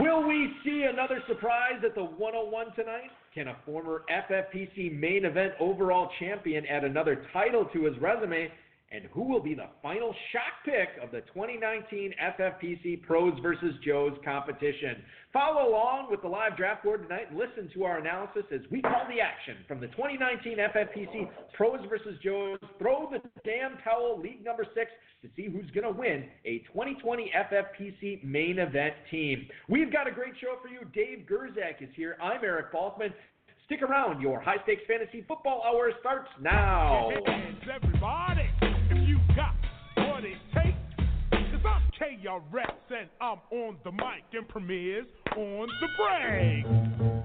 Will we see another surprise at the 101 tonight? Can a former FFPC main event overall champion add another title to his resume? And who will be the final shock pick of the 2019 FFPC Pros versus Joes competition? Follow along with the live draft board tonight and listen to our analysis as we call the action from the 2019 FFPC Pros versus Joes Throw the Damn Towel League Number 6 to see who's going to win a 2020 FFPC main event team. We've got a great show for you. Dave Gerczak is here. I'm Eric Balkman. Stick around. Your high stakes fantasy football hour starts now. everybody, if you got what it takes, cause I'm KRS and I'm on the mic and premieres on the break.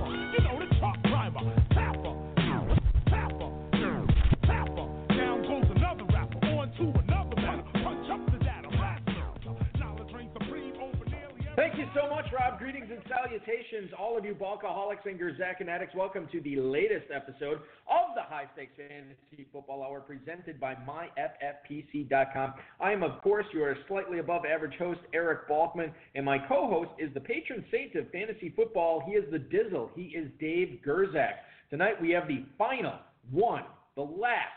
So much, Rob. Greetings and salutations, all of you Balkaholics and Gerczak addicts. Welcome to the latest episode of the High Stakes Fantasy Football Hour presented by MyFFPC.com. I am, of course, your slightly above average host, Eric Balkman, and my co host is the patron saint of fantasy football. He is the Dizzle. He is Dave Gerczak. Tonight we have the final one, the last,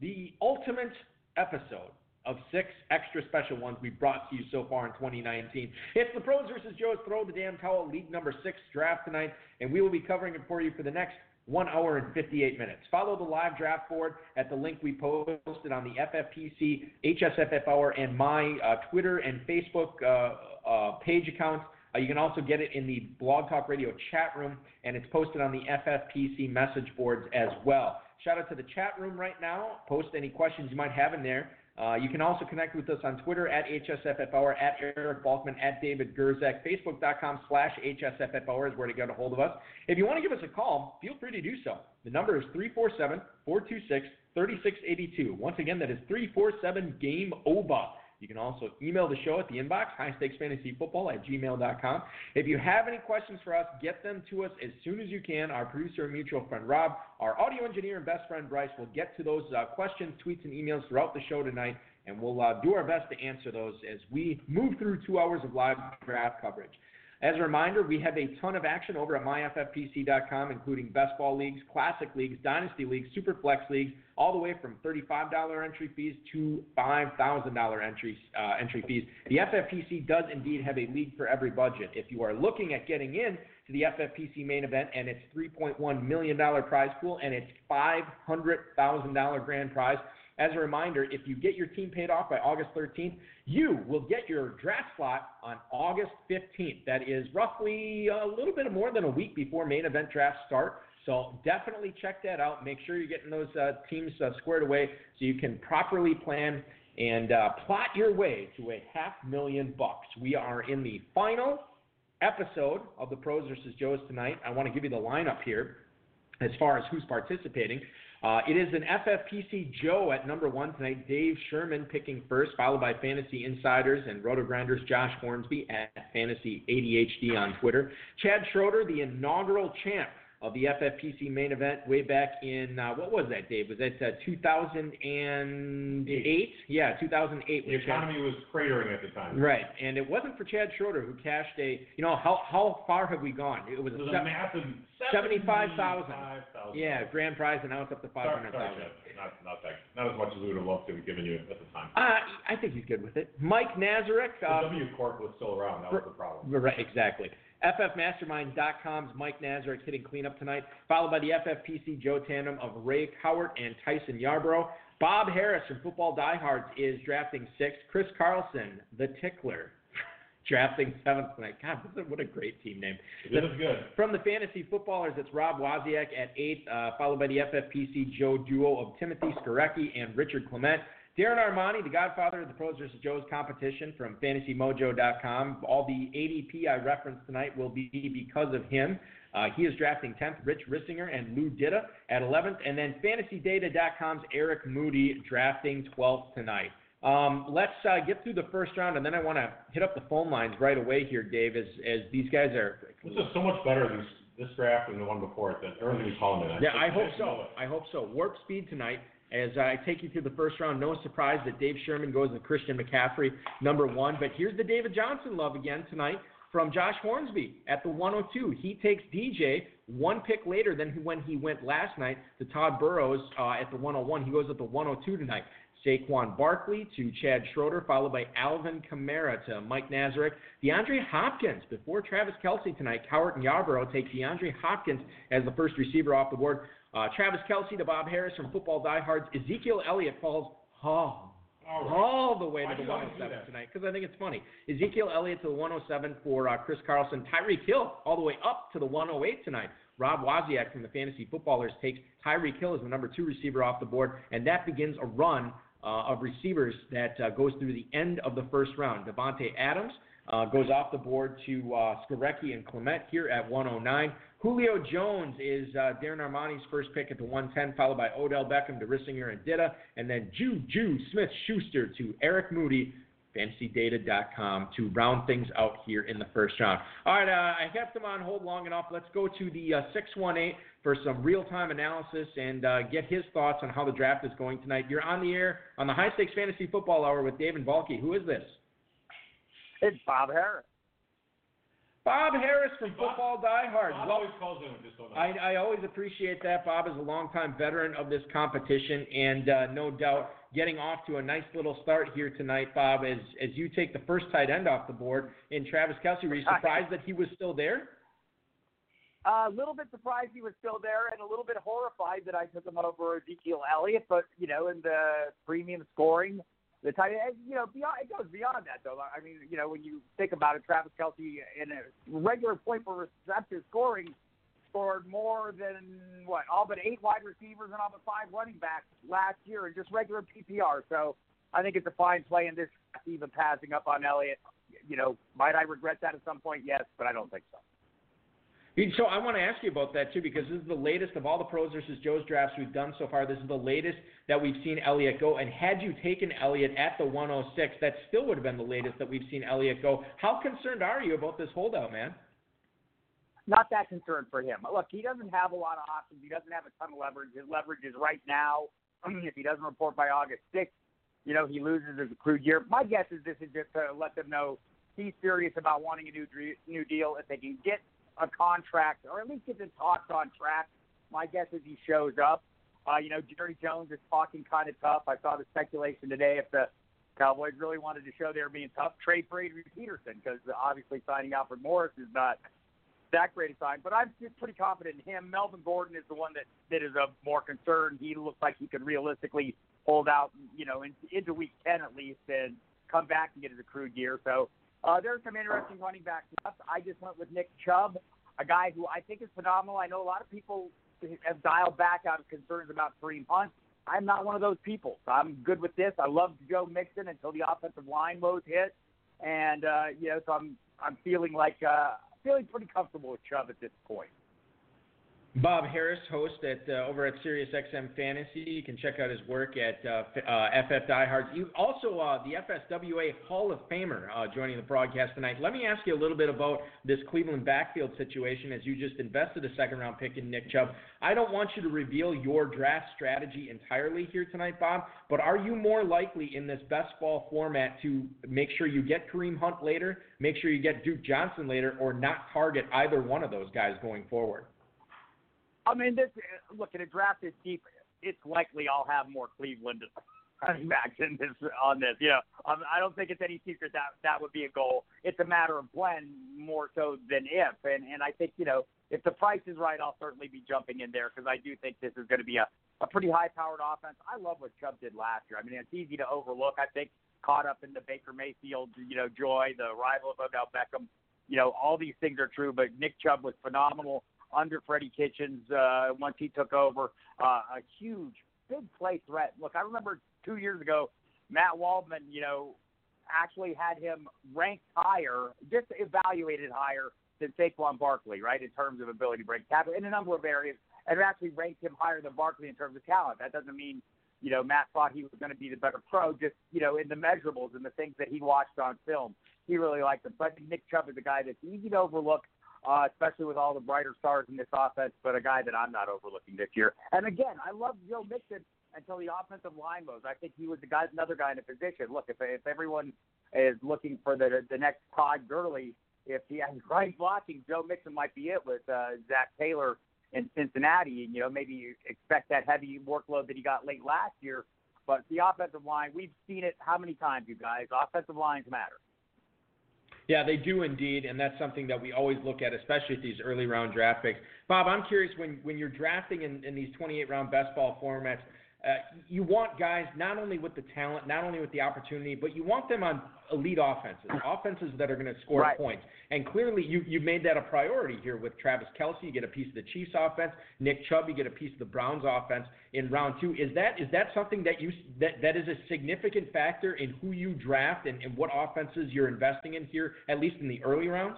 the ultimate episode of six extra special ones we've brought to you so far in 2019. It's the Pros versus Joes Throw the Damn Towel League number six draft tonight, and we will be covering it for you for the next one hour and 58 minutes. Follow the live draft board at the link we posted on the FFPC, HSFF Hour, and my uh, Twitter and Facebook uh, uh, page accounts. Uh, you can also get it in the Blog Talk Radio chat room, and it's posted on the FFPC message boards as well. Shout out to the chat room right now. Post any questions you might have in there. Uh, you can also connect with us on Twitter at HSFF at Eric Balkman, at David Gerczak. Facebook.com slash HSFF is where to get a hold of us. If you want to give us a call, feel free to do so. The number is 347 426 3682. Once again, that is 347 Game Over. You can also email the show at the inbox, highstakesfantasyfootball at gmail.com. If you have any questions for us, get them to us as soon as you can. Our producer and mutual friend Rob, our audio engineer and best friend Bryce will get to those uh, questions, tweets, and emails throughout the show tonight, and we'll uh, do our best to answer those as we move through two hours of live draft coverage. As a reminder, we have a ton of action over at myffpc.com, including best ball leagues, classic leagues, dynasty leagues, super flex leagues, all the way from $35 entry fees to $5,000 entry uh, entry fees. The FFPC does indeed have a league for every budget. If you are looking at getting in to the FFPC main event and it's $3.1 million prize pool and it's $500,000 grand prize, as a reminder, if you get your team paid off by August 13th, you will get your draft slot on August 15th. That is roughly a little bit more than a week before main event drafts start. So definitely check that out. Make sure you're getting those uh, teams uh, squared away so you can properly plan and uh, plot your way to a half million bucks. We are in the final episode of the Pros versus Joes tonight. I want to give you the lineup here as far as who's participating. Uh, it is an FFPC Joe at number one tonight. Dave Schermann picking first, followed by Fantasy Insiders and Roto Grinders Josh Hornsby at Fantasy ADHD on Twitter. Chad Schroeder, the inaugural champ of the FFPC main event way back in, uh, what was that, Dave? Was that uh, 2008? Yeah, 2008. The Chad- economy was cratering at the time. Right, and it wasn't for Chad Schroeder who cashed a. You know how how far have we gone? It was, It was a se- massive 75,000. 75,000. Yeah, grand prize, and now it's up to five hundred thousand. Not, not, that, not as much as we would have loved to have given you at the time. Uh, I think he's good with it. Mike Nazarek. The Uh, W Corp was still around. That was the problem. Right, exactly. FFMastermind.com's Mike Nazarek hitting cleanup tonight, followed by the FFPC Joe Tandem of Ray Cowart and Tyson Yarborough. Bob Harris from Football Diehards is drafting sixth. Chris Carlson, the tickler, drafting seventh tonight. God, what a great team name. It is good. From the fantasy footballers, it's Rob Wozniak at eight, uh, followed by the FFPC Joe duo of Timothy Skarecky and Richard Clement. Darren Armani, the godfather of the Pros vs. Joe's competition from FantasyMojo.com. All the ADP I referenced tonight will be because of him. Uh, he is drafting 10th, Rich Risinger and Lou Ditta at 11th. And then FantasyData.com's Eric Moody drafting 12th tonight. Um, let's uh, get through the first round, and then I want to hit up the phone lines right away here, Dave, as, as these guys are. This is so much better this this draft than the one before it. Than everything we call it. Yeah, I hope so. I hope so. Warp speed tonight. As I take you through the first round, no surprise that Dave Schermann goes with Christian McCaffrey, number one. But here's the David Johnson love again tonight from Josh Hornsby at the 102. He takes DJ one pick later than when he went last night to Todd Burrows uh, at the 101. He goes at the 102 tonight. Saquon Barkley to Chad Schroeder, followed by Alvin Kamara to Mike Nazarek. DeAndre Hopkins before Travis Kelce tonight. Cowart and Yarborough take DeAndre Hopkins as the first receiver off the board. Uh, Travis Kelce to Bob Harris from Football Diehards. Ezekiel Elliott falls oh, all, right. all the way to the 107 tonight because I think it's funny. Ezekiel Elliott to the 107 for uh, Chris Carlson. Tyreek Hill all the way up to the 108 tonight. Rob Wozniak from the Fantasy Footballers takes Tyreek Hill as the number two receiver off the board, and that begins a run uh, of receivers that uh, goes through the end of the first round. Davante Adams uh, goes off the board to uh, Skarecky and Clement here at 109. Julio Jones is uh, Darren Armani's first pick at the 110, followed by Odell Beckham to Risinger and Ditta, and then Juju Smith Schuster to Eric Moody, fantasydata.com, to round things out here in the first round. All right, uh, I kept them on hold long enough. Let's go to the uh, 618 for some real time analysis and uh, get his thoughts on how the draft is going tonight. You're on the air on the High Stakes Fantasy Football Hour with Dave and Balky. Who is this? It's Bob Harris. Bob Harris from Football Die Hard. Bob well, always calls in just don't. I, I always appreciate that. Bob is a longtime veteran of this competition, and uh, no doubt getting off to a nice little start here tonight, Bob, as, as you take the first tight end off the board in Travis Kelce, Were you surprised that he was still there? A little bit surprised he was still there, and a little bit horrified that I took him over Ezekiel Elliott. But you know, in the premium scoring, the tight end, you know, beyond it goes beyond that though. I mean, you know, when you think about it, Travis Kelce in a regular point per reception scoring scored more than what all but eight wide receivers and all but five running backs last year in just regular PPR. So I think it's a fine play in this even passing up on Elliott. You know, might I regret that at some point? Yes, but I don't think so. So I want to ask you about that too, because this is the latest of all the pros versus Joe's drafts we've done so far. This is the latest that we've seen Elliott go. And had you taken Elliott at the 106, that still would have been the latest that we've seen Elliott go. How concerned are you about this holdout, man? Not that concerned for him. Look, he doesn't have a lot of options. He doesn't have a ton of leverage. His leverage is right now. if he doesn't report by August 6th, you know, he loses his accrued year. My guess is this is just to let them know he's serious about wanting a new new deal. If they can get a contract or at least get the talks on track. My guess is he shows up. Uh, you know, Jerry Jones is talking kind of tough. I saw the speculation today if the Cowboys really wanted to show they were being tough, trade for Adrian Peterson because obviously signing Alfred Morris is not that great a sign. But I'm just pretty confident in him. Melvin Gordon is the one that that is of more concern. He looks like he could realistically hold out, you know, in, into week ten at least and come back and get his accrued year. So uh, there's some interesting running backs. I just went with Nick Chubb, a guy who I think is phenomenal. I know a lot of people have dialed back out of concerns about Kareem Hunt. I'm not one of those people. So I'm good with this. I loved Joe Mixon until the offensive line woes hit, and uh, you know, so I'm I'm feeling like uh, feeling pretty comfortable with Chubb at this point. Bob Harris, host at uh, over at SiriusXM Fantasy. You can check out his work at uh, uh, FF Diehards. You also uh, the FSWA Hall of Famer uh, joining the broadcast tonight. Let me ask you a little bit about this Cleveland backfield situation as you just invested a second round pick in Nick Chubb. I don't want you to reveal your draft strategy entirely here tonight, Bob, but are you more likely in this best ball format to make sure you get Kareem Hunt later, make sure you get Duke Johnson later, or not target either one of those guys going forward? I mean, this look at a draft this deep. It's likely I'll have more Cleveland backs in this on this. You know, um, I don't think it's any secret that that would be a goal. It's a matter of when more so than if. And and I think you know if the price is right, I'll certainly be jumping in there because I do think this is going to be a a pretty high powered offense. I love what Chubb did last year. I mean, it's easy to overlook. I think caught up in the Baker Mayfield, you know, joy, the arrival of Odell Beckham. You know, all these things are true, but Nick Chubb was phenomenal under Freddie Kitchens uh, once he took over. Uh, a huge, big play threat. Look, I remember two years ago, Matt Waldman, you know, actually had him ranked higher, just evaluated higher than Saquon Barkley, right, in terms of ability to break tackle in a number of areas, and actually ranked him higher than Barkley in terms of talent. That doesn't mean, you know, Matt thought he was going to be the better pro, just, you know, in the measurables and the things that he watched on film. He really liked him. Think Nick Chubb is a guy that's easy to overlook, uh, especially with all the brighter stars in this offense, but a guy that I'm not overlooking this year. And again, I love Joe Mixon until the offensive line moves. I think he was the guy, another guy in a position. Look, if if everyone is looking for the the next Todd Gurley, if he has right blocking, Joe Mixon might be it with uh, Zac Taylor in Cincinnati. And you know, maybe you expect that heavy workload that he got late last year. But the offensive line, we've seen it how many times, you guys? Offensive lines matter. Yeah, they do indeed, and that's something that we always look at, especially at these early round draft picks. Bob, I'm curious when when you're drafting in, in these 28 round best ball formats, uh, you want guys not only with the talent, not only with the opportunity, but you want them on elite offenses, offenses that are going to score right. points. And clearly, you you made that a priority here with Travis Kelce. You get a piece of the Chiefs' offense. Nick Chubb, you get a piece of the Browns' offense in round two. Is that is that something that you that that is a significant factor in who you draft and, and what offenses you're investing in here, at least in the early rounds?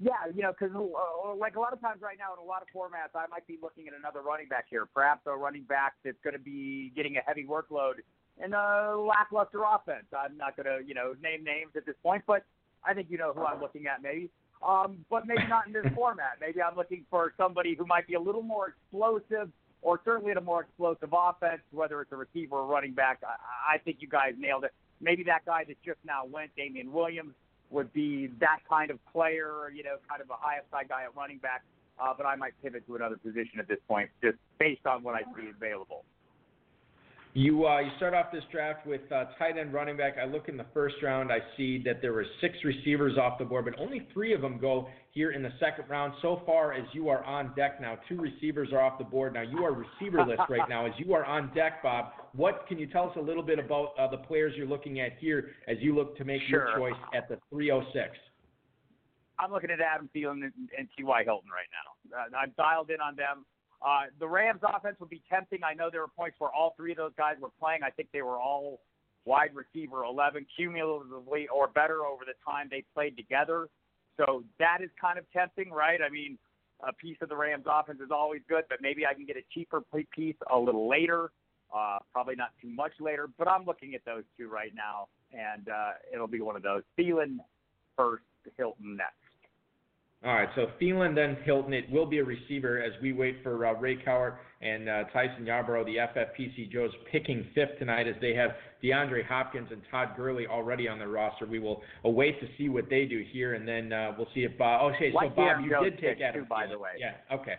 Yeah, you know, because uh, like a lot of times right now in a lot of formats, I might be looking at another running back here, perhaps a running back that's going to be getting a heavy workload in a lackluster offense. I'm not going to, you know, name names at this point, but I think you know who I'm looking at, maybe. Um, but maybe not in this format. Maybe I'm looking for somebody who might be a little more explosive, or certainly in a more explosive offense, whether it's a receiver or running back. I, I think you guys nailed it. Maybe that guy that just now went, Damien Williams would be that kind of player, you know, kind of a high upside guy at running back. Uh, but I might pivot to another position at this point, just based on what I see available. You uh, you start off this draft with uh, tight end running back. I look in the first round. I see that there were six receivers off the board, but only three of them go here in the second round. So far as you are on deck now, two receivers are off the board. Now you are receiverless right now. As you are on deck, Bob, what can you tell us a little bit about uh, the players you're looking at here as you look to make sure. your choice at the 306? I'm looking at Adam Thielen and, and T.Y. Hilton right now. Uh, I'm dialed in on them. Uh, the Rams offense would be tempting. I know there were points where all three of those guys were playing. I think they were all wide receiver 11 cumulatively or better over the time they played together. So that is kind of tempting, right? I mean, a piece of the Rams offense is always good, but maybe I can get a cheaper piece a little later. Uh, probably not too much later, but I'm looking at those two right now, and uh, it'll be one of those. Thielen first, Hilton next. All right, so Thielen, then Hilton. It will be a receiver as we wait for uh, Ray Cowart and uh, Tyson Yarborough. The FFPC Joe's picking fifth tonight as they have DeAndre Hopkins and Todd Gurley already on the roster. We will await to see what they do here, and then uh, we'll see if. Bob. Oh, okay, so like Bob, Aaron you Jones did take Adam too, by the way. Yeah, okay.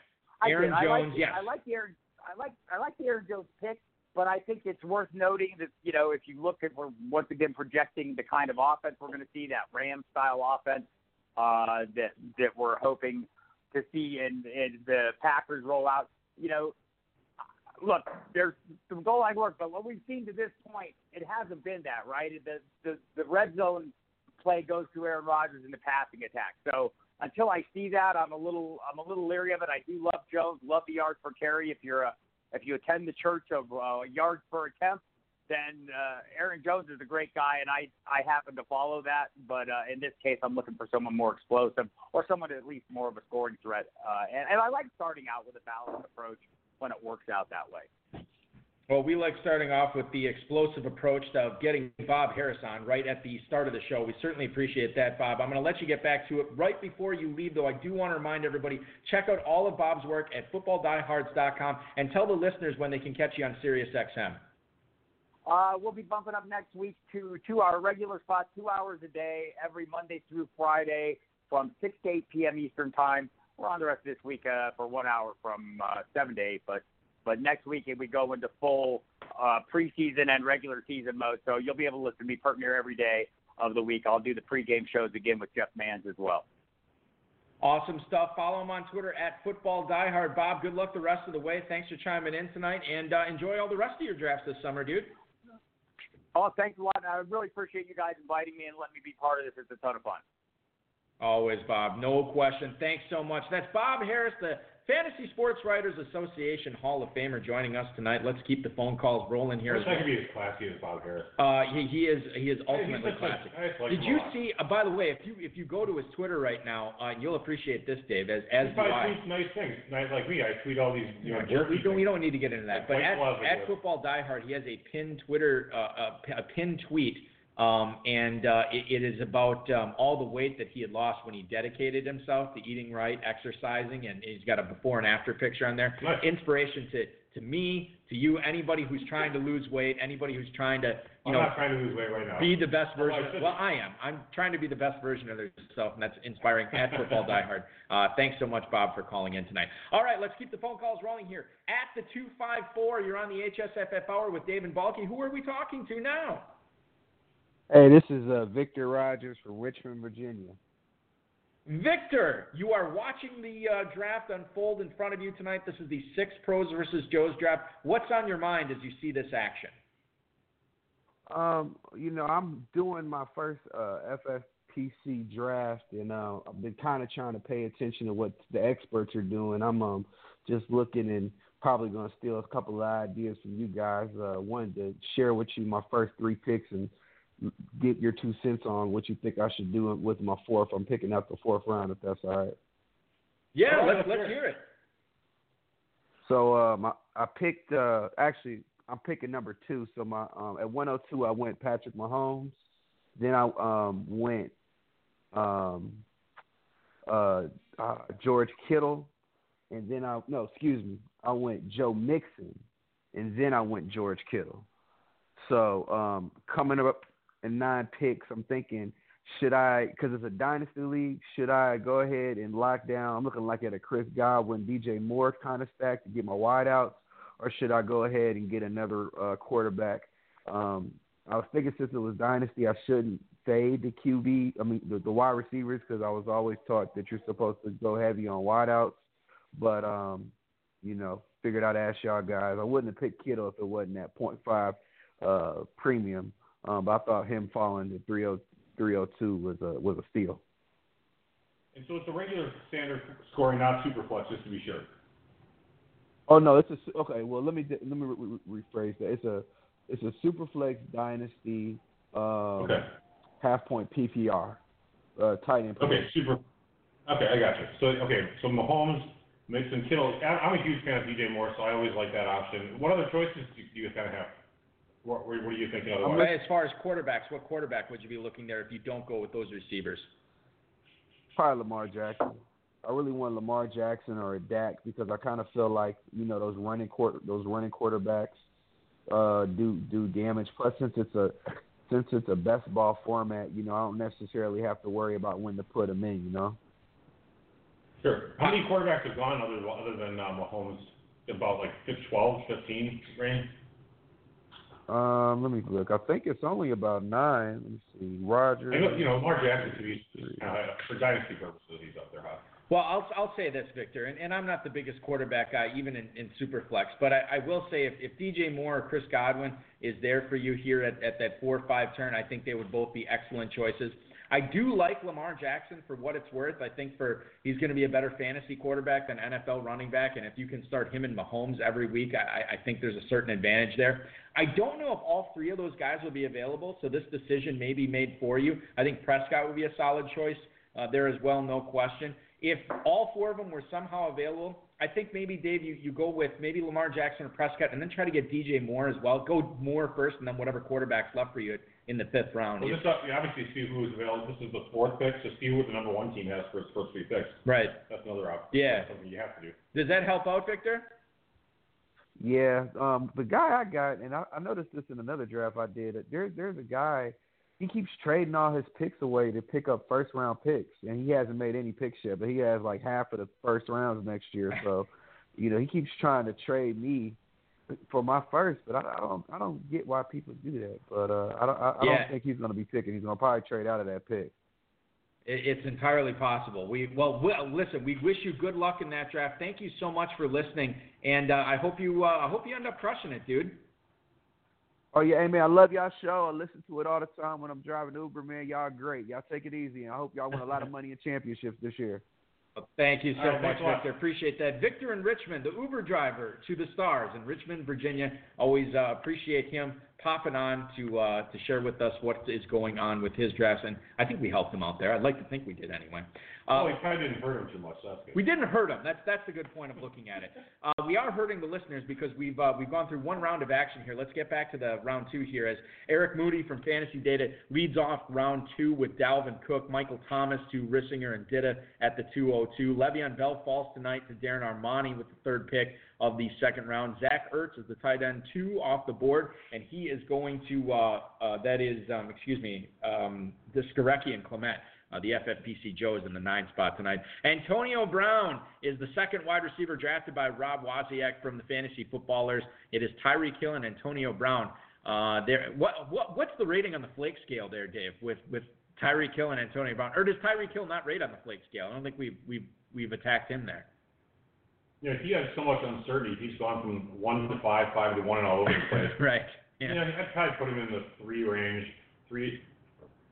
Aaron. Jones, I like, yes. I like the Aaron. I like I like the Aaron Jones pick, but I think it's worth noting that you know if you look at we're once again projecting the kind of offense we're going to see that Ram style offense uh, that that we're hoping to see in, in the Packers roll out. You know, look, there's some goal line work, but what we've seen to this point, it hasn't been that right. The the, the red zone play goes to Aaron Rodgers in the passing attack. So until I see that, I'm a little I'm a little leery of it. I do love Jones, love the yards per carry. If you're a if you attend the church of uh, yards per attempt, then uh, Aaron Jones is a great guy, and I I happen to follow that. But uh, in this case, I'm looking for someone more explosive or someone at least more of a scoring threat. Uh, and, and I like starting out with a balanced approach when it works out that way. Well, we like starting off with the explosive approach of getting Bob Harris on right at the start of the show. We certainly appreciate that, Bob. I'm going to let you get back to it. Right before you leave, though, I do want to remind everybody check out all of Bob's work at footballdiehards.com and tell the listeners when they can catch you on SiriusXM. Uh, we'll be bumping up next week to to our regular spot, two hours a day, every Monday through Friday from 6 to 8 p.m. Eastern Time. We're on the rest of this week uh, for one hour from uh, 7 to 8, but but next week we go into full uh, preseason and regular season mode, so you'll be able to listen to me perk near every day of the week. I'll do the pregame shows again with Jeff Mans as well. Awesome stuff. Follow him on Twitter at Football Diehard. Bob, good luck the rest of the way. Thanks for chiming in tonight, and uh, enjoy all the rest of your drafts this summer, dude. Oh, thanks a lot. I really appreciate you guys inviting me and letting me be part of this. It's a ton of fun. Always, Bob. No question. Thanks so much. That's Bob Harris, the Fantasy Sports Writers Association Hall of Famer, joining us tonight. Let's keep the phone calls rolling here. I could be as classy as Bob Harris. Uh, he, he is he is Hey, he's ultimately like- classic. Like Did you lot. see? Uh, by the way, if you if you go to his Twitter right now, uh, you'll appreciate this, Dave. As as He do probably I. tweets nice things. Nice like me. I tweet all these, you know, we don't, we don't need to get into that. Like But at, at. Football Diehard, he has a pinned Twitter, uh, a, p- a pinned tweet, um, and uh, it, it is about um, all the weight that he had lost when he dedicated himself to eating right, exercising, and he's got a before and after picture on there. Nice. Inspiration to to me, to you, anybody who's trying to lose weight, anybody who's trying to, you I'm know, not trying to lose weight right now. be the best I version. should well, be. I am. I'm trying to be the best version of yourself, and that's inspiring at Football Diehard. Uh, thanks so much, Bob, for calling in tonight. All right, let's keep the phone calls rolling here. At the 254, you're on the HSFF Hour with Dave and Balky. Who are we talking to now? Hey, this is uh, Victor Rogers from Richmond, Virginia. Victor, you are watching the uh, draft unfold in front of you tonight. This is the six pros versus Joe's draft. What's on your mind as you see this action? Um, you know, I'm doing my first uh, FFPC draft, and uh, I've been kind of trying to pay attention to what the experts are doing. I'm um, just looking and probably going to steal a couple of ideas from you guys. Uh, wanted to share with you my first three picks and get your two cents on what you think I should do with my fourth. I'm picking up the fourth round, if that's all right. Yeah, let's let's hear hear it. So um, I, I picked uh, actually I'm picking number two. So my um, at 102 I went Patrick Mahomes. Then I um, went um, uh, uh, George Kittle, and then I no excuse me I went Joe Mixon, and then I went George Kittle. So um, coming up in nine picks, I'm thinking should I, because it's a dynasty league, should I go ahead and lock down? I'm looking like at a Chris Godwin, DJ Moore kind of stack to get my wideouts, or should I go ahead and get another uh, quarterback? Um, I was thinking since it was dynasty, I shouldn't fade the QB, I mean the, the wide receivers, because I was always taught that you're supposed to go heavy on wideouts. But um, you know, figured I'd ask y'all guys. I wouldn't have picked Kittle if it wasn't that point 0.5 uh, premium. Um, but I thought him falling to 30 302 was a was a steal. And so it's a regular standard scoring, not super flex, just to be sure. Oh no, it's a okay. Well, let me let me re- re- rephrase that. It's a it's a superflex dynasty um, Okay. half point PPR uh, tight end. Okay, super. Okay, I got you. So okay, so Mahomes, Mixon, Kittle. I'm a huge fan of DJ Moore, so I always like that option. What other choices do do you kind of have? What, what are you thinking otherwise? As far as quarterbacks, what quarterback would you be looking there if you don't go with those receivers? Probably Lamar Jackson. I really want Lamar Jackson or a Dak because I kind of feel like you know those running quarter those running quarterbacks uh, do do damage. Plus, since it's a since it's a best ball format, you know I don't necessarily have to worry about when to put them in. You know. Sure. How many quarterbacks have gone other other than uh, Mahomes? About like 12, 15 range. Um, let me look. I think it's only about nine. Let me see. Roger. I know, you know, Lamar Jackson to be uh, for dynasty purposes, he's up there high. Well, I'll I'll say this, Victor, and, and I'm not the biggest quarterback guy, even in, in Superflex, but I, I will say if, if DJ Moore or Chris Godwin is there for you here at, at that four or five turn, I think they would both be excellent choices. I do like Lamar Jackson for what it's worth. I think for he's going to be a better fantasy quarterback than NFL running back, and if you can start him and Mahomes every week, I, I think there's a certain advantage there. I don't know if all three of those guys will be available, so this decision may be made for you. I think Prescott would be a solid choice uh, there as well, no question. If all four of them were somehow available, I think maybe Dave, you, you go with maybe Lamar Jackson or Prescott, and then try to get DJ Moore as well. Go Moore first, and then whatever quarterbacks left for you in the fifth round. Well, this uh, you obviously see who's available. This is the fourth pick, so see who the number one team has for its first three picks. right. That's another option. Yeah. That's something you have to do. Does that help out, Victor? Yeah. Um, the guy I got, and I, I noticed this in another draft I did. There, there's a guy. He keeps trading all his picks away to pick up first round picks, and he hasn't made any picks yet. But he has like half of the first rounds next year. So, you know, he keeps trying to trade me for my first, but I, I don't, I don't get why people do that. But uh, I don't, I, I Yeah. don't think he's going to be picking. He's going to probably trade out of that pick. It- It's entirely possible. We well, well, listen. We wish you good luck in that draft. Thank you so much for listening, and uh, I hope you uh, I hope you end up crushing it, dude. Oh yeah, hey man, I love y'all show. I listen to it all the time when I'm driving Uber, man. Y'all are great. Y'all take it easy, and I hope y'all win a lot of money in championships this year. Thank you so right, much, thanks a lot. Victor. Appreciate that. Victor in Richmond, the Uber driver to the stars in Richmond, Virginia. Always uh, appreciate him popping on to uh, to share with us what is going on with his drafts, and I think we helped him out there. I'd like to think we did anyway. Uh, oh, he probably didn't hurt him too much. That's good. we didn't hurt them. That's that's the good point of looking at it. Uh, we are hurting the listeners because we've uh, we've gone through one round of action here. Let's get back to the round two here as Eric Moody from Fantasy Data leads off round two with Dalvin Cook, Michael Thomas to Risinger and Ditta at the 202. Le'Veon Bell falls tonight to Darren Armani with the third pick of the second round. Zach Ertz is the tight end two off the board, and he is going to uh, uh, that is um, excuse me, um, the Skarecky and Clement. Uh, the FFPC Joe is in the nine spot tonight. Antonio Brown is the second wide receiver drafted by Rob Wozniak from the Fantasy Footballers. It is Tyreek Hill and Antonio Brown. Uh, there, what, what, what's the rating on the flake scale there, Dave? With with Tyreek Hill and Antonio Brown, or does Tyreek Hill not rate on the flake scale? I don't think we've we've we've attacked him there. You know, he has so much uncertainty. He's gone from one to five, five to one, and all over the place. right. Yeah. Yeah. I'd probably put him in the three range, three,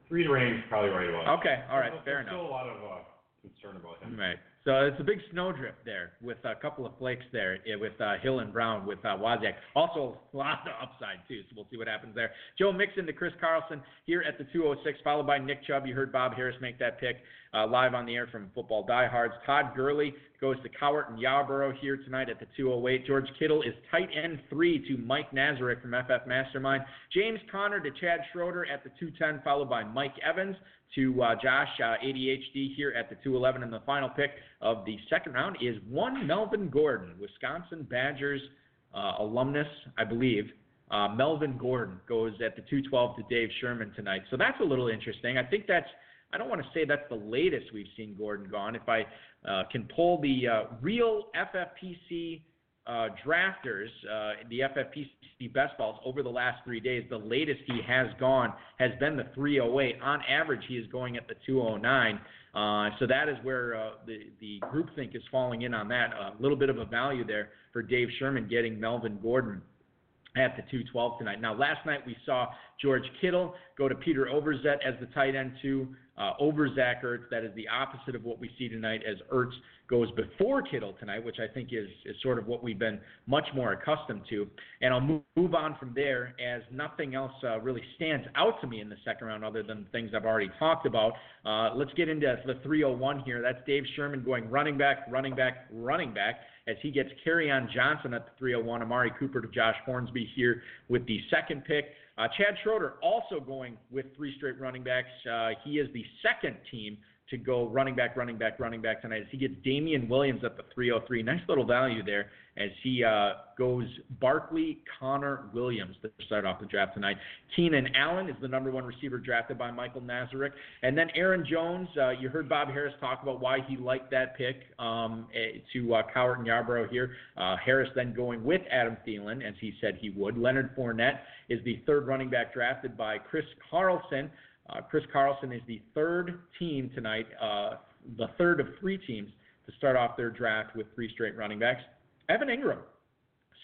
three range, probably right about. Okay. All right. There's Fair still a lot of uh, concern about him. Right. So it's a big snowdrift there with a couple of flakes there with uh, Hill and Brown with uh, Wozniak. Also a lot of upside too, so we'll see what happens there. Joe Mixon to Chris Carlson here at the 206, followed by Nick Chubb. You heard Bob Harris make that pick uh, live on the air from Football Diehards. Todd Gurley goes to Cowart and Yarborough here tonight at the 208. George Kittle is tight end three to Mike Nazarek from FF Mastermind. James Conner to Chad Schroeder at the 210, followed by Mike Evans to uh, Josh uh, ADHD here at the 211. And the final pick of the second round is one Melvin Gordon, Wisconsin Badgers uh, alumnus, I believe. Uh, Melvin Gordon goes at the 212 to Dave Schermann tonight. So that's a little interesting. I think that's, I don't want to say that's the latest we've seen Gordon gone. If I uh, can pull the uh, real FFPC uh, drafters, uh, the FFPC best balls over the last three days, the latest he has gone has been the 308. On average, he is going at the 209. Uh, so that is where uh, the the groupthink is falling in on that. A little bit of a value there for Dave Schermann getting Melvin Gordon at the 212 tonight. Now, last night we saw George Kittle go to Peter Overzet as the tight end two, uh, over Zach Ertz. That is the opposite of what we see tonight as Ertz goes before Kittle tonight, which I think is, is sort of what we've been much more accustomed to. And I'll move, move on from there as nothing else uh, really stands out to me in the second round other than things I've already talked about. Uh, let's get into the 301 here. That's Dave Schermann going running back, running back, running back as he gets Kerryon Johnson at the 301, Amari Cooper to Josh Hornsby here with the second pick. Uh, Chad Schroeder also going with three straight running backs. Uh, he is the second team to go running back, running back, running back tonight as he gets Damien Williams at the 303. Nice little value there as he uh, goes Barkley, Conner Williams to start off the draft tonight. Keenan Allen is the number one receiver drafted by Michael Nazarek. And then Aaron Jones, uh, you heard Bob Harris talk about why he liked that pick um, eh, to uh, Cowart and Yarborough here. Uh, Harris then going with Adam Thielen, as he said he would. Leonard Fournette is the third running back drafted by Chris Carlson. Uh, Chris Carlson is the third team tonight, uh, the third of three teams to start off their draft with three straight running backs. Evan Engram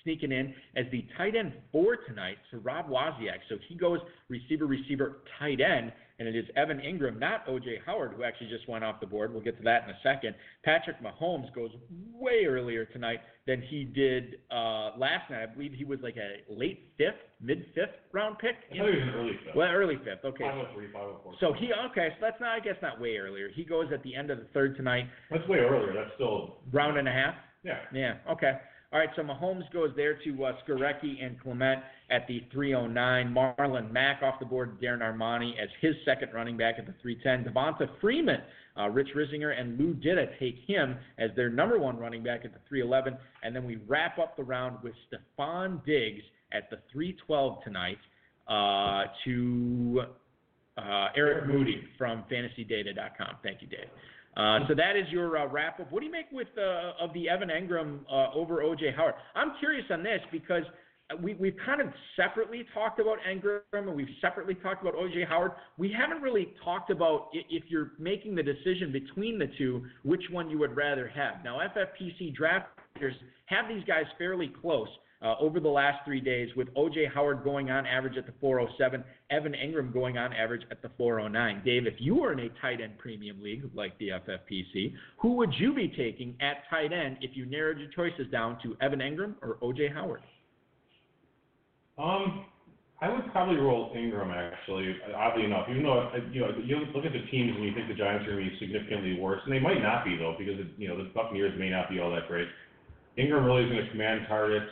sneaking in as the tight end four tonight to Rob Wozniak. So he goes receiver, receiver, tight end, and it is Evan Engram, not O.J. Howard, who actually just went off the board. We'll get to that in a second. Patrick Mahomes goes way earlier tonight than he did uh, last night. I believe he was like a late fifth, mid fifth round pick. I he was an early fifth. Well, early fifth. Okay. 503, 504. So he okay. So that's not. I guess not way earlier. He goes at the end of the third tonight, That's way earlier. That's still. round and a half. Yeah. Yeah. Okay. All right. So Mahomes goes there to uh, Skarecky and Clement at the 309. Marlon Mack off the board. Darren Armani as his second running back at the 310. Devonta Freeman, uh, Rich Risinger, and Lou Ditta take him as their number one running back at the 311. And then we wrap up the round with Stefon Diggs at the 312 tonight uh, to uh, Eric Moody from FantasyData.com. Thank you, Dave. Uh, so that is your uh, wrap up. What do you make with uh, of the Evan Engram uh, over OJ Howard? I'm curious on this because we we've kind of separately talked about Engram and we've separately talked about OJ Howard. We haven't really talked about if you're making the decision between the two, which one you would rather have. Now FFPC drafters have these guys fairly close. Uh, over the last three days, with O.J. Howard going on average at the 407, Evan Engram going on average at the 409. Dave, if you were in a tight end premium league like the FFPC, who would you be taking at tight end if you narrowed your choices down to Evan Engram or O.J. Howard? Um, I would probably roll Engram actually. Oddly enough, even though you know you look at the teams and you think the Giants are going to be significantly worse, and they might not be though because you know the Buccaneers may not be all that great. Engram really is going to command targets.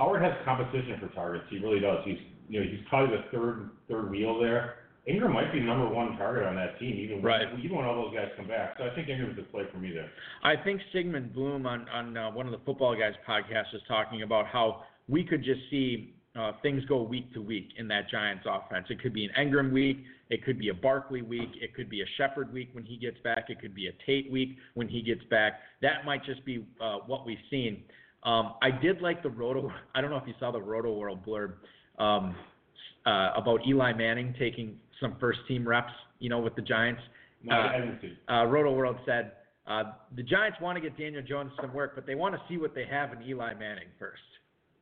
Howard has competition for targets. He really does. He's you know he's probably the third third wheel there. Engram might be number one target on that team, even right. when, even when all those guys come back. So I think Engram's the play for me there. I think Sigmund Bloom on on uh, one of the Football Guys podcasts was talking about how we could just see uh, things go week to week in that Giants offense. It could be an Engram week, it could be a Barkley week, it could be a Shepard week when he gets back, it could be a Tate week when he gets back. That might just be uh, what we've seen. Um, I did like the Roto. I don't know if you saw the Roto World blurb um, uh, about Eli Manning taking some first team reps. You know, with the Giants. No, I didn't see. Uh, Roto World said uh, the Giants want to get Daniel Jones some work, but they want to see what they have in Eli Manning first.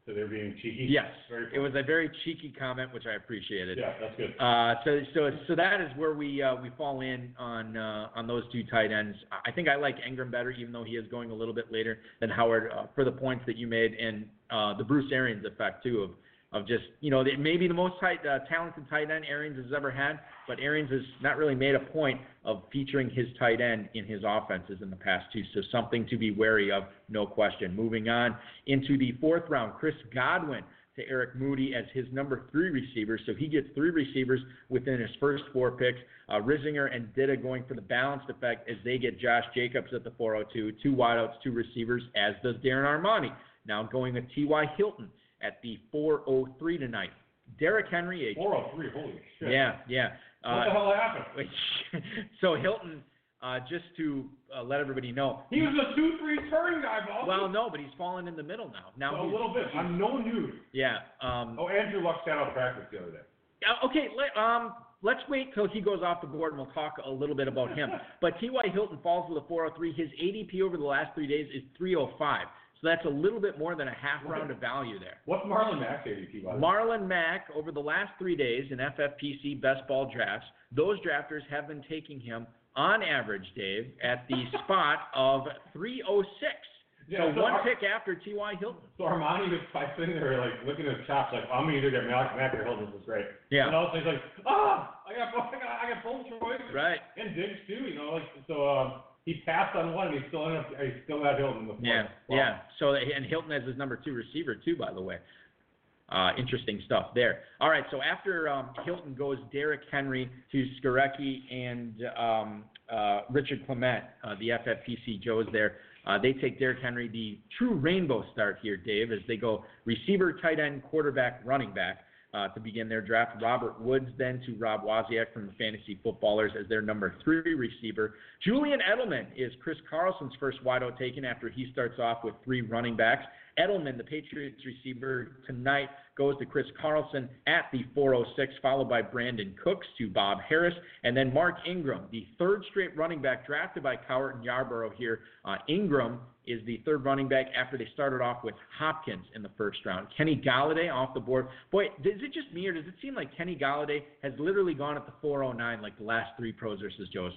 So they're being cheeky. Yes, Very it was a very cheeky comment, which I appreciated. Yeah, that's good. Uh, so so so that is where we uh, we fall in on uh, on those two tight ends. I think I like Engram better, even though he is going a little bit later than Howard uh, for the points that you made and uh, the Bruce Arians effect too of of just you know maybe the most tight, uh, talented tight end Arians has ever had, but Arians has not really made a point of featuring his tight end in his offenses in the past two. So something to be wary of, no question. Moving on into the fourth round, Chris Godwin to Eric Moody as his number three receiver. So he gets three receivers within his first four picks. Uh, Risinger and Ditta going for the balanced effect as they get Josh Jacobs at the 402, two wideouts, two receivers, as does Darren Armani. Now going with T.Y. Hilton at the 403 tonight. Derrick Henry, a 403, holy shit. yeah, yeah. What Uh, the hell happened? so Hilton, uh, just to uh, let everybody know. He was a two-three turn guy, boss. Well, no, but he's fallen in the middle now. Now a little bit. I'm no news. Yeah. Um, Oh, Andrew Luck sat out of practice the other day. uh, okay. Let, um, let's wait till he goes off the board, and we'll talk a little bit about him. But T.Y. Hilton falls with a 403. His ADP over the last three days is 305. So that's a little bit more than a half round of value there. What's Marlon Mack's ADP, by? Marlon Mack, over the last three days in FFPC best ball drafts, those drafters have been taking him on average, Dave, at the spot of 306. Yeah, so so one Ar- pick after T.Y. Hilton. So Armani was sitting there, like looking at his chops, like I'm gonna either get Mack, Mack or Hilton. This is great. Yeah. And all of a sudden he's like, ah, I got, I got, I got both choices. Right. And Diggs too, you know, like so. Um, he passed on one, and he still ended up, he still got Hilton the fourth. Yeah, Wow. yeah. So and Hilton has his number two receiver too, by the way. Uh, interesting stuff there. All right, so after um, Hilton goes Derrick Henry to Skarecky and um, uh, Richard Clement, uh, the FFPC Joes there. Uh, they take Derrick Henry, the true rainbow start here, Dave, as they go receiver, tight end, quarterback, running back. Uh, to begin their draft. Robert Woods then to Rob Wozniak from the Fantasy Footballers as their number three receiver. Julian Edelman is Chris Carlson's first wideout taken after he starts off with three running backs. Edelman, the Patriots receiver tonight, goes to Chris Carlson at the 406, followed by Brandin Cooks to Bob Harris, and then Mark Ingram, the third straight running back drafted by Cowart and Yarborough here. Uh, Ingram is the third running back after they started off with Hopkins in the first round. Kenny Golladay off the board. Boy, is it just me or does it seem like Kenny Golladay has literally gone at the 409 like the last three pros versus Joe's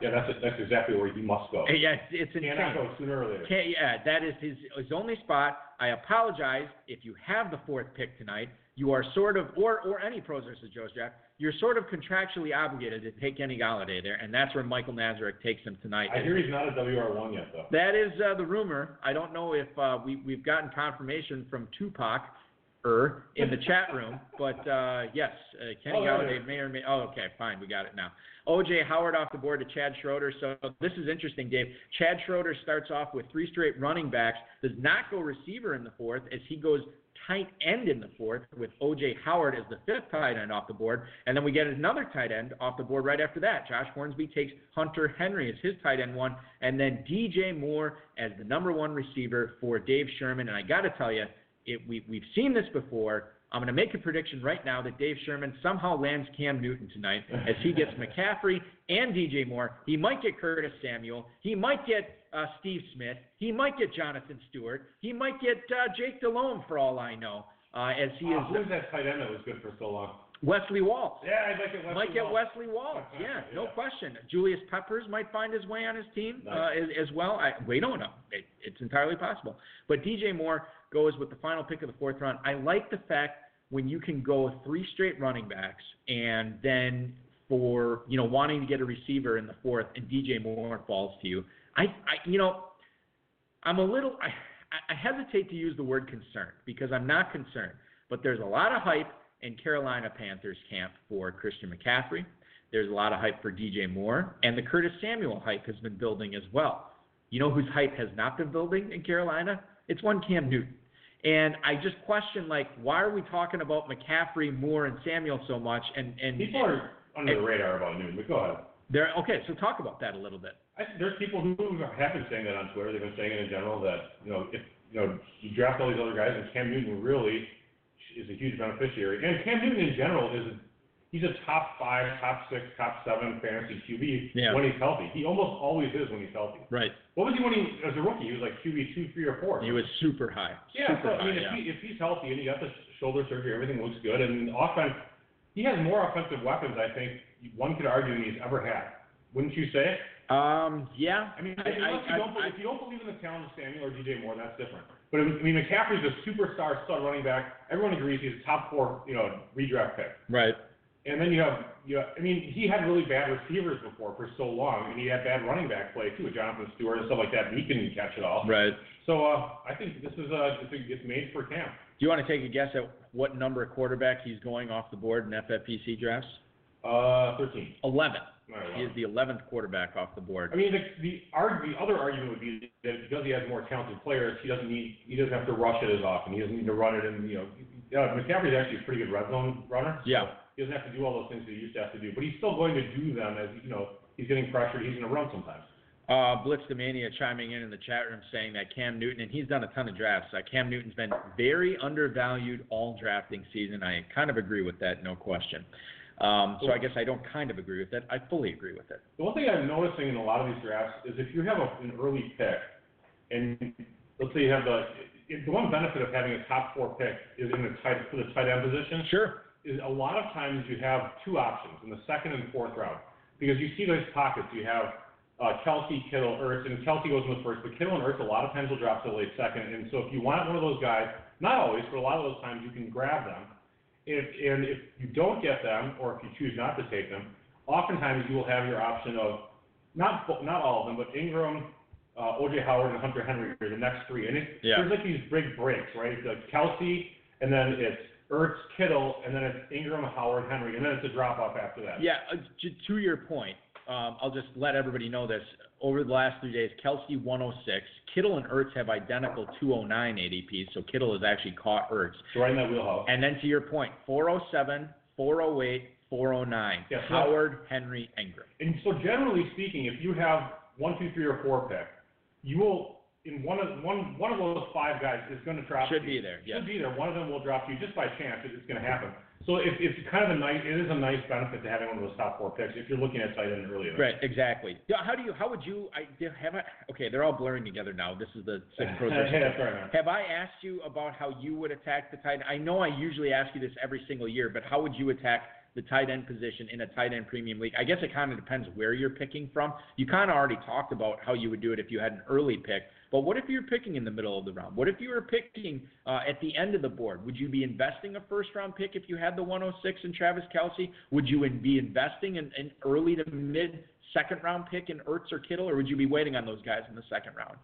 Yeah, that's that's exactly where you must go. Yeah, it's, insane. Cannot go sooner or later. Can't, yeah, that is his his only spot. I apologize if you have the fourth pick tonight. You are sort of, or or any pros versus Joe's draft, you're sort of contractually obligated to take Kenny Golladay there, and that's where Michael Nazarek takes him tonight. I hear he's not a WR1 yet, though. That is uh, the rumor. I don't know if uh, we we've gotten confirmation from Tupac. Er, in the chat room, but uh, yes, uh, Kenny Oh, Golladay may or may. Oh, okay, fine, we got it now. OJ Howard off the board to Chad Schroeder. So this is interesting, Dave. Chad Schroeder starts off with three straight running backs, does not go receiver in the fourth as he goes tight end in the fourth with OJ Howard as the fifth tight end off the board. And then we get another tight end off the board right after that. Josh Hornsby takes Hunter Henry as his tight end one, and then DJ Moore as the number one receiver for Dave Schermann. And I got to tell you, it, we, we've seen this before. I'm going to make a prediction right now that Dave Schermann somehow lands Cam Newton tonight as he gets McCaffrey and DJ Moore. He might get Curtis Samuel. He might get uh, Steve Smith. He might get Jonathan Stewart. He might get uh, Jake Delhomme for all I know, uh, as he Oh, is who's that tight end that was good for so long? Wesley Walls. Yeah, I'd like it. Wesley Might get Walls. Wesley Walls. Yeah, no question. Julius Peppers might find his way on his team uh, Nice. as, as well. I, we don't know. It, it's entirely possible. But DJ Moore goes with the final pick of the fourth round. I like the fact when you can go three straight running backs and then for you know wanting to get a receiver in the fourth and DJ Moore falls to you. I, I you know I'm a little I, I hesitate to use the word concerned because I'm not concerned, but there's a lot of hype in Carolina Panthers camp for Christian McCaffrey. There's a lot of hype for DJ Moore, and the Curtis Samuel hype has been building as well. You know whose hype has not been building in Carolina? It's one Cam Newton. And I just question, like, why are we talking about McCaffrey, Moore, and Samuel so much? And and People are under the radar about Newton, but go ahead. they're okay. So talk about that a little bit. I, there's people who have been saying that on Twitter. They've been saying it in general that you know if you know you draft all these other guys and Cam Newton really is a huge beneficiary. And Cam Newton in general is he's a top five, top six, top seven fantasy QB Yeah. when he's healthy. He almost always is when he's healthy. Right. What was he when he as a rookie? He was like QB two, three, or four. He was super high. Yeah, super so I mean, high, if, yeah. he, if he's healthy and he got the shoulder surgery, everything looks good, and offense, he has more offensive weapons. I think one could argue than he's ever had. Wouldn't you say? Um, yeah. I mean, I- unless I- you don't, I- if you don't believe in the talent of Samuel or DJ Moore, that's different. But I mean, McCaffrey's a superstar stud running back. Everyone agrees he's a top four, you know, redraft pick. Right. And then you have, you have, I mean, he had really bad receivers before for so long, and he had bad running back play too, with Jonathan Stewart and stuff like that. And he can catch it all. Right. So uh, I think this is uh, it's, it's made for camp. Do you want to take a guess at what number of quarterback he's going off the board in FFPC drafts? Uh, 13. 11. He is the 11th quarterback off the board. I mean, the the, arg- the other argument would be that because he has more talented players, he doesn't need he doesn't have to rush it as often. He doesn't need to run it in you know. Uh, McCaffrey's actually a pretty good red zone runner. Yeah. He doesn't have to do all those things that he used to have to do, but he's still going to do them as you know he's getting pressured. He's going to run sometimes. Uh, Blitz the Mania chiming in in the chat room saying that Cam Newton, and he's done a ton of drafts. Uh, Cam Newton's been very undervalued all drafting season. I kind of agree with that, no question. Um, so I guess I don't kind of agree with it. I fully agree with it. The one thing I'm noticing in a lot of these drafts is if you have a, an early pick, and let's say you have the the one benefit of having a top four pick is in the tight for the tight end position. Sure. Is a lot of times you have two options in the second and fourth round because you see those pockets. You have uh, Kelce, Kittle, Ertz, and Kelce goes in the first, but Kittle and Ertz a lot of times will drop to the late second. And so if you want one of those guys, not always, but a lot of those times you can grab them. If, and if you don't get them, or if you choose not to take them, oftentimes you will have your option of not not all of them, but Engram, uh, OJ Howard, and Hunter Henry are the next three. And it, Yeah. there's like these big breaks, right? It's like Kelce, and then it's Ertz, Kittle, and then it's Engram, Howard, Henry, and then it's a drop off after that. Yeah, uh, j- to your point, um, I'll just let everybody know this. Over the last three days, Kelce 106, Kittle and Ertz have identical 209 ADPs, so Kittle has actually caught Ertz. So right in that wheelhouse. And then to your point, 407, 408, 409, Yeah, so- Howard, Henry, Engram. And so generally speaking, if you have one, two, three, or four pick, you will in one of one one of those five guys is going to drop. Should you. be there, yes. Should be there. One of them will drop you just by chance. It's going to happen. So it, it's kind of a nice. It is a nice benefit to having one of those top four picks if you're looking at tight end early. Right, exactly. How do you? How would you? I do- have I. Okay, they're all blurring together now. This is the six pros. Hey, that's all right. Have I asked you about how you would attack the tight end? I know I usually ask you this every single year, but how would you attack the tight end position in a tight end premium league? I guess it kind of depends where you're picking from. You kind of already talked about how you would do it if you had an early pick, but what if you're picking in the middle of the round? What if you were picking uh, at the end of the board? Would you be investing a first round pick if you had the 106 in Travis Kelce? Would you be investing in an early to mid second round pick in Ertz or Kittle, or would you be waiting on those guys in the second round?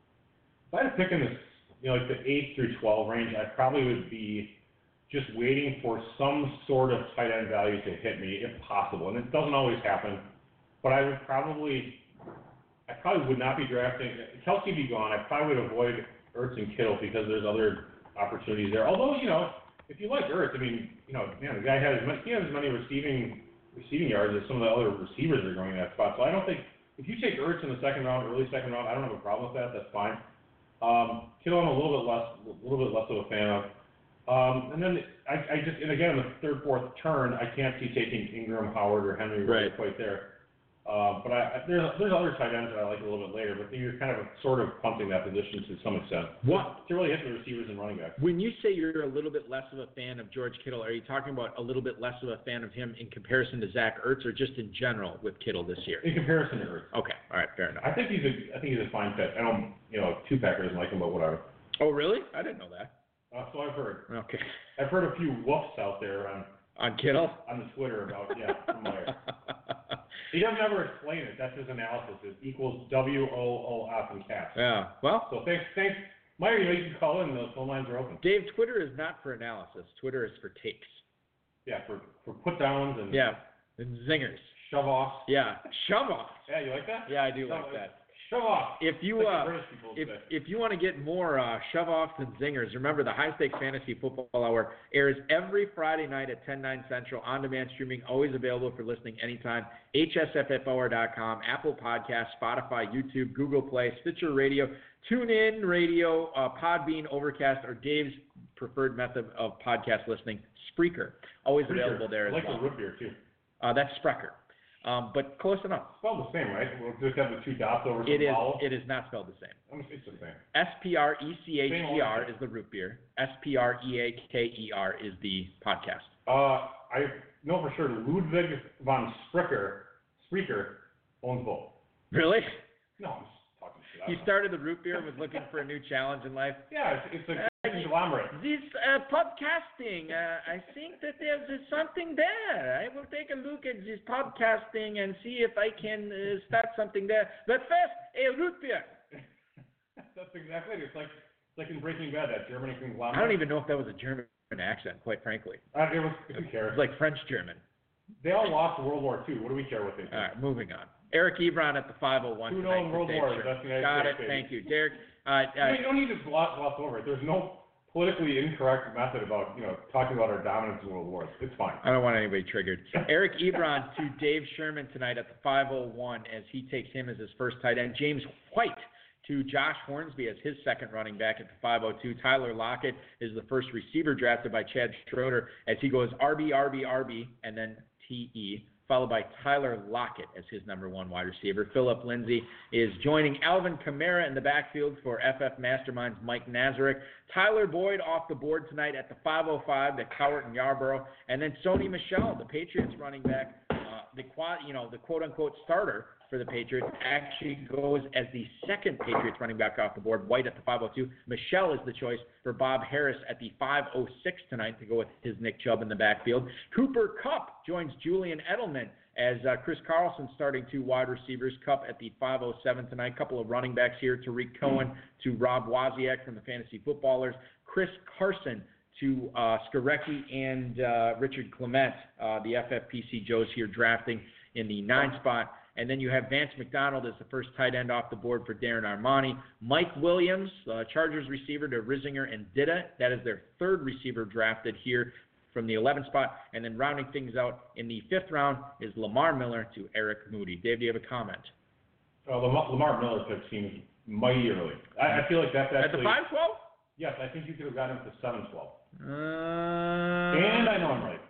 If I had to pick in the you know, like the eight through twelve range, I probably would be just waiting for some sort of tight end value to hit me, if possible. And it doesn't always happen, but I would probably, I probably would not be drafting. Kelce be gone. I probably would avoid Ertz and Kittle because there's other opportunities there. Although, you know, if you like Ertz, I mean, you know, man, the guy has as many, he has as many receiving receiving yards as some of the other receivers are going in that spot. So I don't think if you take Ertz in the second round, early second round, I don't have a problem with that. That's fine. Um, Kittle, I'm a little bit less, a little bit less of a fan of. Um, and then I, I just, and again, in the third, fourth turn, I can't see taking Engram, Howard, or Henry Right. quite there. Uh, but I, I, there's, there's other tight ends that I like a little bit later, but you're kind of sort of punting that position to some extent. What- To really hit the receivers and running backs. When you say you're a little bit less of a fan of George Kittle, are you talking about a little bit less of a fan of him in comparison to Zach Ertz, or just in general with Kittle this year? In comparison to Ertz. Okay, all right, fair enough. I think he's a, I think he's a fine fit. I don't, you know, two Packer doesn't like him, but whatever. Oh, really? I didn't know that. Uh, so I've heard. Okay, I've heard a few whoofs out there on on Kittle. on the Twitter about yeah. He doesn't ever explain it. That's his analysis. It equals W O O F in caps. yeah. Well, So thanks, thanks, Meyer. You know you can call in. The phone lines are open. Dave, Twitter is not for analysis. Twitter is for takes. Yeah, for for put downs and Yeah, and zingers. shove offs. Yeah, shove off. Yeah, you like that? Yeah, I do Shove- like that. Shove off. If you Like uh, if say. if you want to get more uh, shove offs and zingers, remember the High Stakes Fantasy Football Hour airs every Friday night at 10 9 Central on demand streaming, always available for listening anytime. HSFFOR.com, Apple Podcasts, Spotify, YouTube, Google Play, Stitcher Radio, TuneIn Radio, uh, Podbean, Overcast, or Dave's preferred method of podcast listening, Spreaker. Always Pretty available there I as like well. the root beer too. Uh, that's Sprecher, um, but close enough. Spelled the same, right? We'll just have the two dots over some It is. vowel. It is not spelled the same. It's the same. S P R E C H E R is the root beer. S P R E A K E R is the podcast. Uh, I know for sure Ludwig von Sprecher, Sprecher owns both. Really? No, I'm just talking shit. I He started the root beer and was looking for a new challenge in life. Yeah, it's, it's a Uh, conglomerate. This uh, podcasting, uh, I think that there's something there. I will take a look at this podcasting and see if I can uh, start something there. But first, a root beer. That's exactly it. It's like it's like in Breaking Bad, that German conglomerate. I don't even know if that was a German accent, quite frankly. Uh, it was, who It was like French German. they all lost World War II. What do we care what they do? All right, moving on. Eric Ebron at the 501 Two tonight world wars. Sher- That's the Got it. Thank you, Derek. Uh, uh, you don't need to gloss, gloss over it. There's no politically incorrect method about you know talking about our dominance in world wars. It's fine. I don't want anybody triggered. Eric Ebron to Dave Schermann tonight at the 501 as he takes him as his first tight end. James White to Josh Hornsby as his second running back at the 502. Tyler Lockett is the first receiver drafted by Chad Schroeder as he goes RB, RB, RB, and then TE, followed by Tyler Lockett as his number one wide receiver. Phillip Lindsay is joining Alvin Kamara in the backfield for FF Masterminds Mike Nazarek. Tyler Boyd off the board tonight at the 505 to Cowart and Yarborough, and then Sony Michel, the Patriots running back, the quad, you know, the quote unquote starter for the Patriots, actually goes as the second Patriots running back off the board. White at the 502. Michel is the choice for Bob Harris at the 506 tonight to go with his Nick Chubb in the backfield. Cooper Kupp joins Julian Edelman as uh, Chris Carlson starting two wide receivers. Kupp at the 507 tonight. Couple of running backs here. Tarik Cohen to Rob Wozniak from the Fantasy Footballers. Chris Carson to uh, Skarecky and uh, Richard Clement, uh, the FFPC Joes here drafting in the nine spot. And then you have Vance McDonald as the first tight end off the board for Darren Armani. Mike Williams, uh, Chargers receiver to Risinger and Ditta. That is their third receiver drafted here from the 11th spot. And then rounding things out in the fifth round is Lamar Miller to Eric Moody. Dave, do you have a comment? Uh, Lamar, Lamar Miller pick seems mighty early. I, I feel like that's actually. At the actually 512? yes. I think you could have gotten him to seven twelve. Uh, and I know I'm right.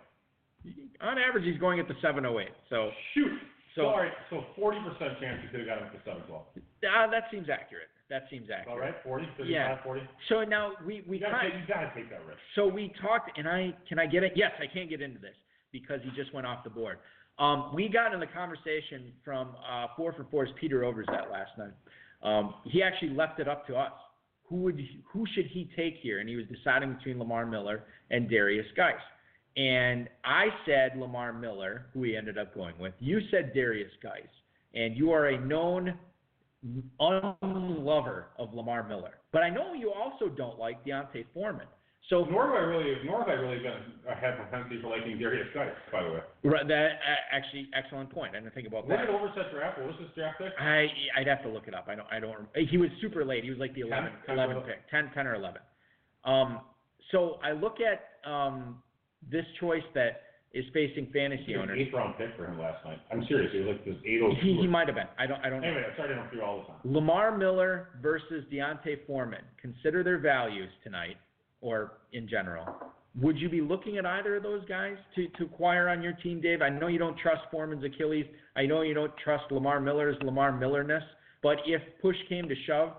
On average, he's going at the 708. So, Shoot. so Sorry. So forty percent chance you could have gotten him to seven twelve. uh, that seems accurate. That seems accurate. All right, 40, 35, Yeah. 40. So now we we You gotta, kind take, you gotta take that risk. so we talked, and I can I get it? Yes, I can't get into this because he just went off the board. Um, we got in the conversation from uh, Four for Four's Peter Overzet last night. Um, he actually left it up to us. Who would who should he take here? And he was deciding between Lamar Miller and Derrius Guice. And I said Lamar Miller, who he ended up going with. You said Derrius Guice, and you are a known unlover of Lamar Miller. But I know you also don't like D'Onta Foreman. So Nor have I really, nor have I really been uh, had propensity for liking Derrius Guice, by the way. Right, that uh, actually excellent point. I didn't think about Where that. did Overzet draft? What was his draft pick? I I'd have to look it up. I don't I don't. He was super late. He was like the 11, 10, 11 12. pick, 10, 10 or eleven. Um, so I look at um this choice that is facing fantasy He was an owners. eighth round pick for him last night. I'm serious. He was like this eight He, he might have been. I don't I don't know. Anyway, I'm sorry to interrupt you all the time. Lamar Miller versus D'Onta Foreman. Consider their values tonight. Or in general. Would you be looking at either of those guys to, to acquire on your team, Dave? I know you don't trust Foreman's Achilles. I know you don't trust Lamar Miller's Lamar Millerness. But if push came to shove,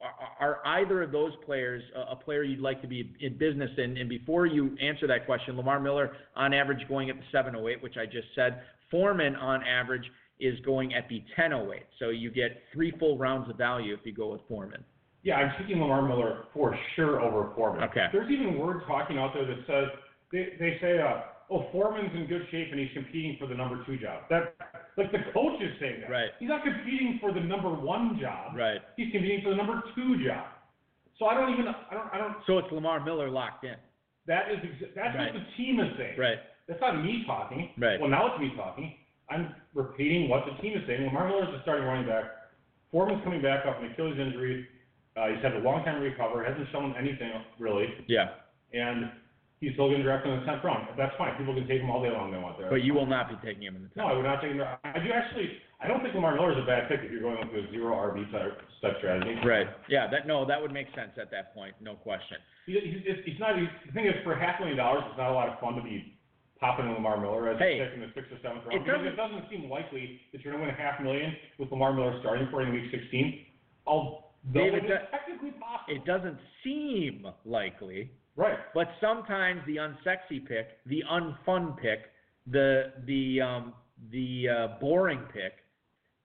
are, are either of those players a, a player you'd like to be in business in? And before you answer that question, Lamar Miller on average going at the 708, which I just said. Foreman on average is going at the 1008. So you get three full rounds of value if you go with Foreman. Yeah, I'm taking Lamar Miller for sure over Foreman. Okay. There's even word talking out there that says they they say uh oh Foreman's in good shape and he's competing for the number two job. That like the coach is saying that. Right. He's not competing for the number one job. Right. He's competing for the number two job. So I don't even I don't I don't So it's Lamar Miller locked in. that is exa- that's Right. what the team is saying. Right. That's not me talking. Right. Well now it's me talking. I'm repeating what the team is saying. Lamar Miller is the starting running back. Foreman's coming back off an Achilles injury. Uh, he's had a long time to recover. Hasn't shown anything really Yeah. and he's still going to draft in the tenth round. That's fine. People can take him all day long. They want there. But you will not be taking him in the tenth. No, I would not take him. I do actually. I don't think Lamar Miller is a bad pick if you're going with a zero RB type, type strategy. Right. Yeah. That no, that would make sense at that point. No question. He, he's, he's not. He's, the thing is, for half a million dollars, it's not a lot of fun to be popping in Lamar Miller as Hey, a pick in the sixth or seventh it round because doesn't- it doesn't seem likely that you're going to win a half million with Lamar Miller starting for in week 16. Although David, it technically possible. It doesn't seem likely, right. but sometimes the unsexy pick, the unfun pick, the the um, the uh, boring pick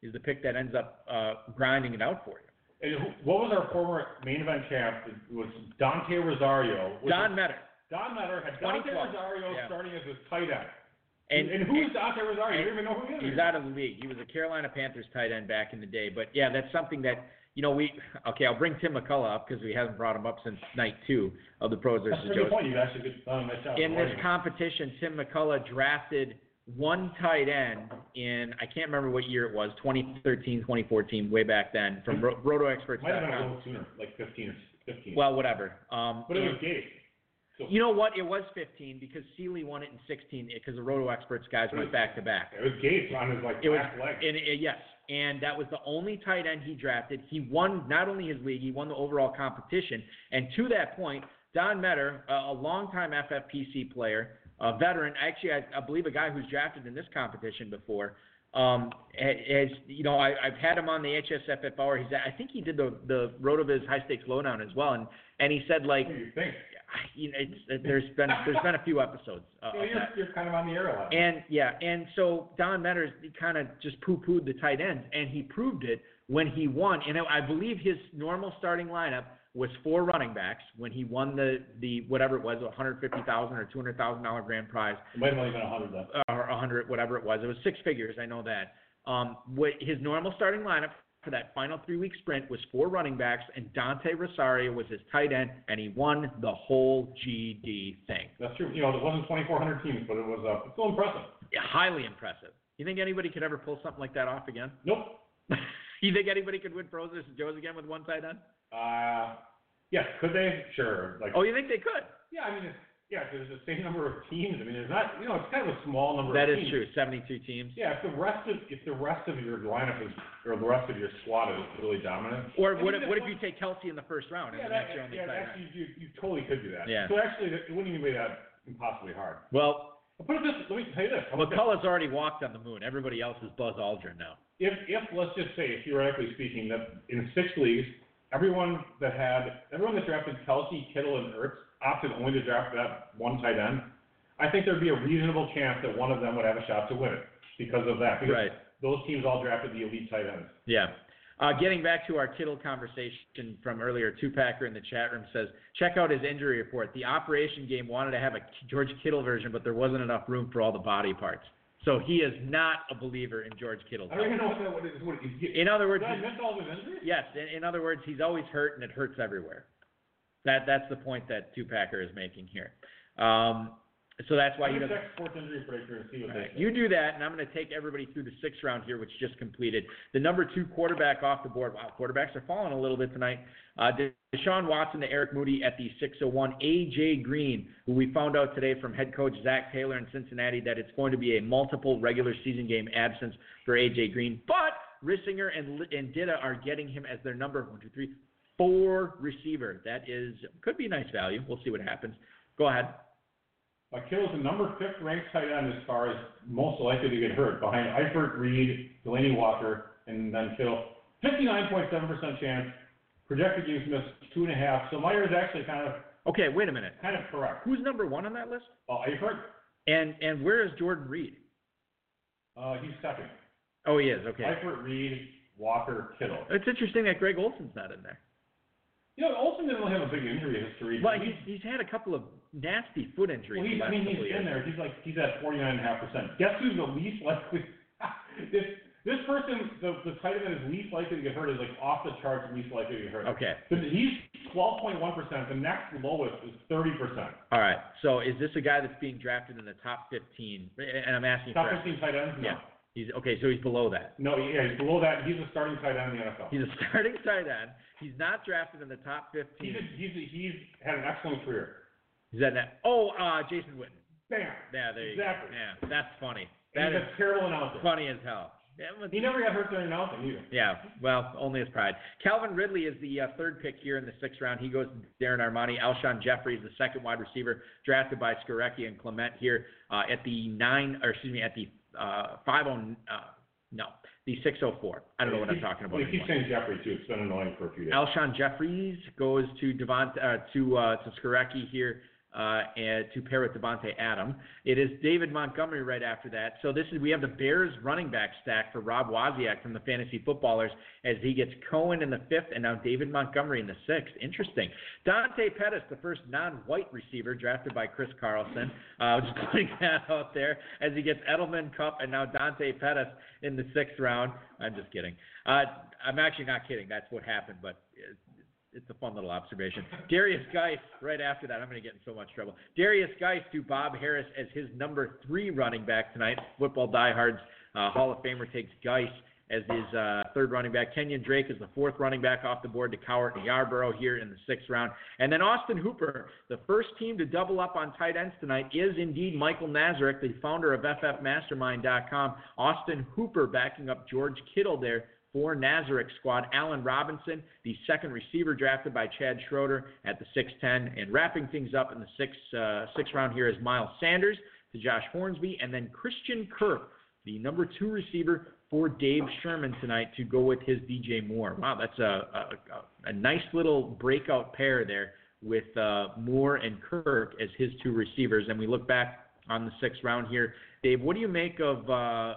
is the pick that ends up uh, grinding it out for you. And what was our former main event champ? It was Dante Rosario. was Don Metter. Don Metter had Dante Rosario yeah. starting as his tight end. And, and who is Dante Rosario? You don't even know who he is. He's out of the league. He was a Carolina Panthers tight end back in the day. But yeah, that's something that you know we. Okay, I'll bring Tim McCullough up because we haven't brought him up since night two of the pros That's versus pretty Joes. good point. You actually did done a. In this competition, Tim McCullough drafted one tight end in I can't remember what year it was, 2013, 2014, way back then, from Ro- Might have been a little sooner, like 15 or 15. Well, whatever. Um, but it was Gabe. So you know what? It was 15 because Sealy won it in 16 because the Roto Experts guys went back to back. it was Gabe on his like It was, last leg. and uh, yes, and that was the only tight end he drafted. He won not only his league, he won the overall competition. And to that point, Don Metter, a, a longtime FFPC player, a veteran, actually, I, I believe a guy who's drafted in this competition before. Um, has you know I, I've had him on the HSFF hour. He's I think he did the the Rotoviz high stakes lowdown as well, and and he said like you know it's, there's been there's been a few episodes uh, Yeah, you're, you're kind of on the air a lot. And yeah, and so Don Metters kind of just poo-pooed the tight ends, and he proved it when he won. And I I believe his normal starting lineup was four running backs when he won the the whatever it was, 150,000 or 200,000 dollar grand prize, it might have only been 100 then. or 100, whatever it was. It was six figures. I know that. Um, what his normal starting lineup for that final three-week sprint was four running backs, and Dante Rosario was his tight end, and he won the whole GD thing. That's true. You know, it wasn't 2,400 teams, but it was uh, it's still impressive. Yeah, highly impressive. You think anybody could ever pull something like that off again? Nope. you think anybody could win pros versus Joes again with one tight end? Uh, yes, could they? Sure. Like, Oh, you think they could? yeah, I mean, it's, yeah, because there's the same number of teams. I mean, there's not, you know, it's kind of a small number That of is teams. true. Seventy-two teams. Yeah, if the rest of if the rest of your lineup is or the rest of your squad is really dominant. Or I what mean, if what if you take Kelce in the first round and Yeah, the that, year yeah, actually, you, you totally could do that. Yeah. So actually, it wouldn't even be that impossibly hard. Well, I'll put it this. Let me tell you this. How about this? McCullough's already walked on the moon. Everybody else is Buzz Aldrin now. If if let's just say, theoretically speaking, that in six leagues, everyone that had everyone that drafted Kelce, Kittle, and Ertz opted only to draft that one tight end, I think there'd be a reasonable chance that one of them would have a shot to win it because of that. Because Right. those teams all drafted the elite tight ends. Yeah. Uh, getting back to our Kittle conversation from earlier, Two Packer in the chat room says, check out his injury report. The operation game wanted to have a George Kittle version, but there wasn't enough room for all the body parts. So he is not a believer in George Kittle. I don't even know what that what is. What is In other words, did I miss all his injuries? Yes, in, in other words, he's always hurt and it hurts everywhere. That that's the point that Two Packer is making here. Um, so that's why doesn't. check Sports Injury Predictor and see what All they say. you do that, and I'm going to take everybody through the sixth round here, which just completed. The number two quarterback off the board. Wow, quarterbacks are falling a little bit tonight. Uh, Deshaun Watson to Eric Moody at the 601. AJ Green, who we found out today from head coach Zac Taylor in Cincinnati that it's going to be a multiple regular season game absence for AJ Green. But Risinger and and Ditta are getting him as their number one, two, three, four receiver. That is could be a nice value. We'll see what happens. Go ahead. Uh, is the number fifth ranked tight end as far as most likely to get hurt, behind Eifert, Reed, Delanie Walker, and then Kittle. 59.7% chance. Projected games missed two and a half. So Meyer is actually kind of Okay, wait a minute. kind of correct. Who's number one on that list? Uh, Eifert, And and where is Jordan Reed? uh, he's second. Oh, he is. Okay. Eifert, Reed, Walker, Kittle. It's interesting that Greg Olsen's not in there. You know, Olsen doesn't really have a big injury history. Well, He- he's he's had a couple of nasty foot injuries. Well, he's, I mean, he's in there. He's like he's at forty nine and a half percent. Guess who's the least likely? this this person, the the tight end that is least likely to get hurt is like off the charts least likely to get hurt. Okay. But he's twelve point one percent. The next lowest is thirty percent. All right. So is this a guy that's being drafted in the top 15? And I'm asking Top for fifteen tight ends? No. Yeah. He's okay. So he's below that. No, yeah, he's below that. He's a starting tight end in the NFL. He's a starting tight end. He's not drafted in the top 15. He's a, he's a, he's had an excellent career. Is that net? Oh, uh, Jason Witten. Bam. Yeah, there you Exactly. go. Yeah, that's funny. That he's is a terrible announcer. funny as hell. But- He never got hurt during announcing either. Yeah, well, only his pride. Calvin Ridley is the uh, third pick here in the sixth round. He goes to Darren Armani. Alshon Jeffery is the second wide receiver, drafted by Skarecky and Clement here uh, at the nine, or excuse me, at the uh, five on, uh, no, the six oh four. I don't know what I'm talking about he keeps saying Jeffrey too. It's been annoying for a few days. Alshon Jeffries goes to Devont, uh, to uh, to here. Uh, to pair with Davante Adam. It is David Montgomery right after that. So this is we have the Bears running back stack for Rob Wozniak from the Fantasy Footballers as he gets Cohen in the fifth and now David Montgomery in the sixth. Interesting. Dante Pettis, the first non-white receiver drafted by Chris Carlson. Uh, just putting that out there as he gets Edelman Kupp and now Dante Pettis in the sixth round. I'm just kidding. Uh, I'm actually not kidding. That's what happened, but. It, it's a fun little observation. Derrius Guice, right after that, I'm going to get in so much trouble. Derrius Guice to Bob Harris as his number three running back tonight. Football diehards, uh, Hall of Famer takes Guice as his uh, third running back. Kenyon Drake is the fourth running back off the board to Cowart and Yarborough here in the sixth round. And then Austin Hooper, the first team to double up on tight ends tonight, is indeed Michael Nazarek, the founder of FFMastermind.com. Austin Hooper backing up George Kittle there for Nazarek's squad. Allen Robinson, the second receiver drafted by Chad Schroeder at the 6'10. And wrapping things up in the sixth, uh, sixth round here is Miles Sanders to Josh Hornsby. And then Christian Kirk, the number two receiver for Dave Schermann tonight to go with his DJ Moore. Wow, that's a, a, a nice little breakout pair there with uh, Moore and Kirk as his two receivers. And we look back on the sixth round here. Dave, what do you make of uh,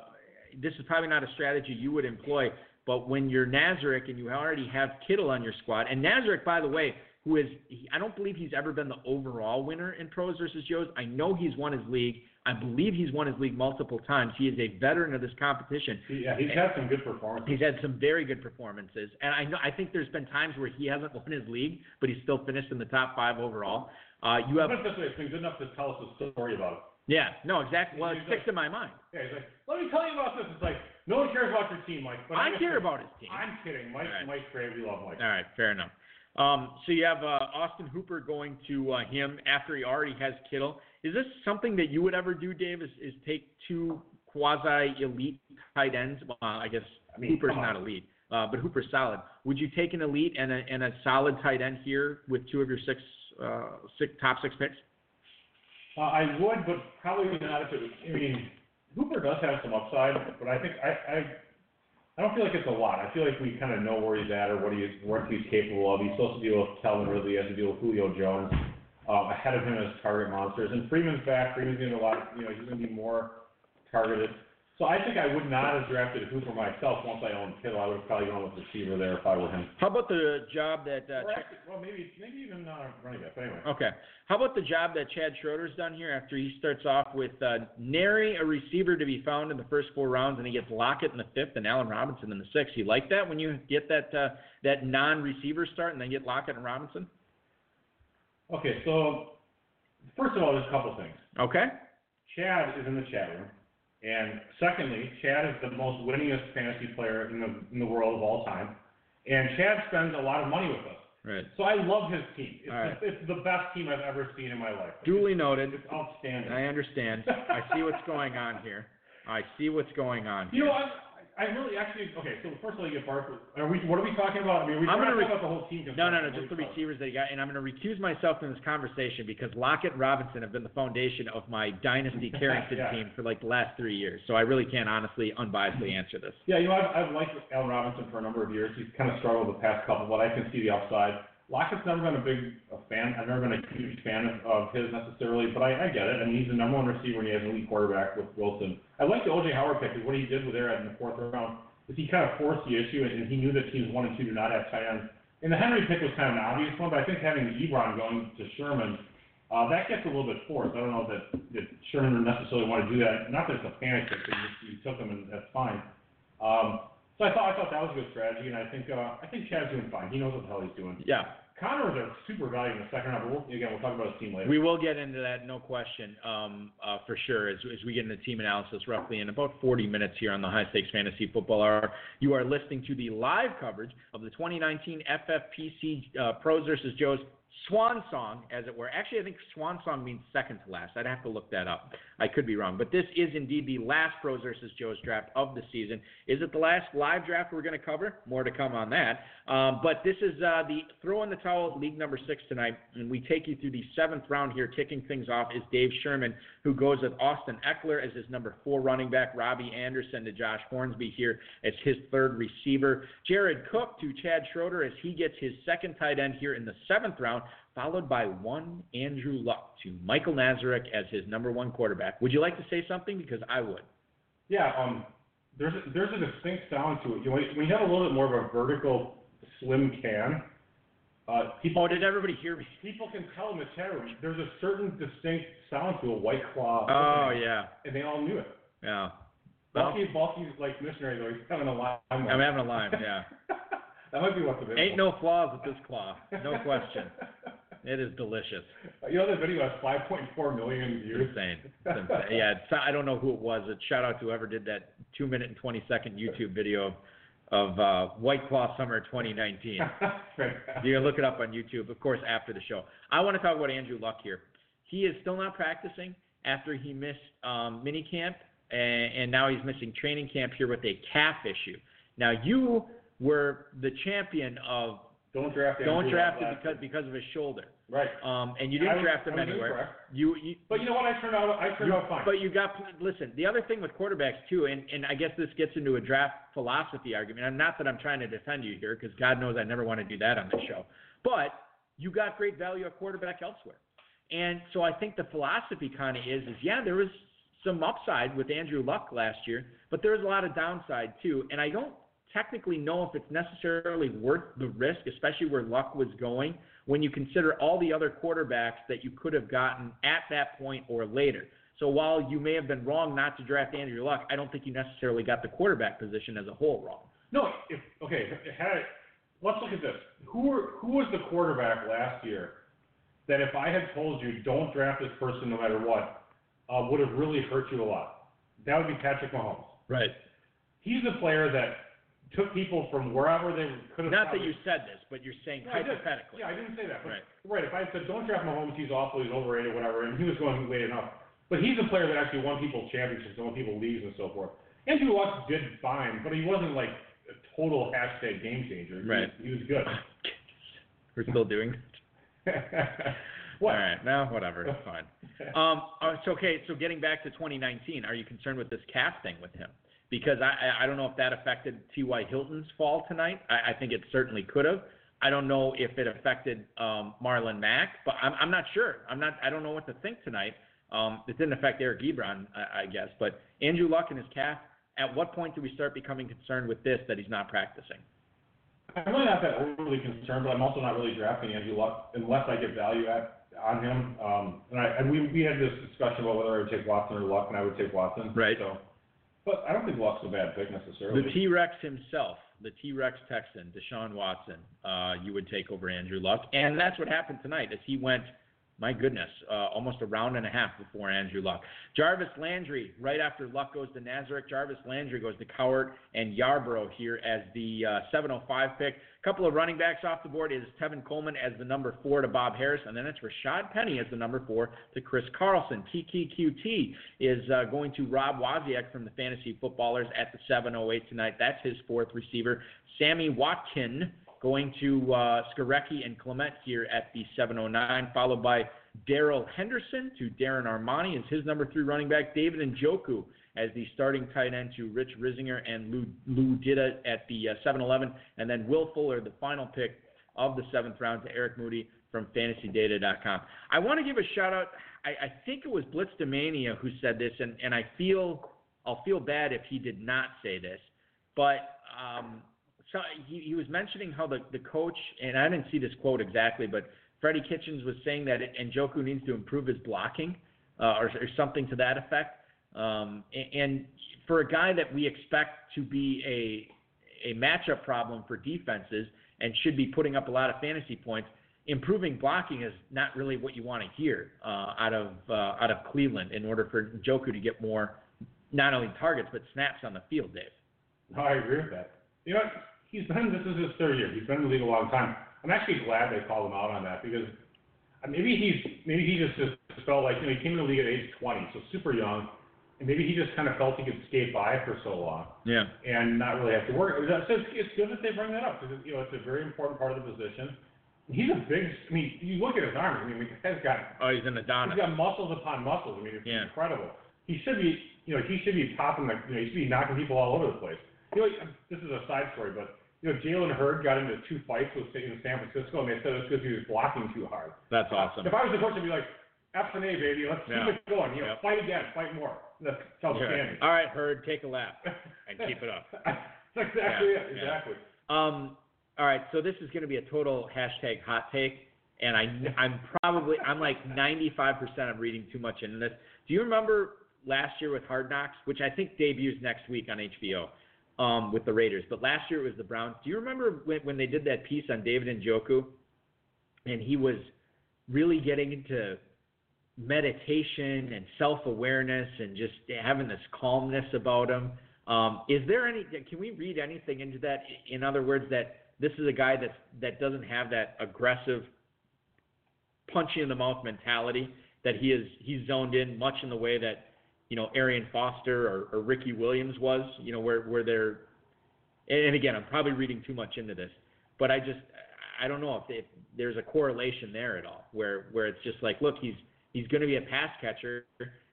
this is probably not a strategy you would employ, but when you're Nazarek and you already have Kittle on your squad, and Nazarek, by the way, who is, he, I don't believe he's ever been the overall winner in pros versus Joes. I know he's won his league. I believe he's won his league multiple times. He is a veteran of this competition. Yeah, he's had some good performances. He's had some very good performances, and I know I think there's been times where he hasn't won his league, but he's still finished in the top five overall. Uh, you have, Put it this way, it's been good enough to tell us a story about it. Yeah, no, exactly. Well, it sticks like- in my mind. Yeah, he's like, let me tell you about this. It's like, no one cares about your team, Mike. But I I'm care about his team. I'm kidding. Mike, right. Mike's great. We love Mike. All right, fair enough. Um, so you have uh, Austin Hooper going to uh, him after he already has Kittle. Is this something that you would ever do, Dave? Is, is take two quasi elite tight ends? Well, I guess I mean, Hooper's not elite, uh, but Hooper's solid. Would you take an elite and a, and a solid tight end here with two of your six, uh, six top six picks? Uh, I would, but probably not if it was. I mean, Hooper does have some upside, but I think I, I, I don't feel like it's a lot. I feel like we kind of know where he's at or what he's what he's capable of. He's supposed to deal with Calvin Ridley, he has to deal with Julio Jones. Um, ahead of him as target monsters, and Freeman's back. Freeman's going to a lot. You know, he's going to be more targeted. So I think I would not have drafted Hooper myself once I owned Kittle. I would have probably gone with receiver there if I were him. How about the job that uh, Ch- actually, well, maybe maybe even uh, running back. But anyway. Okay. How about the job that Chad Schroeder's done here after he starts off with uh, nary a receiver to be found in the first four rounds, and he gets Lockett in the fifth and Allen Robinson in the sixth. You like that when you get that uh, that non-receiver start and then get Lockett and Robinson? Okay, so first of all, there's a couple things. Okay. Chad is in the chat room, and secondly, Chad is the most winningest fantasy player in the in the world of all time, and Chad spends a lot of money with us. Right. So I love his team. It's, right. it's the best team I've ever seen in my life. Duly noted. It's outstanding. I understand. I see what's going on here. I see what's going on You know, I, I really actually okay. So first of all, you get Barkley. Are we? What are we talking about? I mean, we I'm going to rec- re- about the whole team. No, no, no, just the What are we talking receivers that he got, and I'm going to recuse myself from this conversation because Lockett and Robinson have been the foundation of my dynasty Carrington Yeah. team for like the last three years. So I really can't honestly, unbiasedly answer this. Yeah, you know, I've, I've liked Allen Robinson for a number of years. He's kind of struggled the past couple, but I can see the upside. Lockett's never been a big a fan. I've never been a huge fan of, of his necessarily, but I, I get it. I mean, he's the number one receiver and he has an elite quarterback with Wilson. I like the O.J. Howard pick because what he did with there in the fourth round is he kind of forced the issue and, and he knew that teams one and two do not have tight ends. And the Henry pick was kind of an obvious one, but I think having Ebron going to Schermann, uh, that gets a little bit forced. I don't know that, that Schermann would necessarily want to do that. Not that it's a panic pick, but you, you took him and that's fine. Um, so I thought I thought that was a good strategy, and I think uh, I think Chad's doing fine. He knows what the hell he's doing. Yeah, Conner was a super value in the second but we'll, again, we'll talk about his team later. we will get into that, no question, um, uh, for sure, as, as we get into team analysis roughly in about 40 minutes here on the High Stakes Fantasy Football Hour. You are listening to the live coverage of the 2019 FFPC uh, Pros versus Joe's Swan Song, as it were. Actually, I think Swan Song means second to last. I'd have to look that up. I could be wrong. But this is indeed the last Pros versus Joe's draft of the season. Is it the last live draft we're going to cover? More to come on that. Um, but this is uh, the throw in the towel league number six tonight, and we take you through the seventh round here. Kicking things off is Dave Schermann, who goes with Austin Ekeler as his number four running back, Robbie Anderson to Josh Hornsby here as his third receiver, Jared Cook to Chad Schroeder as he gets his second tight end here in the seventh round, followed by one Andrew Luck to Michael Nazarek as his number one quarterback. Would you like to say something? Because I would. Yeah, um, there's a, there's a distinct sound to it. You know, when you have a little bit more of a vertical, slim can, uh, people Oh, did everybody hear me? people can tell in the chat room. There's a certain distinct sound to a white claw. Oh opening, yeah, and they all knew it. yeah. Well, Bulky, bulky, like missionary though. He's having a lime. I'm having a lime. Yeah. that might be what's available. Ain't no flaws with this claw. No question. It is delicious. You know that video has 5.4 million It's views. insane. It's insane. Yeah, it's, I don't know who it was. It shout out to whoever did that two minute and twenty second YouTube video of uh, White Claw Summer 2019. Fantastic. You can look it up on YouTube, of course, after the show. I want to talk about Andrew Luck here. He is still not practicing after he missed um, mini camp, and, and now he's missing training camp here with a calf issue. Now, you were the champion of Don't draft. don't Andrew draft him because because of his shoulder. Right. um, and you didn't was- draft him anywhere. You, you But you know what? I turned out. I turned you- out fine. But you got listen. The other thing with quarterbacks too, and and I guess this gets into a draft philosophy argument. And not that I'm trying to defend you here, because God knows I never want to do that on this show. But you got great value at quarterback elsewhere, and so I think the philosophy kind of is is yeah, there was some upside with Andrew Luck last year, but there was a lot of downside too. And I don't technically know if it's necessarily worth the risk, especially where Luck was going, when you consider all the other quarterbacks that you could have gotten at that point or later. So while you may have been wrong not to draft Andrew Luck, I don't think you necessarily got the quarterback position as a whole wrong. No, if okay, had it, let's look at this. Who were, who was the quarterback last year that if I had told you don't draft this person no matter what, uh, would have really hurt you a lot? That would be Patrick Mahomes. Right. He's a player that took people from wherever they could have. Not that you said this, but you're saying I hypothetically. Yeah, I didn't say that. But, Right. right. If I said don't draft Mahomes, he's awful, he's overrated, whatever, and he was going late enough. But he's a player that actually won people championships and won people leagues and so forth. Andrew Luck did fine, but he wasn't like a total hashtag game changer. He Right. Was, he was good. We're still doing. what? All right. No, whatever. It's fine. Um, uh, so okay, so getting back to 2019, are you concerned with this calf thing with him? Because I I- don't know if that affected T.Y. Hilton's fall tonight. I, I think it certainly could have. I don't know if it affected um, Marlon Mack, but I'm I'm not sure. I'm not. I don't know what to think tonight. Um, it didn't affect Eric Ebron, I, I guess, but Andrew Luck and his calf. At what point do we start becoming concerned with this that he's not practicing? I'm really not that overly concerned, but I'm also not really drafting Andrew Luck unless I get value at on him. Um, and I and we we had this discussion about whether I would take Watson or Luck, and I would take Watson. Right. So, but I don't think Luck's a bad pick necessarily. The T Rex himself, the T Rex Texan, Deshaun Watson, uh, you would take over Andrew Luck. And that's what happened tonight as he went my goodness, uh, almost a round and a half before Andrew Luck. Jarvis Landry, right after Luck goes to Nazarek, Jarvis Landry goes to Cowart and Yarborough here as the uh, 705 pick. A couple of running backs off the board is Tevin Coleman as the number four to Bob Harris, and then it's Rashaad Penny as the number four to Chris Carlson. TKQT is uh, going to Rob Wozniak from the Fantasy Footballers at the 708 tonight. That's his fourth receiver. Sammy Watkin going to uh, Skarecky and Clement here at the 709, followed by Darrell Henderson to Darren Armani as his number three running back. David Njoku as the starting tight end to Rich Risinger and Lou, Lou Ditta at the uh, 711, and then Will Fuller, the final pick of the seventh round, to Eric Moody from FantasyData.com. I want to give a shout out. I, I think it was Blitzdemania who said this, and, and I feel I'll feel bad if he did not say this, but um, so he, he was mentioning how the, the coach, and I didn't see this quote exactly, but Freddie Kitchens was saying that Njoku needs to improve his blocking uh, or, or something to that effect. Um, and, and for a guy that we expect to be a, a matchup problem for defenses and should be putting up a lot of fantasy points, improving blocking is not really what you want to hear uh, out of uh, out of Cleveland in order for Njoku to get more not only targets but snaps on the field, Dave. No, I agree with that. You know, he's been this is his third year. He's been in the league a long time. I'm actually glad they called him out on that because uh, maybe he's maybe he just, just felt like you know he came in the league at age 20, so super young, and maybe he just kind of felt he could skate by for so long Yeah. and not really have to work. So it's, it's good that they bring that up because you know it's a very important part of the position. He's a big. I mean, you look at his arms. I mean, the guy's got Oh, he's an Adonis. He's got muscles upon muscles. I mean, it's Yeah. incredible. He should be, you know, he should be popping the, you know, he should be knocking people all over the place. You know, this is a side story, but you know, Jalen Hurd got into two fights with in San Francisco, and they said it's because he was blocking too hard. That's awesome. If I was the coach, I'd be like, F and A, baby, let's Yeah. keep it going. You know, fight again, fight more. That's outstanding. All right, Hurd, take a lap and keep it up. That's exactly Yeah, it. Exactly. Um, all right, so this is going to be a total hashtag hot take, and I, I'm probably I'm like 95% I'm reading too much into this. Do you remember last year with Hard Knocks, which I think debuts next week on HBO um, with the Raiders, but last year it was the Browns. Do you remember when, when they did that piece on David and Njoku, and he was really getting into meditation and self-awareness and just having this calmness about him? Um, is there any? Can we read anything into that? In other words, that this is a guy that that doesn't have that aggressive, punchy in the mouth mentality. That he is he's zoned in much in the way that you know Arian Foster or, or Ricky Williams was. You know where where they're. And again, I'm probably reading too much into this, but I just I don't know if, if there's a correlation there at all, where where it's just like, look, he's he's going to be a pass catcher.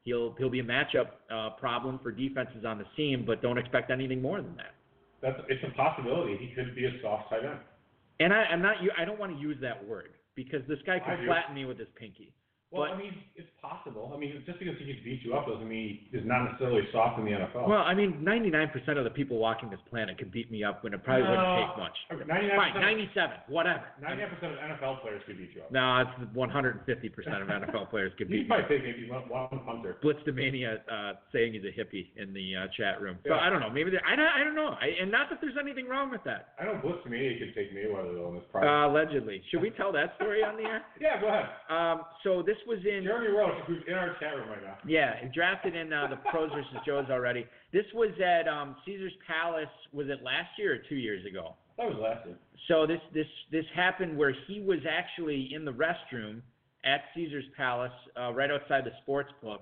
He'll he'll be a matchup uh, problem for defenses on the seam, but don't expect anything more than that. That's it's a possibility. He could be a soft tight end. And I, I'm not. u- I don't want to use that word because this guy could flatten me with his pinky. Well, But- I mean, it's possible. I mean, just because he could beat you up doesn't mean he's not necessarily soft in the NFL. Well, I mean, 99% of the people walking this planet could beat me up when it probably wouldn't take much. Okay, 99%, 97, whatever. 99% of NFL players could beat you up. No, it's 150% of NFL players could beat You beat me might up. maybe one, one punter. Blitzdomania uh, saying he's a hippie in the uh, chat room. So Yeah. I don't know. Maybe I don't. I don't know. I, and not that there's anything wrong with that. I know Blitz to me could take Mayweather though in this private. Uh, allegedly. Should we tell that story on the air? yeah, go ahead. Um, so this was in. Jeremy Roach, who's in our chat room right now. Yeah, drafted in uh, the pros versus Joes already. This was at um, Caesar's Palace. Was it last year or two years ago? That was last year. So this this this happened where he was actually in the restroom at Caesar's Palace, uh, right outside the sports book,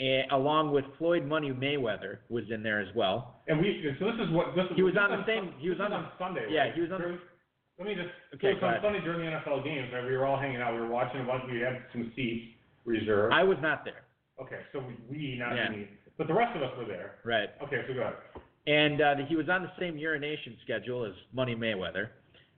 and, along with Floyd Money Mayweather was in there as well. And we, so this is what this. was. He was on the same- he was on the- Sunday. yeah, right? he was on the- Let me just. Okay, so go on ahead. Sunday during the NFL games, right, we were all hanging out. We were watching a bunch. We had some seats reserved. I was not there. okay, so we, we not Yeah. me, but the rest of us were there. Right. Okay, so go ahead. And uh, he was on the same urination schedule as Money Mayweather.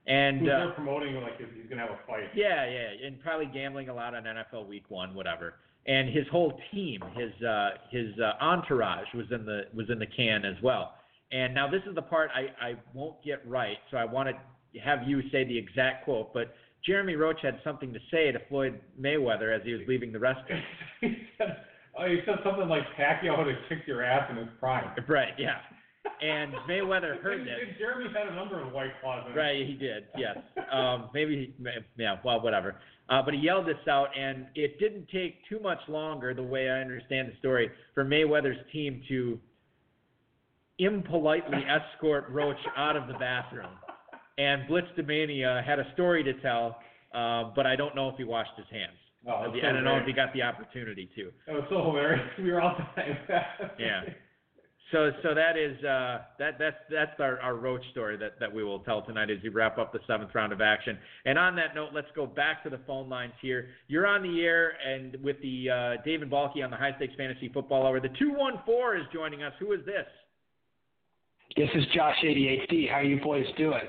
And Who's uh, there promoting like if he's gonna have a fight? Yeah, yeah, and probably gambling a lot on NFL Week One, whatever. And his whole team, his uh, his uh, entourage was in the was in the can as well. And now this is the part I, I won't get right, so I want to have you say the exact quote. But Jeremy Roach had something to say to Floyd Mayweather as he was leaving the restroom. he said, oh, he said something like Pacquiao would have kicked your ass in his prime. right? Yeah. and Mayweather heard this. Jeremy had a number of white claws. Right, he did. Yes. Um, maybe. Yeah. Well, whatever. Uh, but he yelled this out, and it didn't take too much longer, the way I understand the story, for Mayweather's team to impolitely escort Roach out of the bathroom. And Blitzdemania had a story to tell, uh, but I don't know if he washed his hands. Oh, I that's I don't know if he got the opportunity to. That was so hilarious. We were all dying. Yeah. So so that is uh, that that's that's our, our roach story that, that we will tell tonight as we wrap up the seventh round of action. And on that note, let's go back to the phone lines here. You're on the air and with the uh, David Balky on the High Stakes Fantasy Football Hour. The two one four is joining us. Who is this? This is Josh ADHD. How are you boys doing?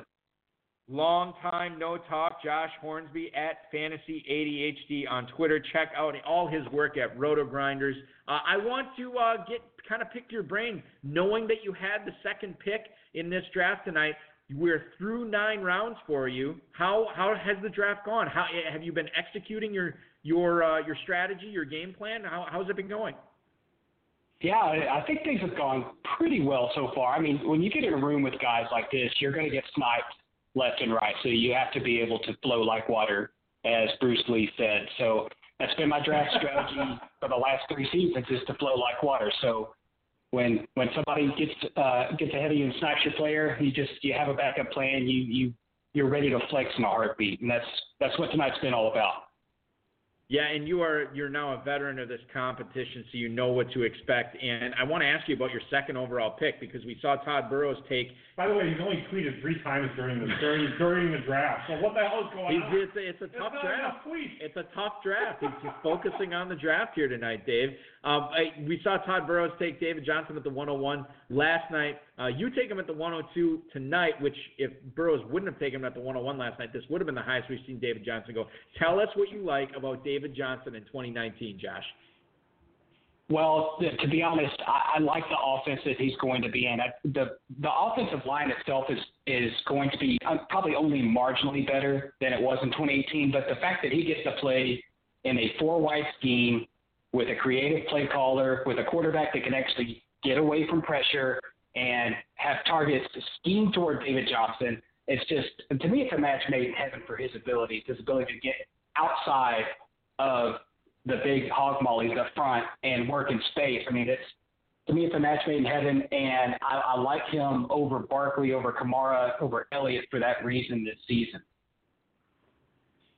Long time no talk. Josh Hornsby at Fantasy ADHD on Twitter. Check out all his work at Roto Grinders. Uh, I want to uh, get kind of pick your brain, knowing that you had the second pick in this draft tonight. We're through nine rounds for you. How how has the draft gone? How have you been executing your your uh, your strategy, your game plan? How how's it been going? Yeah, I think things have gone pretty well so far. I mean, when you get in a room with guys like this, you're going to get sniped left and right. So you have to be able to flow like water, as Bruce Lee said. So that's been my draft strategy for the last three seasons is to flow like water. So when when somebody gets uh, gets ahead of you and snipes your player, you just you have a backup plan. You you you're ready to flex in a heartbeat, and that's that's what tonight's been all about. Yeah, and you are you're now a veteran of this competition, so you know what to expect. And I want to ask you about your second overall pick because we saw Todd Burrows take. By the way, he's only tweeted three times during the during during the draft. So what the hell is going on? it's, a, it's a That's tough draft. It's a tough draft. He's just focusing on the draft here tonight, Dave. Um, I, we saw Todd Burrows take David Johnson at the 101 last night. Uh, you take him at the 102 tonight, which if Burrows wouldn't have taken him at the 101 last night, this would have been the highest we've seen David Johnson go. Tell us what you like about David Johnson in 2019, Josh. Well, to be honest, I, I like the offense that he's going to be in. I, the the offensive line itself is is going to be uh, probably only marginally better than it was in 2018. But the fact that he gets to play in a four wide scheme with a creative play caller, with a quarterback that can actually get away from pressure and have targets schemed toward David Johnson, it's just to me it's a match made in heaven for his abilities, his ability to get outside of the big hog mollies up front and work in space. I mean, it's to me, it's a match made in heaven, and I, I like him over Barkley, over Kamara, over Elliott for that reason this season.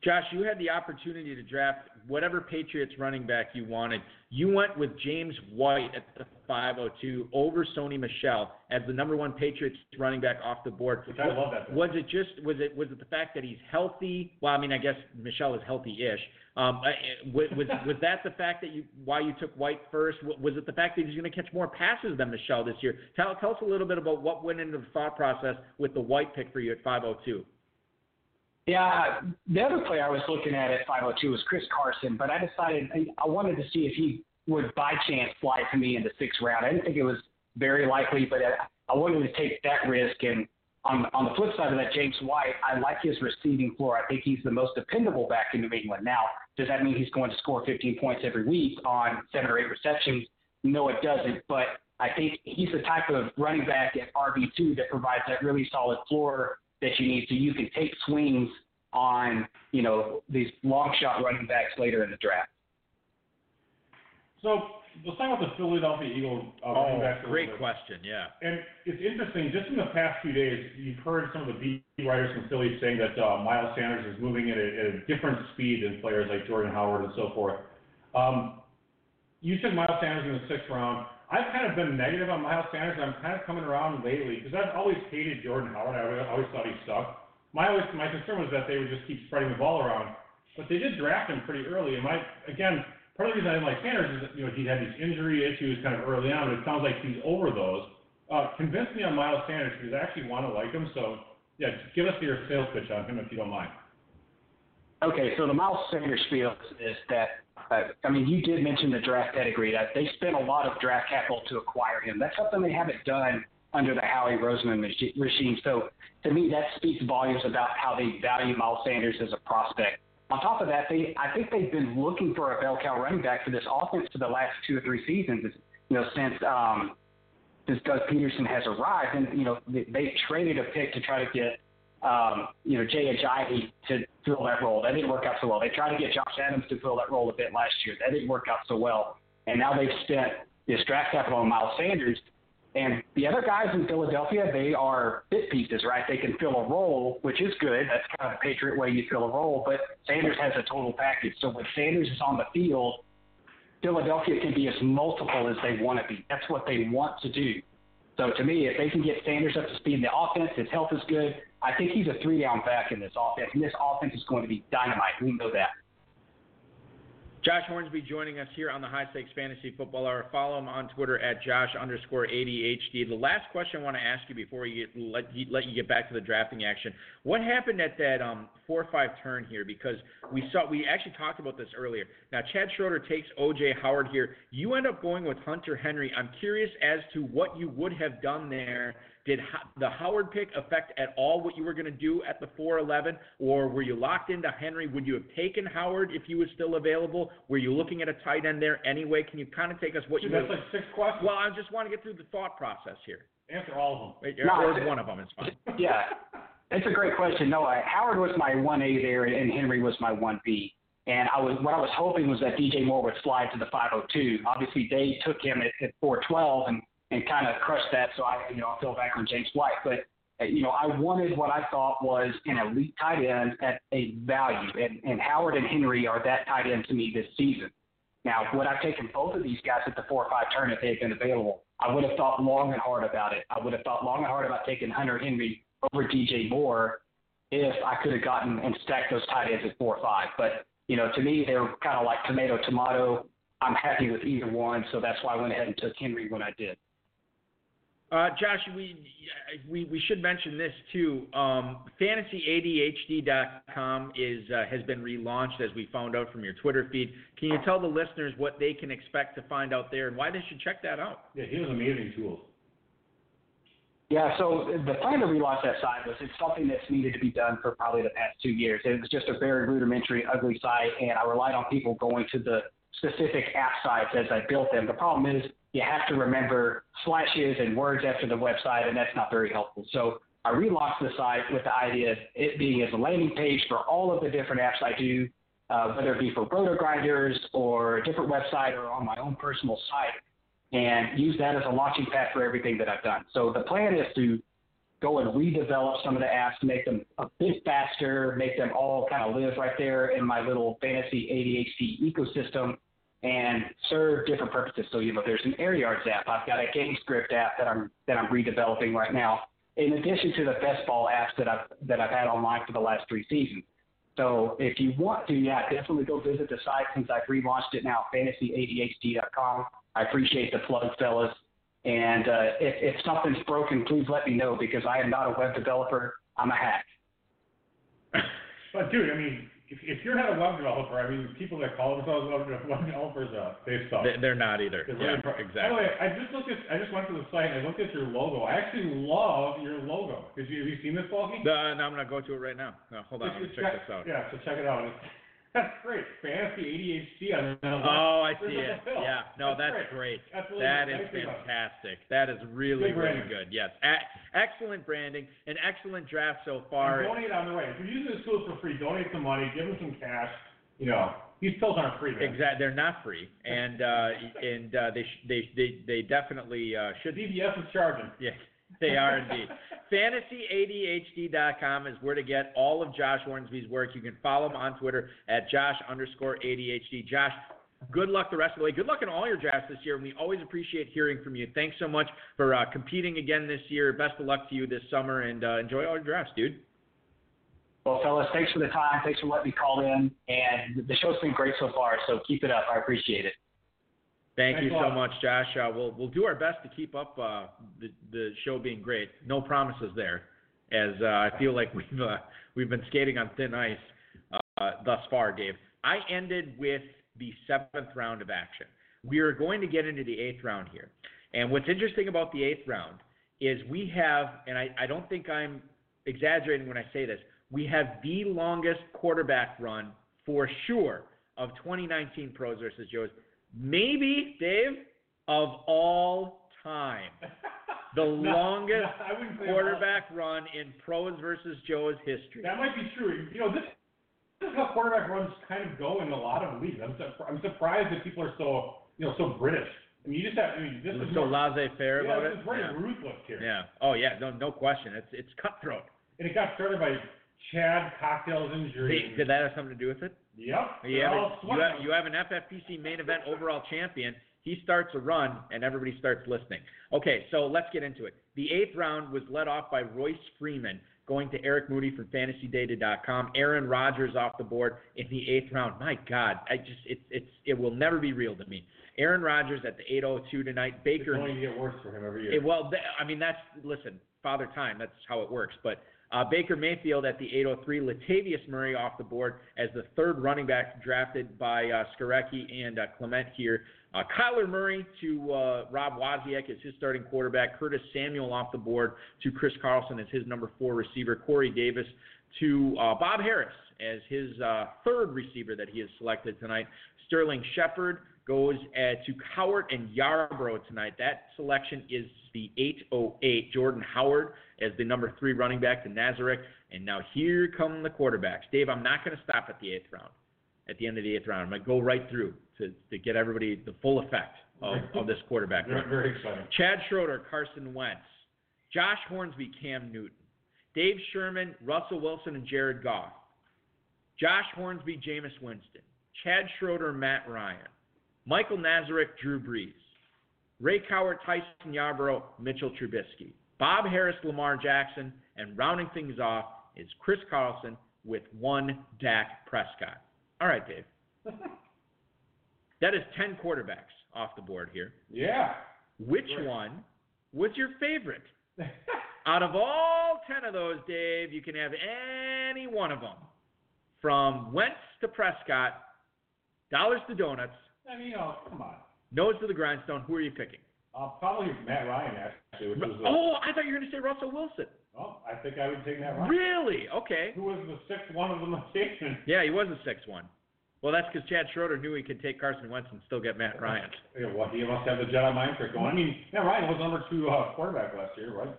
Josh, you had the opportunity to draft whatever Patriots running back you wanted. You went with James White at the 502 over Sony Michel as the number one Patriots running back off the board. Which I love that. Was it just was it was it the fact that he's healthy? Well, I mean, I guess Michel is healthy-ish. Um, was was was that the fact that you why you took White first? Was it the fact that he's going to catch more passes than Michel this year? Tell tell us a little bit about what went into the thought process with the White pick for you at 502. Yeah, the other player I was looking at at 502 was Chris Carson, but I decided I- wanted to see if he would by chance fly to me in the sixth round. I didn't think it was very likely, but I, I wanted to take that risk. And on on the flip side of that, James White, I like his receiving floor. I think he's the most dependable back in New England. Now, does that mean he's going to score 15 points every week on seven or eight receptions? No, it doesn't. But I think he's the type of running back at RB2 that provides that really solid floor that you need so you can take swings on, you know, these long shot running backs later in the draft. So let's talk about the Philadelphia Eagles uh, running backs. Oh, great question. Yeah. And it's interesting, just in the past few days, you've heard some of the beat writers from Philly saying that uh, Miles Sanders is moving at a, at a different speed than players like Jordan Howard and so forth. Um, you took Miles Sanders in the sixth round. I've kind of been negative on Miles Sanders, and I'm kind of coming around lately because I've always hated Jordan Howard. I always, thought he sucked. My always, my concern was that they would just keep spreading the ball around, but they did draft him pretty early. And my again, part of the reason I didn't like Sanders is that you know he had these injury issues kind of early on, but it sounds like he's over those. Uh, convince me on Miles Sanders because I actually want to like him. So yeah, give us your sales pitch on him if you don't mind. Okay, so the Miles Sanders spiel is that, uh, I mean, you did mention the draft pedigree. That they spent a lot of draft capital to acquire him. That's something they haven't done under the Howie Roseman regime. So to me, that speaks volumes about how they value Miles Sanders as a prospect. On top of that, they I think they've been looking for a bell cow running back for this offense for the last two or three seasons. You know, since um, since Doug Pederson has arrived, and you know they, they traded a pick to try to get um, you know Jay Ajayi to fill that role. That didn't work out so well. They tried to get Josh Adams to fill that role a bit last year. That didn't work out so well. And now they've spent this draft capital on Miles Sanders. And the other guys in Philadelphia, they are bit pieces, right? They can fill a role, which is good. That's kind of the Patriot way you fill a role. But Sanders has a total package. So when Sanders is on the field, Philadelphia can be as multiple as they want to be. That's what they want to do. So to me, if they can get Sanders up to speed in the offense, his health is good. I think he's a three down back in this offense, and this offense is going to be dynamite. We know that. Josh Hornsby joining us here on the High Stakes Fantasy Football Hour. Follow him on Twitter at Josh underscore ADHD. The last question I want to ask you before we get, let, you, let you get back to the drafting action. What happened at that um, 4 5 turn here? Because we saw we actually talked about this earlier. Now, Chad Schroeder takes O.J. Howard here. You end up going with Hunter Henry. I'm curious as to what you would have done there did the Howard pick affect at all what you were going to do at the 411, or were you locked into Henry? Would you have taken Howard if he was still available? Were you looking at a tight end there anyway? Can you kind of take us what Dude, you? That's like six questions. Well, I just want to get through the thought process here. Answer all of them. Wait, or one of them is fine. Yeah, it's a great question. No, I, Howard was my 1A there, and Henry was my 1B. And I was what I was hoping was that DJ Moore would slide to the 502. Obviously, they took him at, at 412, and and kind of crush that. So I, you know, I fell back on James White. But uh, you know, I wanted what I thought was an elite tight end at a value, and, and Howard and Henry are that tight end to me this season. Now, would I have taken both of these guys at the four or five turn if they had been available? I would have thought long and hard about it. I would have thought long and hard about taking Hunter Henry over DJ Moore if I could have gotten and stacked those tight ends at four or five. But you know, to me, they're kind of like tomato tomato. I'm happy with either one, so that's why I went ahead and took Henry when I did. Uh, Josh, we, we we should mention this too. Um, FantasyADHD.com is uh, has been relaunched as we found out from your Twitter feed. Can you tell the listeners what they can expect to find out there and why they should check that out? Yeah, he has amazing tools. Yeah, so the plan to relaunch that site was it's something that's needed to be done for probably the past two years. It was just a very rudimentary, ugly site, and I relied on people going to the specific app sites as I built them. The problem is you have to remember slashes and words after the website, and that's not very helpful. So I relaunched the site with the idea of it being as a landing page for all of the different apps I do, uh, whether it be for roto grinders or a different website or on my own personal site, and use that as a launching pad for everything that I've done. So the plan is to go and redevelop some of the apps, make them a bit faster, make them all kind of live right there in my little fantasy ADHD ecosystem and serve different purposes. So you know, there's an air yards app. I've got a game script app that I'm that I'm redeveloping right now. In addition to the best ball apps that I've that I've had online for the last three seasons. So if you want to, yeah, definitely go visit the site since I've relaunched it now, fantasyadhd.com. I appreciate the plug, fellas. And uh, if, if something's broken, please let me know because I am not a web developer. I'm a hack. But dude, I mean, if, if you're not a web developer, I mean, people that call themselves web developers, uh, they suck. They're not either. Yeah, really exactly. By the way, I just looked at, I just went to the site and I looked at your logo. I actually love your logo. Did you, have you seen this, Balky? Uh, no, I'm gonna go to it right now. No, hold on, let me check check, this out. Yeah, so check it out. That's great. Fantasy ADHD. I mean, Oh, I see it. Yeah, no, that's, great. great. That's really That is fantastic. That is really, Good really good. Yes, A- excellent branding, an excellent draft so And far. donate on the way. If you're using this tool for free, donate some money, give him some cash. You know, these pills aren't free. Man. Exactly, they're not free, and uh, and uh, they, sh- they they they definitely uh, should be. CVS is charging. Yes, they are indeed. FantasyADHD.com is where to get all of Josh Hornsby's work. You can follow him on Twitter at Josh underscore ADHD. Josh, good luck the rest of the way. Good luck in all your drafts this year, and we always appreciate hearing from you. Thanks so much for uh, competing again this year. Best of luck to you this summer, and uh, enjoy all your drafts, dude. Well, fellas, thanks for the time. Thanks for letting me call in. And the show's been great so far, so keep it up. I appreciate it. Thank Thanks you so much, Josh. Uh, we'll we'll do our best to keep up uh, the the show being great. No promises there, as uh, I feel like we've uh, we've been skating on thin ice uh, thus far, Dave. I ended with the seventh round of action. We are going to get into the eighth round here, and what's interesting about the eighth round is we have, and I, I don't think I'm exaggerating when I say this, we have the longest quarterback run for sure of 2019 pros versus Joes maybe Dave of all time. The longest wouldn't quarterback run in pros versus Joe's history. That might be true. You know, this, this is how quarterback runs kind of go in a lot of leagues. I'm, sur- I'm surprised that people are so, you know, so British. I mean, you just have. I mean, this is so laissez-faire yeah, about it. is very Yeah. ruthless here. yeah. Oh yeah. No, no question. It's it's cutthroat. And it got started by Chad Cocktails injury. did that have something to do with it? Yep. You have, all a, you, have, an FFPC main event overall champion. He starts a run, and everybody starts listening. Okay, so let's get into it. The eighth round was led off by Royce Freeman, going to Eric Moody from FantasyData.com. Aaron Rodgers off the board in the eighth round. My God, I just it's it's it will never be real to me. Aaron Rodgers at the 8:02 tonight. It's Baker going to get worse for him every year. it, well, th- I mean, that's listen, father time. That's how it works. But uh, Baker Mayfield at the 803, Latavius Murray off the board as the third running back drafted by uh, Skarecky and uh, Clement here. Uh, Kyler Murray to uh, Rob Wozniak as his starting quarterback. Curtis Samuel off the board to Chris Carlson as his number four receiver. Corey Davis to uh, Bob Harris as his uh, third receiver that he has selected tonight. Sterling Shepard goes uh, to Howard and Yarborough tonight. That selection is the 808. Jordan Howard as the number three running back to Nazarek. And now here come the quarterbacks. Dave, I'm not going to stop at the eighth round. At the end of the eighth round, I'm going to go right through to, to get everybody the full effect of, of this quarterback Very, very exciting. Chad Schroeder, Carson Wentz, Josh Hornsby, Cam Newton, Dave Schermann, Russell Wilson, and Jared Goff, Josh Hornsby, Jameis Winston, Chad Schroeder, Matt Ryan, Michael Nazarek, Drew Brees, Ray Cowart, Tyson Yarborough, Mitchell Trubisky, Bob Harris, Lamar Jackson, and rounding things off is Chris Carlson with one Dak Prescott. All right, Dave. That is 10 quarterbacks off the board here. Yeah. Which Great. one was your favorite? Out of all 10 of those, Dave, you can have any one of them. From Wentz to Prescott, dollars to donuts, I mean, you know, come on. nose to the grindstone. Who are you picking? Uh, probably Matt Ryan actually, which was the, Oh, I thought you were going to say Russell Wilson. oh, I think I would take Matt Ryan. Really? Okay. Who was the sixth one of the rotation? Yeah, he was the sixth 1. Well, that's because Chad Schroeder knew he could take Carson Wentz and still get Matt Ryan. Yeah, well, he must have the Jedi mind trick going. I mean, Matt Ryan was number two uh, quarterback last year, right?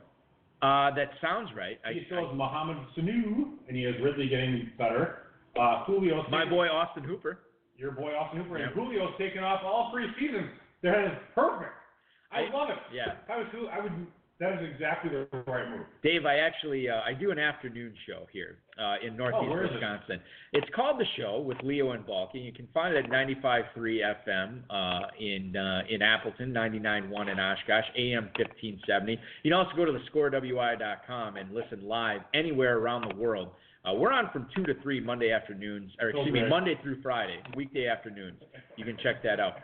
Uh, that sounds right. I, he still has Mohamed Sanu, and he has Ridley getting better. Uh, Julio's I, my boy Austin Hooper. Your boy Austin Hooper, and Julio's taken off all three seasons. That is perfect. I, I- love it. yeah. If I was who, I would. That is exactly the right move. Dave, I actually uh, I do an afternoon show here uh, in Northeast Oh, is it? Wisconsin. It's called the Show with Leo and Balky. You can find it at 95.3 FM uh, in uh, in Appleton, 99.1 in Oshkosh, AM 1570. You can also go to thescorewi.com and listen live anywhere around the world. Uh, we're on from two to three Monday afternoons, or excuse me, Monday through Friday, weekday afternoons. You can check that out.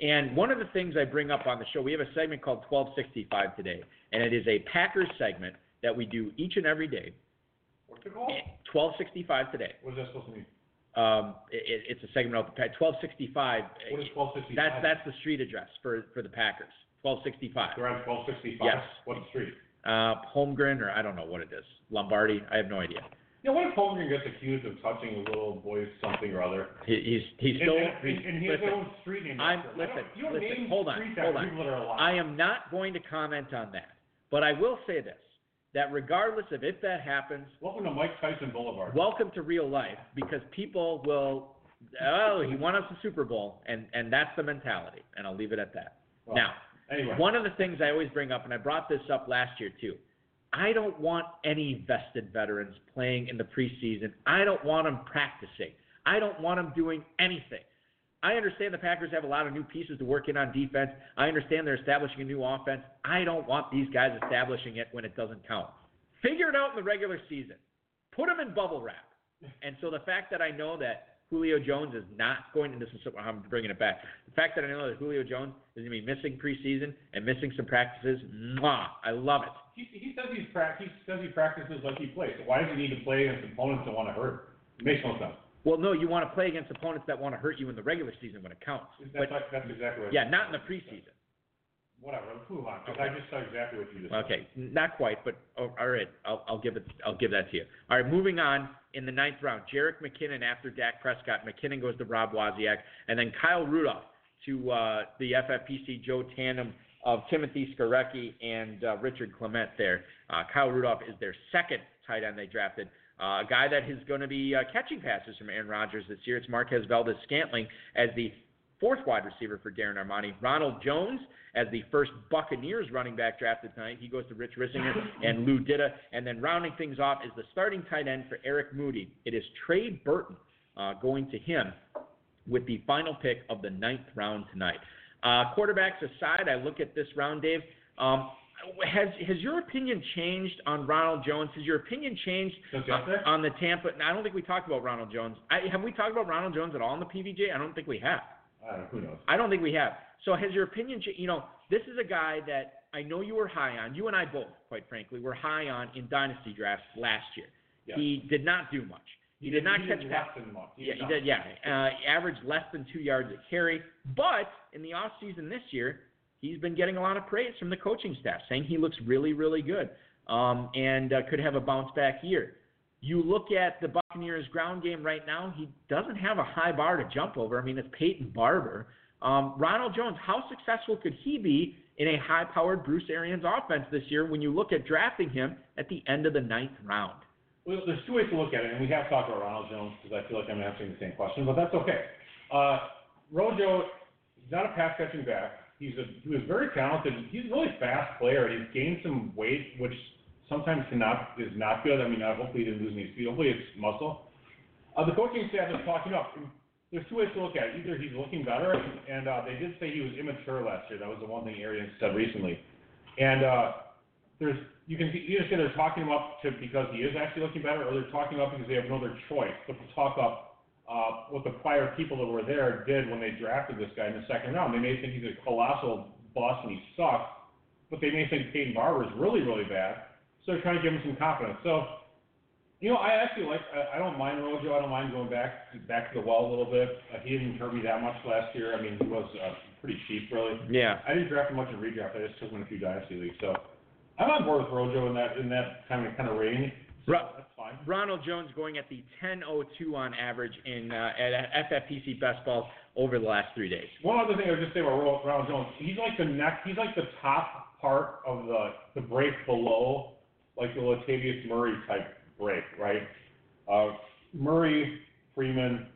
And one of the things I bring up on the show, we have a segment called 1265 today, and it is a Packers segment that we do each and every day. What's it called? 1265 today. What is that supposed to mean? Um, it, it's a segment of the Pack. 1265. What is twelve sixty That's that's the street address for for the Packers. 1265. They're on twelve sixty five. Yes. What street? Uh, Holmgren or I don't know what it is. Lombardi. I have no idea. Yeah, what if Holmgren gets accused of touching a little boy's something or other? He, he's he's still. and, and, and he has listen, street name. I'm- after him. I don't- listen, you don't listen, name hold on, hold on. People that are alive. I am not going to comment on that, but I will say this: that regardless of if that happens, Welcome to Mike Tyson Boulevard. welcome to real life because people will oh he won us the super bowl and and that's the mentality and i'll leave it at that Well, now anyway, one of the things i always bring up and i brought this up last year too i don't want any vested veterans playing in the preseason i don't want them practicing i don't want them doing anything I understand the Packers have a lot of new pieces to work in on defense. I understand they're establishing a new offense. I don't want these guys establishing it when it doesn't count. Figure it out in the regular season. Put them in bubble wrap. And so the fact that I know that Julio Jones is not going, and this is I'm bringing it back. The fact that I know that Julio Jones is going to be missing preseason and missing some practices, mwah, I love it. he, he says he's prac- he says he practices like he plays. So why does he need to play against opponents that want to hurt? It makes no sense. Well, no, you want to play against opponents that want to hurt you in the regular season when it counts. That's, But like, that's exactly what. yeah, not in the preseason. Whatever. Let's move on. Because Okay. I just saw exactly what you just said. Okay, not quite, but oh, all right, I'll, I'll give it. I'll give that to you. All right, moving on in the ninth round, Jerick McKinnon after Dak Prescott. McKinnon goes to Rob Wozniak, and then Kyle Rudolph to uh, the FFPC Joe Tandem of Timothy Skarecky and uh, Richard Clement there. Uh, Kyle Rudolph is their second tight end they drafted. Uh, a guy that is going to be uh, catching passes from Aaron Rodgers this year. It's Marquez Valdez Scantling as the fourth wide receiver for Darren Armani. Ronald Jones as the first Buccaneers running back drafted tonight. He goes to Rich Risinger and Lou Ditta. And then rounding things off is the starting tight end for Eric Moody. It is Trey Burton uh, going to him with the final pick of the ninth round tonight. Uh, quarterbacks aside, I look at this round, Dave. Um, has has your opinion changed on Ronald Jones? Has your opinion changed on, on the Tampa? I don't think we talked about Ronald Jones. I, have we talked about Ronald Jones at all in the PVJ? I don't think we have. I don't. Who knows? I don't think we have. So has your opinion changed? You know, this is a guy that I know you were high on. You and I both, quite frankly, were high on in dynasty drafts last year. Yeah. He did not do much. He, did not he catch did passes. less than much. Yeah, he did. Yeah, uh, averaged less than two yards a carry. But in the off season this year, he's been getting a lot of praise from the coaching staff, saying he looks really, really good um, and uh, could have a bounce back year. You look at the Buccaneers' ground game right now; he doesn't have a high bar to jump over. I mean, it's Peyton Barber. Um, Ronald Jones, how successful could he be in a high-powered Bruce Arians offense this year when you look at drafting him at the end of the ninth round? Well, there's two ways to look at it, and we have talked about Ronald Jones because I feel like I'm answering the same question, but that's okay. Uh, Rojo, he's not a pass catching back. He's a he was very talented. He's a really fast player, and he's gained some weight, which sometimes cannot is not good. I mean, uh, hopefully he didn't lose any speed. Hopefully it's muscle. Uh, the coaching staff is talking up. There's two ways to look at it. Either he's looking better, and uh, they did say he was immature last year. That was the one thing Arians said recently. And uh, there's you can either say they're talking him up to because he is actually looking better, or they're talking him up because they have no other choice but to talk up uh, what the prior people that were there did when they drafted this guy in the second round. They may think he's a colossal bust and he sucks, but they may think Peyton Barber is really really bad, so trying to give him some confidence. So. You know, I actually like. I, I don't mind Rojo. I don't mind going back back to the well a little bit. Uh, he didn't hurt me that much last year. I mean, he was uh, pretty cheap, really. Yeah. I didn't draft him much in redraft. I just took him in a few dynasty leagues. So I'm on board with Rojo in that in that kind of kind of range. So Ro- that's fine. Ronald Jones going at the 10.02 on average in uh, at FFPC best balls over the last three days. One other thing I would just say about Ronald Jones, he's like the neck. He's like the top part of the the break below, like the Latavius Murray type break, right? Uh, Murray, Freeman,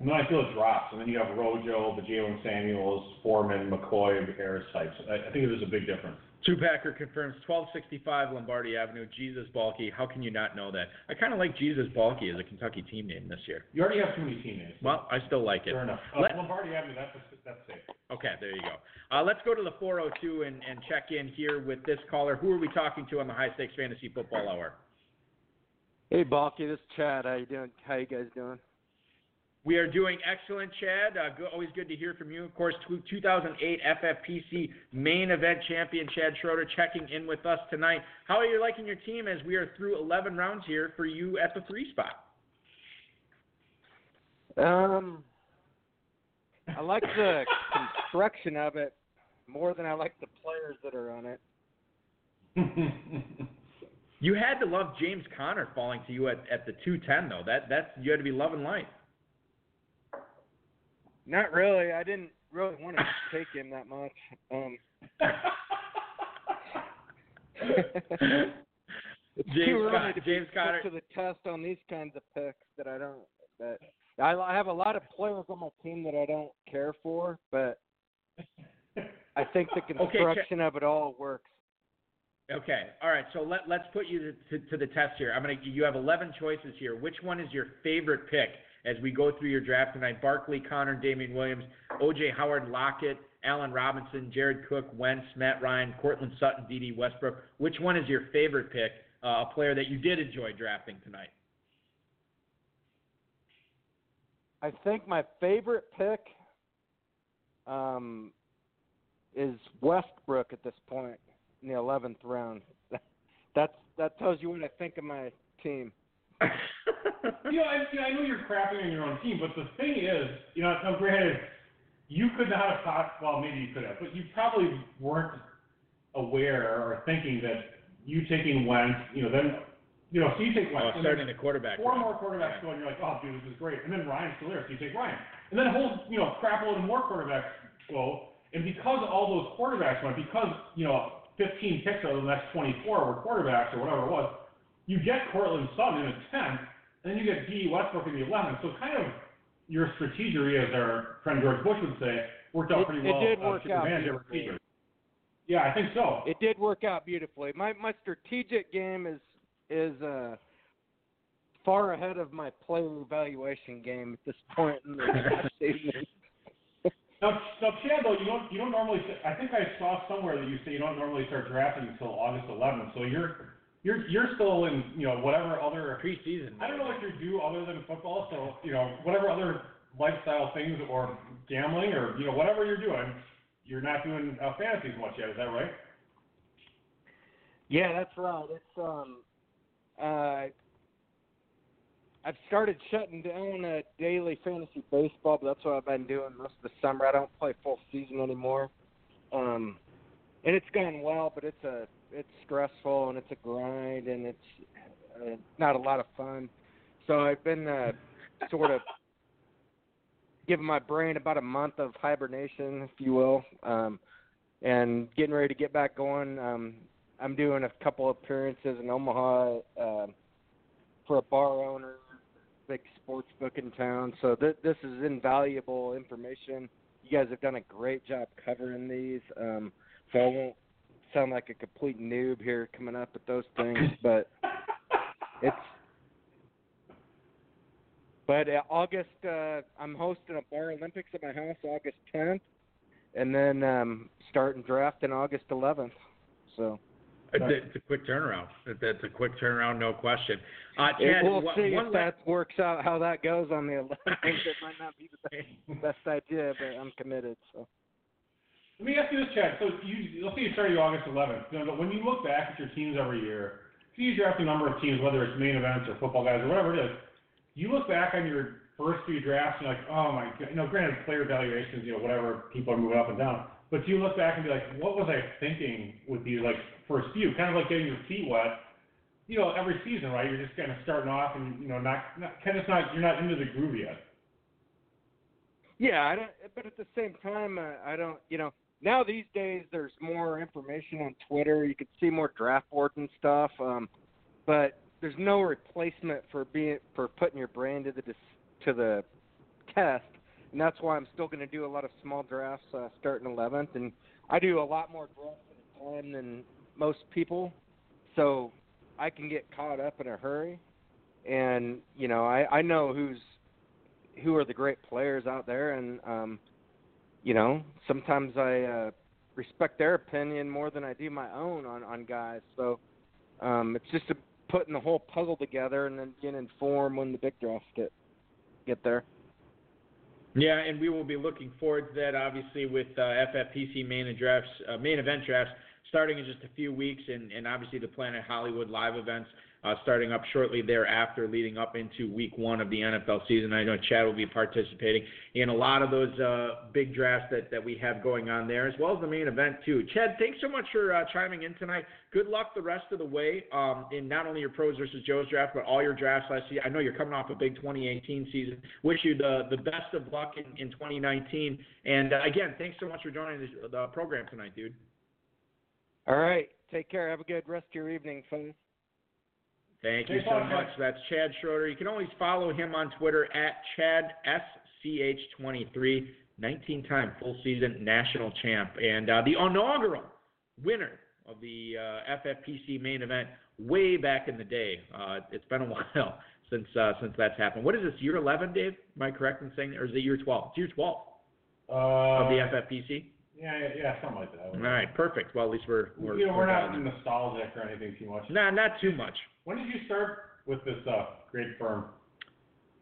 and then I feel it drops, and then you have Rojo, the Jaylen Samuels, Foreman, McCoy, Harris types. I, I think there's a big difference. Two Packer confirms 1265 Lombardi Avenue. Jesus Balky. How can you not know that? I kind of like Jesus Balky as a Kentucky team name this year. You already have too many teammates. Well, I still like it. Fair enough. Uh, Let- Lombardi Avenue, that's that's safe. Okay, there you go. Uh, let's go to the 402 and, and check in here with this caller. Who are we talking to on the High Stakes Fantasy Football Hour? Hey, Balky, this is Chad. How you doing? How you guys doing? We are doing excellent, Chad. Uh, go, always good to hear from you. Of course, tw 2008 FFPC main event champion Chad Schroeder checking in with us tonight. How are you liking your team as we are through 11 rounds here for you at the three spot? Um, I like the construction of it more than I like the players that are on it. You had to love James Conner falling to you at, at the 210 though. That that's you had to be loving life. Not really. I didn't really want to take him that much. Um, it's James too early to James be Conner- to the test on these kinds of picks that I don't. That I, I have a lot of players on my team that I don't care for, but I think the construction of it all works. Okay. All right. So let let's put you to, to, to the test here. I'm gonna. You have 11 choices here. Which one is your favorite pick as we go through your draft tonight? Barkley, Conner, Damien Williams, O.J. Howard, Lockett, Allen Robinson, Jared Cook, Wentz, Matt Ryan, Courtland Sutton, Dede Westbrook. Which one is your favorite pick? Uh, a player that you did enjoy drafting tonight. I think my favorite pick um, is Westbrook at this point in the eleventh round. That's that tells you what I think of my team. you know, I, I know you're crapping on your own team, but the thing is, you know, now granted, you could not have thought. Well, maybe you could have, but you probably weren't aware or thinking that you taking Wentz, you know, then, you know, so you take Oh, Wentz, and starting the quarterback. four round. more quarterbacks Yeah. go, and you're like, oh, dude, this is great, and then Ryan's still there, so you take Ryan, and then a whole, you know, crap load of more quarterbacks go, And because all those quarterbacks went, because you know 15 picks out of the next 24 were quarterbacks or whatever it was, you get Courtland Sutton in the 10th, and then you get D. Westbrook in the 11th. So kind of your strategery, as our friend George Bush would say, worked out It- pretty it well. did uh, work out beautifully. Yeah, I think so. It did work out beautifully. My my strategic game is is uh far ahead of my player evaluation game at this point in the season. Now, now, Chad, though, you don't you don't normally. Say, I think I saw somewhere that you say you don't normally start drafting until August 11th. So you're you're you're still in you know whatever other. Preseason. I don't know what you do other than football. So you know whatever other lifestyle things or gambling or you know whatever you're doing, you're not doing uh, fantasy as much yet. Is that right? Yeah, that's right. It's um uh I've started shutting down uh, daily fantasy baseball, but that's what I've been doing most of the summer. I don't play full season anymore. Um and it's gone well, but it's a it's stressful and it's a grind and it's uh, not a lot of fun. So I've been uh, sort of giving my brain about a month of hibernation, if you will, um, and getting ready to get back going. Um, I'm doing a couple appearances in Omaha uh, for a bar owner, big sports book in town. So th- this is invaluable information. You guys have done a great job covering these. Um, so I won't sound like a complete noob here coming up with those things, but it's. But uh, August, uh, I'm hosting a bar Olympics at my house August 10th, and then um, starting draft in August 11th. So. It's a, quick turnaround. That's a quick turnaround, no question. Uh, Chad, we'll see if that works out how that goes on the 11th. it might not be the best, best idea, but I'm committed. So Let me ask you this, Chad. So you, let's say you started August 11th. You know, when you look back at your teams every year, see you draft a number of teams, whether it's main events or football guys or whatever it is. You look back on your first few drafts and you're like, oh my god. You know, granted, player evaluations, you know, whatever, people are moving up and down. But do you look back and be like, what was I thinking with these like first few? Kind of like getting your feet wet. You know, every season, right? You're just kind of starting off and you know, not, not kind of not, you're not into the groove yet. yeah, I don't. But at the same time, uh, I don't. You know, now these days there's more information on Twitter. You can see more draft boards and stuff. Um, but there's no replacement for being for putting your brain to the to the test, and that's why I'm still going to do a lot of small drafts uh, starting 11th, and I do a lot more drafts at a time than most people, so I can get caught up in a hurry, and you know I I know who's who are the great players out there, and um, you know sometimes I uh, respect their opinion more than I do my own on on guys, so um, it's just a putting the whole puzzle together and then getting informed when the big drafts get get there. Yeah, and we will be looking forward to that, obviously, with uh, FFPC main drafts, uh, main event drafts starting in just a few weeks, and, and obviously the Planet Hollywood live events uh, starting up shortly thereafter, leading up into week one of the NFL season. I know Chad will be participating in a lot of those uh, big drafts that, that we have going on there, as well as the main event, too. Chad, thanks so much for uh, chiming in tonight. Good luck the rest of the way um, in not only your pros versus Joe's draft, but all your drafts last year. I know you're coming off a big 2018 season. Wish you the, the best of luck in, in 2019. And uh, again, thanks so much for joining the, the program tonight, dude. All right, take care. Have a good rest of your evening, folks. Thank you so much. That's Chad Schroeder. You can always follow him on Twitter at ChadSCH23, 19-time full season national champ, and uh, the inaugural winner of the uh, FFPC main event way back in the day. Uh, it's been a while since uh, since that's happened. What is this year 11, Dave? Am I correct in saying, that? or is it year 12? It's year 12 Uh, of the FFPC. Yeah, yeah, yeah, something like that. All right, perfect. Well, at least we're we're, you know, we're dialed not nostalgic or anything too much. Nah, not too much. When did you start with this uh, great firm?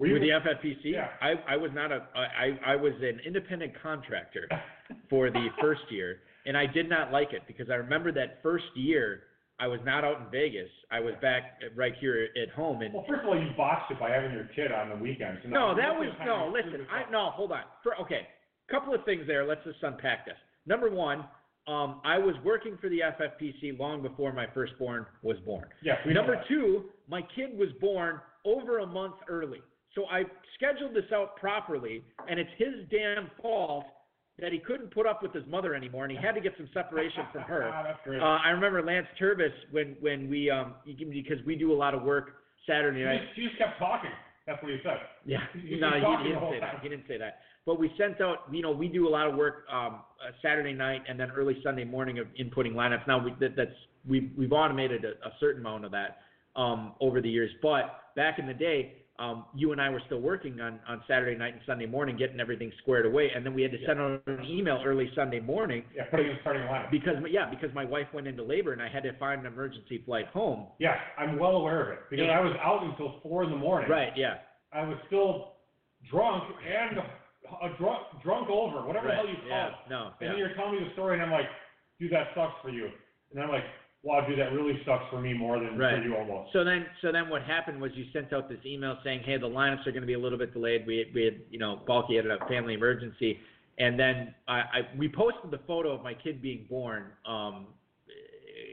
Were you With the FFPC, Yeah. I, I was not a I, I was an independent contractor for the first year, and I did not like it because I remember that first year I was not out in Vegas. I was back right here at home, and Well, first of all, you botched it by having your kid on the weekends. So no, that was of the time no. Listen, I no. Hold on. For, okay, couple of things there. Let's just unpack this. Number one, um, I was working for the FFPC long before my firstborn was born. Know Number two, my kid was born over a month early. So I scheduled this out properly, and it's his damn fault that he couldn't put up with his mother anymore, and he had to get some separation from her. Ah. Uh, I remember Lance Turvis when when we um because we do a lot of work Saturday night. just, he just kept talking. That's what he said. Yeah, no, he, he didn't say time. that. He didn't say that. But we sent out, you know, we do a lot of work um, uh, Saturday night and then early Sunday morning of inputting lineups. Now we, that, that's we've we've automated a, a certain amount of that um, over the years. But back in the day, um, you and I were still working on on Saturday night and Sunday morning, getting everything squared away, and then we had to send out an email early Sunday morning Yeah, putting in starting lineup. because yeah, because my wife went into labor and I had to find an emergency flight home. Yeah, I'm well aware of it because Yeah. I was out until four in the morning. Right. Yeah. I was still drunk and uh, drunk, drunk over, whatever Right. the hell you call yeah. it. No. And Yeah. then you're telling me the story, and I'm like, dude, that sucks for you. And I'm like, wow, dude, that really sucks for me more than Right. for you almost. So then, so then, what happened was you sent out this email saying, "Hey, the lineups are going to be a little bit delayed. We we had, you know, Balky had a family emergency." And then I, I we posted the photo of my kid being born. Um,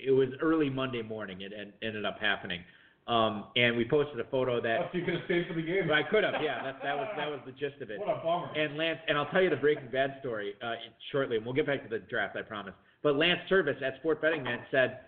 it was early Monday morning. It en- ended up happening. Um, and we posted a photo that Oh, so you could have stayed for the game. But I could have. Yeah, that that was that was the gist of it. What a bummer. And Lance, and I'll tell you the Breaking Bad story uh, shortly, and we'll get back to the draft, I promise. But Lance Service at Sport Betting Man said,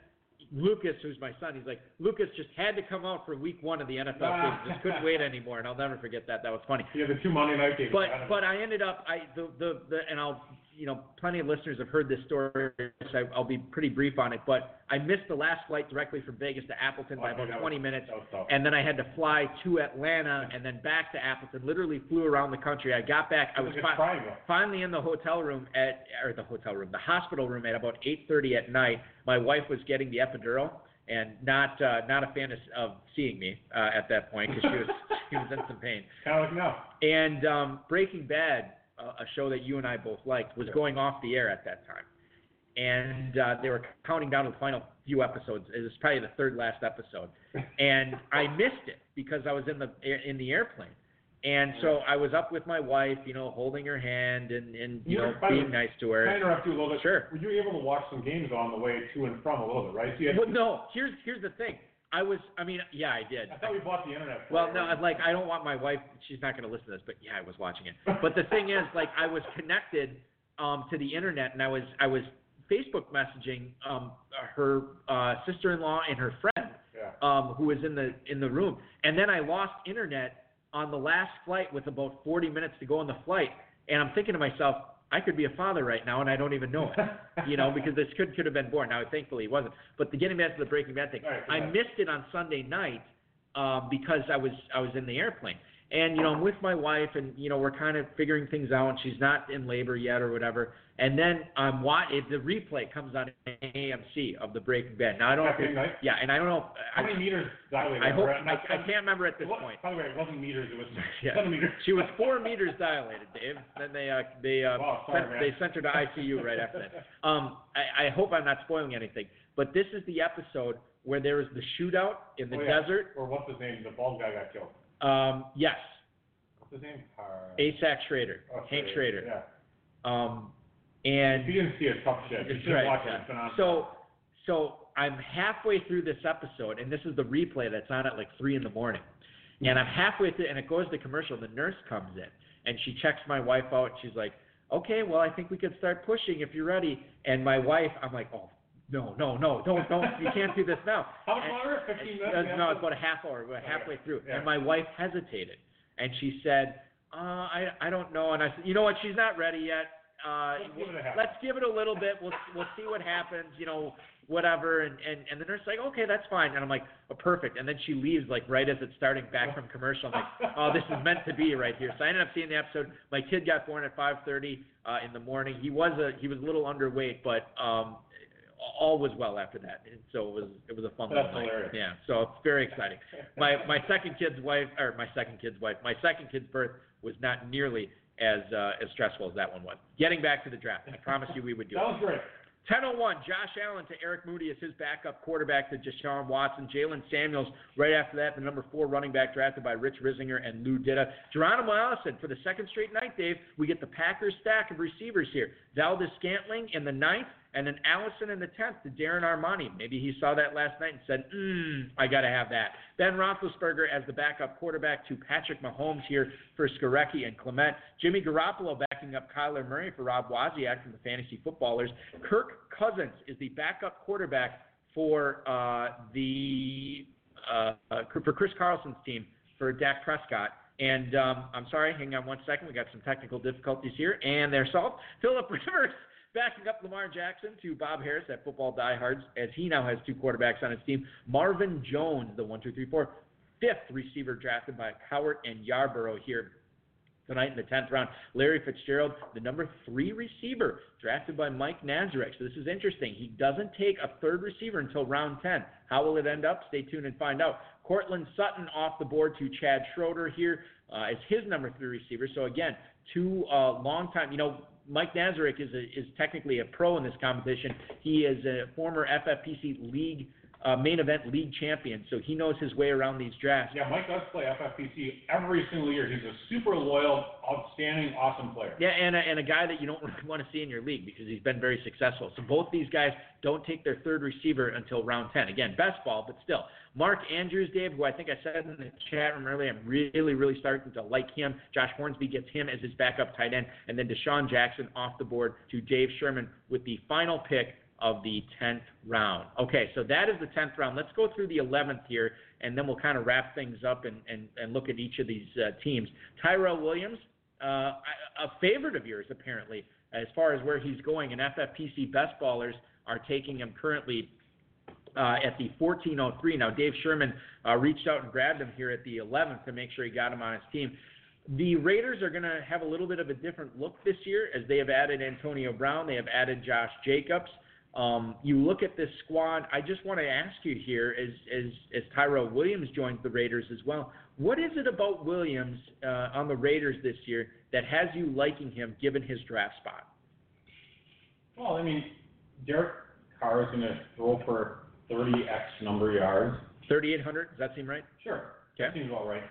Lucas, who's my son, he's like, Lucas just had to come out for week one of the NFL Ah. season, just couldn't wait anymore, and I'll never forget that. That was funny. yeah, the two Monday night games. But but I ended up I the the, the and I'll you know plenty of listeners have heard this story, so I'll be pretty brief on it. But I missed the last flight directly from Vegas to Appleton by Oh, about that was- 20 minutes, was and then I had to fly to Atlanta and then back to Appleton. Literally flew around the country. I got back. I was fi- finally in the hotel room at or the hotel room, the hospital room at about 8:30 at night. My wife was getting the epidural and not uh, not a fan of, of seeing me uh, at that point because she was she was in some pain. Kind of like now. And um, Breaking Bad, a show that you and I both liked, was going off the air at that time. And uh, they were counting down to the final few episodes. It was probably the third last episode, and I missed it because I was in the in the airplane. And so I was up with my wife, you know, holding her hand and and you You know being nice to Can I her. interrupt you a little bit? Sure. Were you able to watch some games on the way to and from a little bit, right? So Well, no, here's here's the thing. I was, I mean, yeah, I did. I thought we bought the internet. For Well, no, right? like I don't want my wife. She's not going to listen to this, but yeah, I was watching it. But the thing is, like, I was connected um, to the internet, and I was I was Facebook messaging um, her uh, sister-in-law and her friend, Yeah. um, who was in the in the room, and then I lost internet on the last flight with about 40 minutes to go on the flight, and I'm thinking to myself, I could be a father right now, and I don't even know it. you know, because this could could have been born. Now, thankfully, he wasn't. But the getting back to the Breaking Bad thing, right, I missed it on Sunday night um, because I was I was in the airplane, and you know I'm with my wife, and you know we're kind of figuring things out. And she's not in labor yet or whatever. And then um, the replay comes on AMC of the Breaking Bad. Now I don't know. If yeah, and I don't know. How I, many meters dilated? I hope I, I can't remember at this It wa- point. By the way, it wasn't meters. It was Yeah. centimeters. She was four meters dilated, Dave. Then they uh, they uh, Wow, sorry, sent, they sent her to ICU right after that. Um, I, I hope I'm not spoiling anything, but this is the episode where there is the shootout in the Oh, yeah. desert. Or what's his name? The bald guy got killed. Um, yes, What's his name? Uh, ASAC Schrader, oh, Hank. Schrader. Yeah. Um, and you didn't see it, tough shit. You should right, watch it. It's. So, so I'm halfway through this episode, and this is the replay that's on at like three in the morning. And I'm halfway through, and it goes to commercial. The nurse comes in, and she checks my wife out. And she's like, "Okay, well, I think we could start pushing if you're ready." And my wife, I'm like, "Oh, no, no, no, don't, don't, you can't do this now." How much longer? 15 minutes? no, it's about a half hour. We're halfway through, Yeah. and my wife hesitated, and she said, uh, "I, I don't know." And I said, "You know what? She's not ready yet. Uh, Let's give it a half. let's give it a little bit. We'll we'll see what happens. You know, whatever." And and and the nurse's like, "Okay, that's fine." And I'm like, oh, "Perfect." And then she leaves like right as it's starting back from commercial. I'm like, "Oh, this is meant to be right here." So I ended up seeing the episode. My kid got born at 5:30 uh, in the morning. He was a he was a little underweight, but um, all was well after that. And so it was it was a fun That's little night. Yeah, so it's very exciting. My my second kid's wife or my second kid's wife, my second kid's birth was not nearly as uh, as stressful as that one was. Getting back to the draft, I promise you we would do That it. was great. 1001, Josh Allen to Eric Moody as his backup quarterback to Deshaun Watson. Jaylen Samuels right after that, the number four running back drafted by Rich Risinger and Lou Ditta. Geronimo Allison for the second straight night, Dave. We get the Packers stack of receivers here. Valdes-Scantling in the ninth, and then Allison in the tenth to Darren Armani. Maybe he saw that last night and said, mmm, I got to have that. Ben Roethlisberger as the backup quarterback to Patrick Mahomes here for Skarecky and Clement. Jimmy Garoppolo backing up Kyler Murray for Rob Wozniak from the Fantasy Footballers. Kirk Cousins is the backup quarterback for uh, the uh, uh, for Chris Carlson's team for Dak Prescott. And um, I'm sorry, hang on one second. We got some technical difficulties here, and they're solved. Philip Rivers backing up Lamar Jackson to Bob Harris at Football Diehards, as he now has two quarterbacks on his team. Marvin Jones, the one, two, three, four, fifth receiver drafted by Cowart and Yarborough here tonight in the 10th round. Larry Fitzgerald, the number three receiver, drafted by Mike Nazarek. So this is interesting. He doesn't take a third receiver until round 10. How will it end up? Stay tuned and find out. Courtland Sutton off the board to Chad Schroeder here uh, as his number three receiver. So again, two uh, long time. You know, Mike Nazarek is a, is technically a pro in this competition. He is a former FFPC league uh, main event league champion, so he knows his way around these drafts. Yeah, Mike does play FFPC every single year. He's a super loyal, outstanding, awesome player. Yeah, and a, and a guy that you don't really want to see in your league because he's been very successful. So both these guys don't take their third receiver until round 10. Again, best ball, but still. Mark Andrews, Dave, who I think I said in the chat room earlier, I'm really, really starting to like him. Josh Hornsby gets him as his backup tight end, and then DeSean Jackson off the board to Dave Schermann with the final pick of the 10th round. Okay, so that is the 10th round. Let's go through the 11th here, and then we'll kind of wrap things up and, and, and look at each of these uh, teams. Tyrell Williams, uh, a favorite of yours, apparently, as far as where he's going, and FFPC best ballers are taking him currently uh, at the 1403. Now, Dave Schermann uh, reached out and grabbed him here at the 11th to make sure he got him on his team. The Raiders are going to have a little bit of a different look this year as they have added Antonio Brown, they have added Josh Jacobs. Um, you look at this squad. I just want to ask you here, as as as Tyrell Williams joins the Raiders as well. What is it about Williams uh, on the Raiders this year that has you liking him, given his draft spot? Well, I mean, Derek Carr is going to throw for 30x number of yards. 3,800. Does that seem right? Sure. Okay. That seems about right.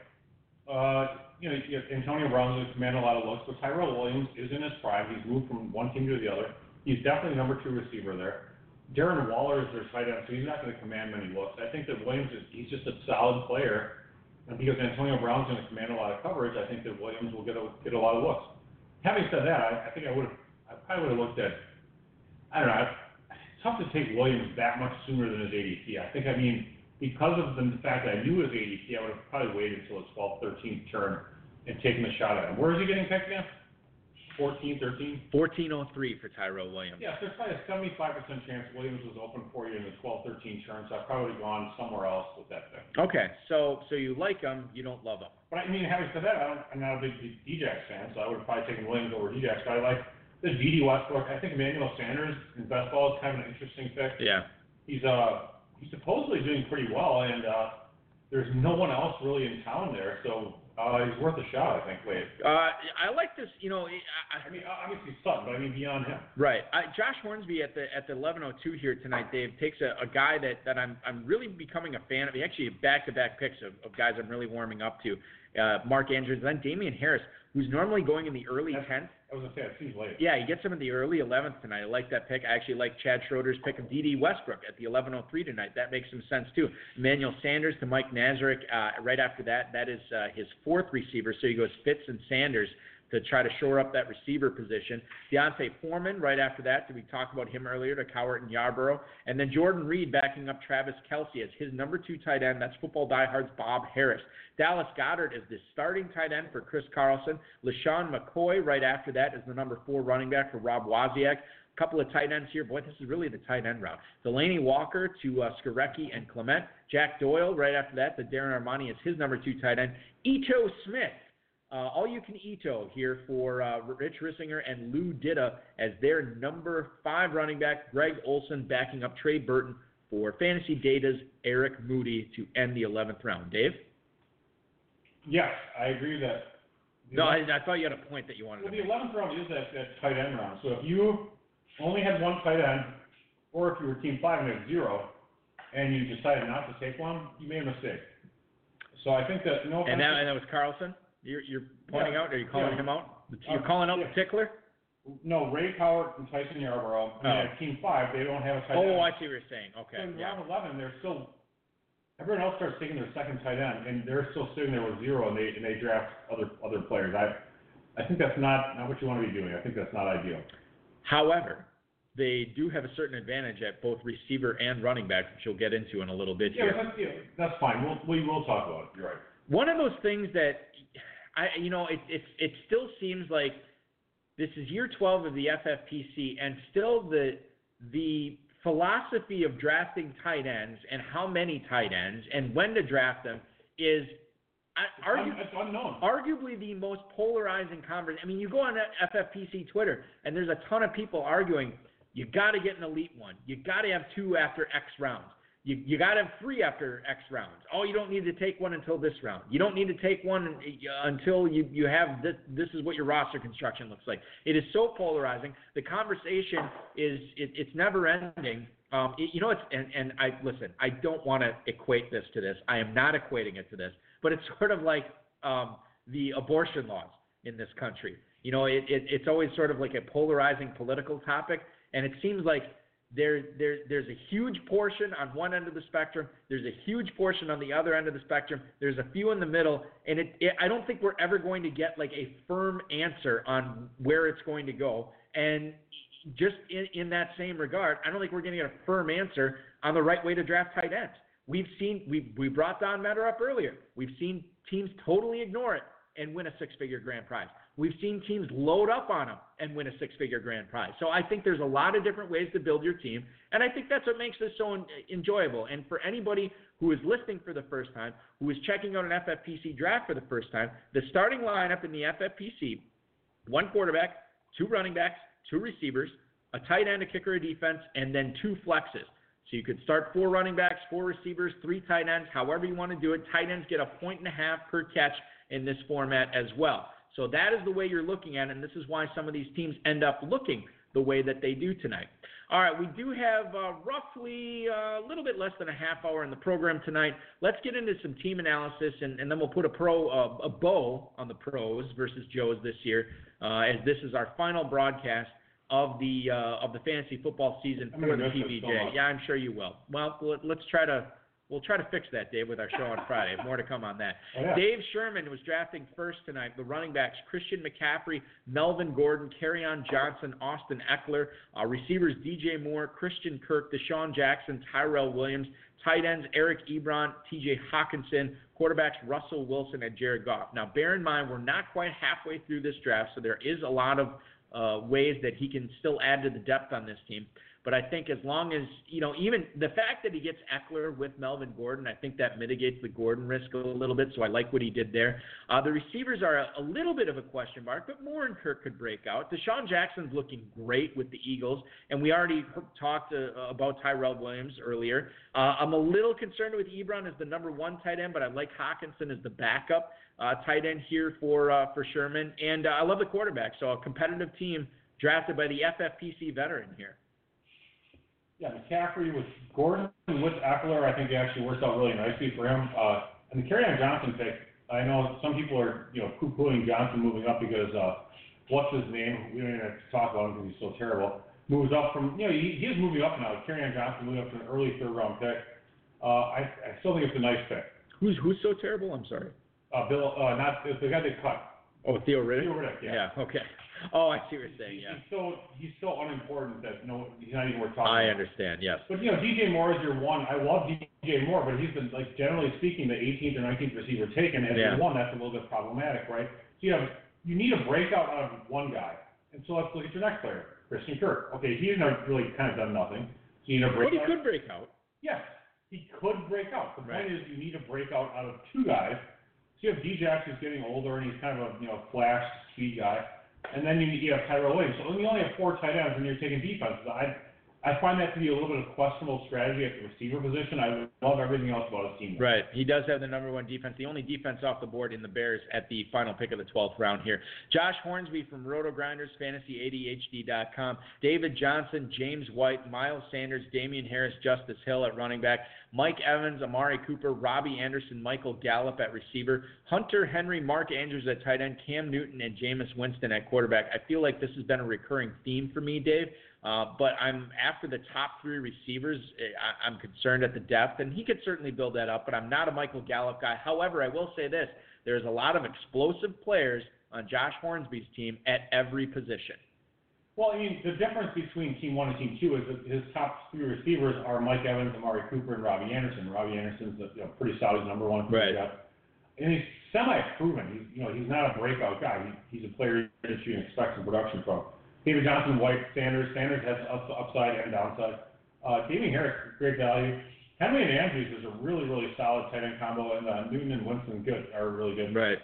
Uh, you know, Antonio Brown going to command a lot of looks, but Tyrell Williams is in his prime. He's moved from one team to the other. He's definitely number two receiver there. Darren Waller is their tight end, so he's not going to command many looks. I think that Williams is he's just a solid player, and because Antonio Brown's going to command a lot of coverage, I think that Williams will get a get a lot of looks. Having said that, I, I think I would have I probably would have looked at I don't know. It's tough to take Williams that much sooner than his ADP. I think I mean because of the fact that I knew his ADP, I would have probably waited until his 12th, 13th turn and taken a shot at him. Where is he getting picked again? 14, 13? 1403 for Tyrell Williams. Yeah, so there's probably a 75% chance Williams was open for you in the 12, 13 turn, so I've probably gone somewhere else with that pick. Okay, so so you like him, you don't love him. But I mean, having said that, I don't, I'm not a big Djax fan, so I would have probably taken Williams over Djax. But I like the Dede Westbrook. I think Emmanuel Sanders in best ball is kind of an interesting pick. Yeah. He's uh he's supposedly doing pretty well, and uh, there's no one else really in town there, so uh, he's worth a shot, I think. Wait. Uh, I like this. You know, I, I mean, obviously Sutton, but I mean beyond him. Right. I, Josh Hornsby at the at the 11:02 here tonight, Dave takes a, a guy that that I'm I'm really becoming a fan of. He actually back-to-back picks of, of guys I'm really warming up to. Uh, Mark Andrews, then Damien Harris, who's normally going in the early 10th. I was gonna say late. Yeah, he gets him in the early 11th tonight. I like that pick. I actually like Chad Schroeder's pick of Dede Westbrook at the 11:03 tonight. That makes some sense too. Emmanuel Sanders to Mike Nazarek. Uh, right after that, that is uh, his fourth receiver. So he goes Fitz and Sanders to try to shore up that receiver position. D'Onta Foreman right after that. Did we talk about him earlier to Cowart and Yarborough? And then Jordan Reed backing up Travis Kelce as his number two tight end. That's Football Diehards Bob Harris. Dallas Goedert is the starting tight end for Chris Carlson. LeSean McCoy right after that is the number four running back for Rob Wozniak. A couple of tight ends here. Boy, this is really the tight end route. Delanie Walker to uh, Skarecky and Clement. Jack Doyle right after that. The Darren Armani is his number two tight end. Ito Smith. Uh, all you can Ito here for uh, Rich Risinger and Lou Ditta as their number five running back. Greg Olsen backing up Trey Burton for Fantasy Data's Eric Moody to end the 11th round. Dave? Yes, I agree that. No, I, I thought you had a point that you wanted to make. Well, to the make. eleventh round is that, that tight end round. So if you only had one tight end, or if you were team five and had zero, and you decided not to take one, you made a mistake. So I think that no. And that, and that was Carlson? You're, you're pointing out? Are you calling Yeah. him out? You're Uh, calling out yeah. the tickler? No, Ray Cowart and Tyson Yarborough. I mean, Oh. at team five, they don't have a tight end. Oh, I see what you're saying. So Okay, in yeah. round eleven, they're still. Everyone else starts taking their second tight end, and they're still sitting there with zero, and they and they draft other other players. I I think that's not not what you want to be doing. I think that's not ideal. However, they do have a certain advantage at both receiver and running back, which you'll get into in a little bit Yeah, here. but that's, yeah, that's fine. We'll we will talk about it. You're right. One of those things that I, you know, it it it still seems like this is year 12 of the FFPC, and still the the philosophy of drafting tight ends and how many tight ends and when to draft them is uh, I- argu- Un- it's unknown. arguably the most polarizing conversation. I mean, you go on FFPC Twitter, and there's a ton of people arguing you got to get an elite one. You got to have two after X rounds. You you got to have three after X rounds. Oh, you don't need to take one until this round. You don't need to take one uh, until you you have this. This is what your roster construction looks like. It is so polarizing. The conversation is it, it's never ending. Um, it- you know, it's and and I listen. I don't want to equate this to this. I am not equating it to this, but it's sort of like um, the abortion laws in this country. You know, it, it it's always sort of like a polarizing political topic, and it seems like there, there, there's a huge portion on one end of the spectrum. There's a huge portion on the other end of the spectrum. There's a few in the middle, and it, it, I don't think we're ever going to get like a firm answer on where it's going to go. And just in, in that same regard, I don't think we're going to get a firm answer on the right way to draft tight ends. We've seen we we brought Don Matter up earlier. We've seen teams totally ignore it and win a six-figure grand prize. We've seen teams load up on them and win a six-figure grand prize. So I think there's a lot of different ways to build your team, and I think that's what makes this so en- enjoyable. And for anybody who is listening for the first time, who is checking out an FFPC draft for the first time, the starting lineup in the FFPC: one quarterback, two running backs, two receivers, a tight end, a kicker, a defense, and then two flexes. So you could start four running backs, four receivers, three tight ends, however you want to do it. Tight ends get a point and a half per catch in this format as well. So that is the way you're looking at it, and this is why some of these teams end up looking the way that they do tonight. All right, we do have uh, roughly uh, a little bit less than a half hour in the program tonight. Let's get into some team analysis, and, and then we'll put a pro uh, a bow on the pros versus Joes this year, uh, as this is our final broadcast of the uh, of the fantasy football season I'm for the this so yeah, I'm sure you will. Well, let's try to we'll try to fix that, Dave, with our show on Friday. More to come on that. Yeah. Dave Schermann was drafting first tonight. The running backs Christian McCaffrey, Melvin Gordon, on Johnson, Austin Ekeler. Uh, receivers DJ Moore, Christian Kirk, DeSean Jackson, Tyrell Williams. Tight ends Eric Ebron, TJ Hockenson. Quarterbacks Russell Wilson and Jared Goff. Now, bear in mind, we're not quite halfway through this draft, so there is a lot of uh, ways that he can still add to the depth on this team. But I think as long as, you know, even the fact that he gets Ekeler with Melvin Gordon, I think that mitigates the Gordon risk a little bit. So I like what he did there. Uh, the receivers are a, a little bit of a question mark, but Moore and Kirk could break out. DeSean Jackson's looking great with the Eagles, and we already talked uh, about Tyrell Williams earlier. Uh, I'm a little concerned with Ebron as the number one tight end, but I like Hockenson as the backup uh, tight end here for uh, for Schermann, and uh, I love the quarterback. So a competitive team drafted by the FFPC veteran here. Yeah, McCaffrey with Gordon and with Ekeler, I think it actually works out really nicely for him. Uh, and the on Johnson pick, I know some people are, you know, poo-pooing Johnson moving up because uh, what's his name? We don't even have to talk about him because he's so terrible. Moves up from, you know, he, he is moving up now. on Johnson moving up to an early third-round pick. Uh, I, I still think it's a nice pick. Who's who's so terrible? I'm sorry. Uh, Bill, uh, not the guy they cut. Oh, Theo Riddick. Theo Riddick, yeah. Okay. Oh, I see what you're saying. Yeah. He's so he's so unimportant that no, he's not even worth talking. I about. understand. Yes. But you know, DJ Moore is your one. I love DJ Moore, but he's been like generally speaking the 18th or 19th receiver taken as Yeah. your one. That's a little bit problematic, right? So you have you need a breakout out of one guy, and so let's look at your next player, Christian Kirk. Okay, he's not really kind of done nothing. So you need a breakout. But he could break out. Yes, he could break out. The Right. point is, you need a breakout out of two guys. You have Djax who's getting older and he's kind of a you know flash speed guy, and then you, you have Tyrell Williams. So you only have four tight ends and you're taking defenses. I I find that to be a little bit of questionable strategy at the receiver position. I love everything else about his team. Right. He does have the number one defense, the only defense off the board in the Bears at the final pick of the 12th round here. Josh Hornsby from Roto Grinders, FantasyADHD.com. David Johnson, James White, Miles Sanders, Damien Harris, Justice Hill at running back. Mike Evans, Amari Cooper, Robby Anderson, Michael Gallup at receiver. Hunter Henry, Mark Andrews at tight end, Cam Newton, and Jameis Winston at quarterback. I feel like this has been a recurring theme for me, Dave. Uh, but I'm after the top three receivers. eh, I, I'm concerned at the depth, and he could certainly build that up. But I'm not a Michael Gallup guy. However, I will say this: there's a lot of explosive players on Josh Hornsby's team at every position. Well, I mean, the difference between Team One and Team Two is that his top three receivers are Mike Evans, Amari Cooper, and Robby Anderson. Robby Anderson's a you know, pretty solid number one. Right. And he's semi-proven. He's you know he's not a breakout guy. He, he's a player that you expect some production from. David Johnson, White, Sanders. Sanders has up, upside and downside. Uh, Damien Harris, great value. Henry and Andrews is a really, really solid tight end combo, and uh, Newton and Winston good are really good. Right.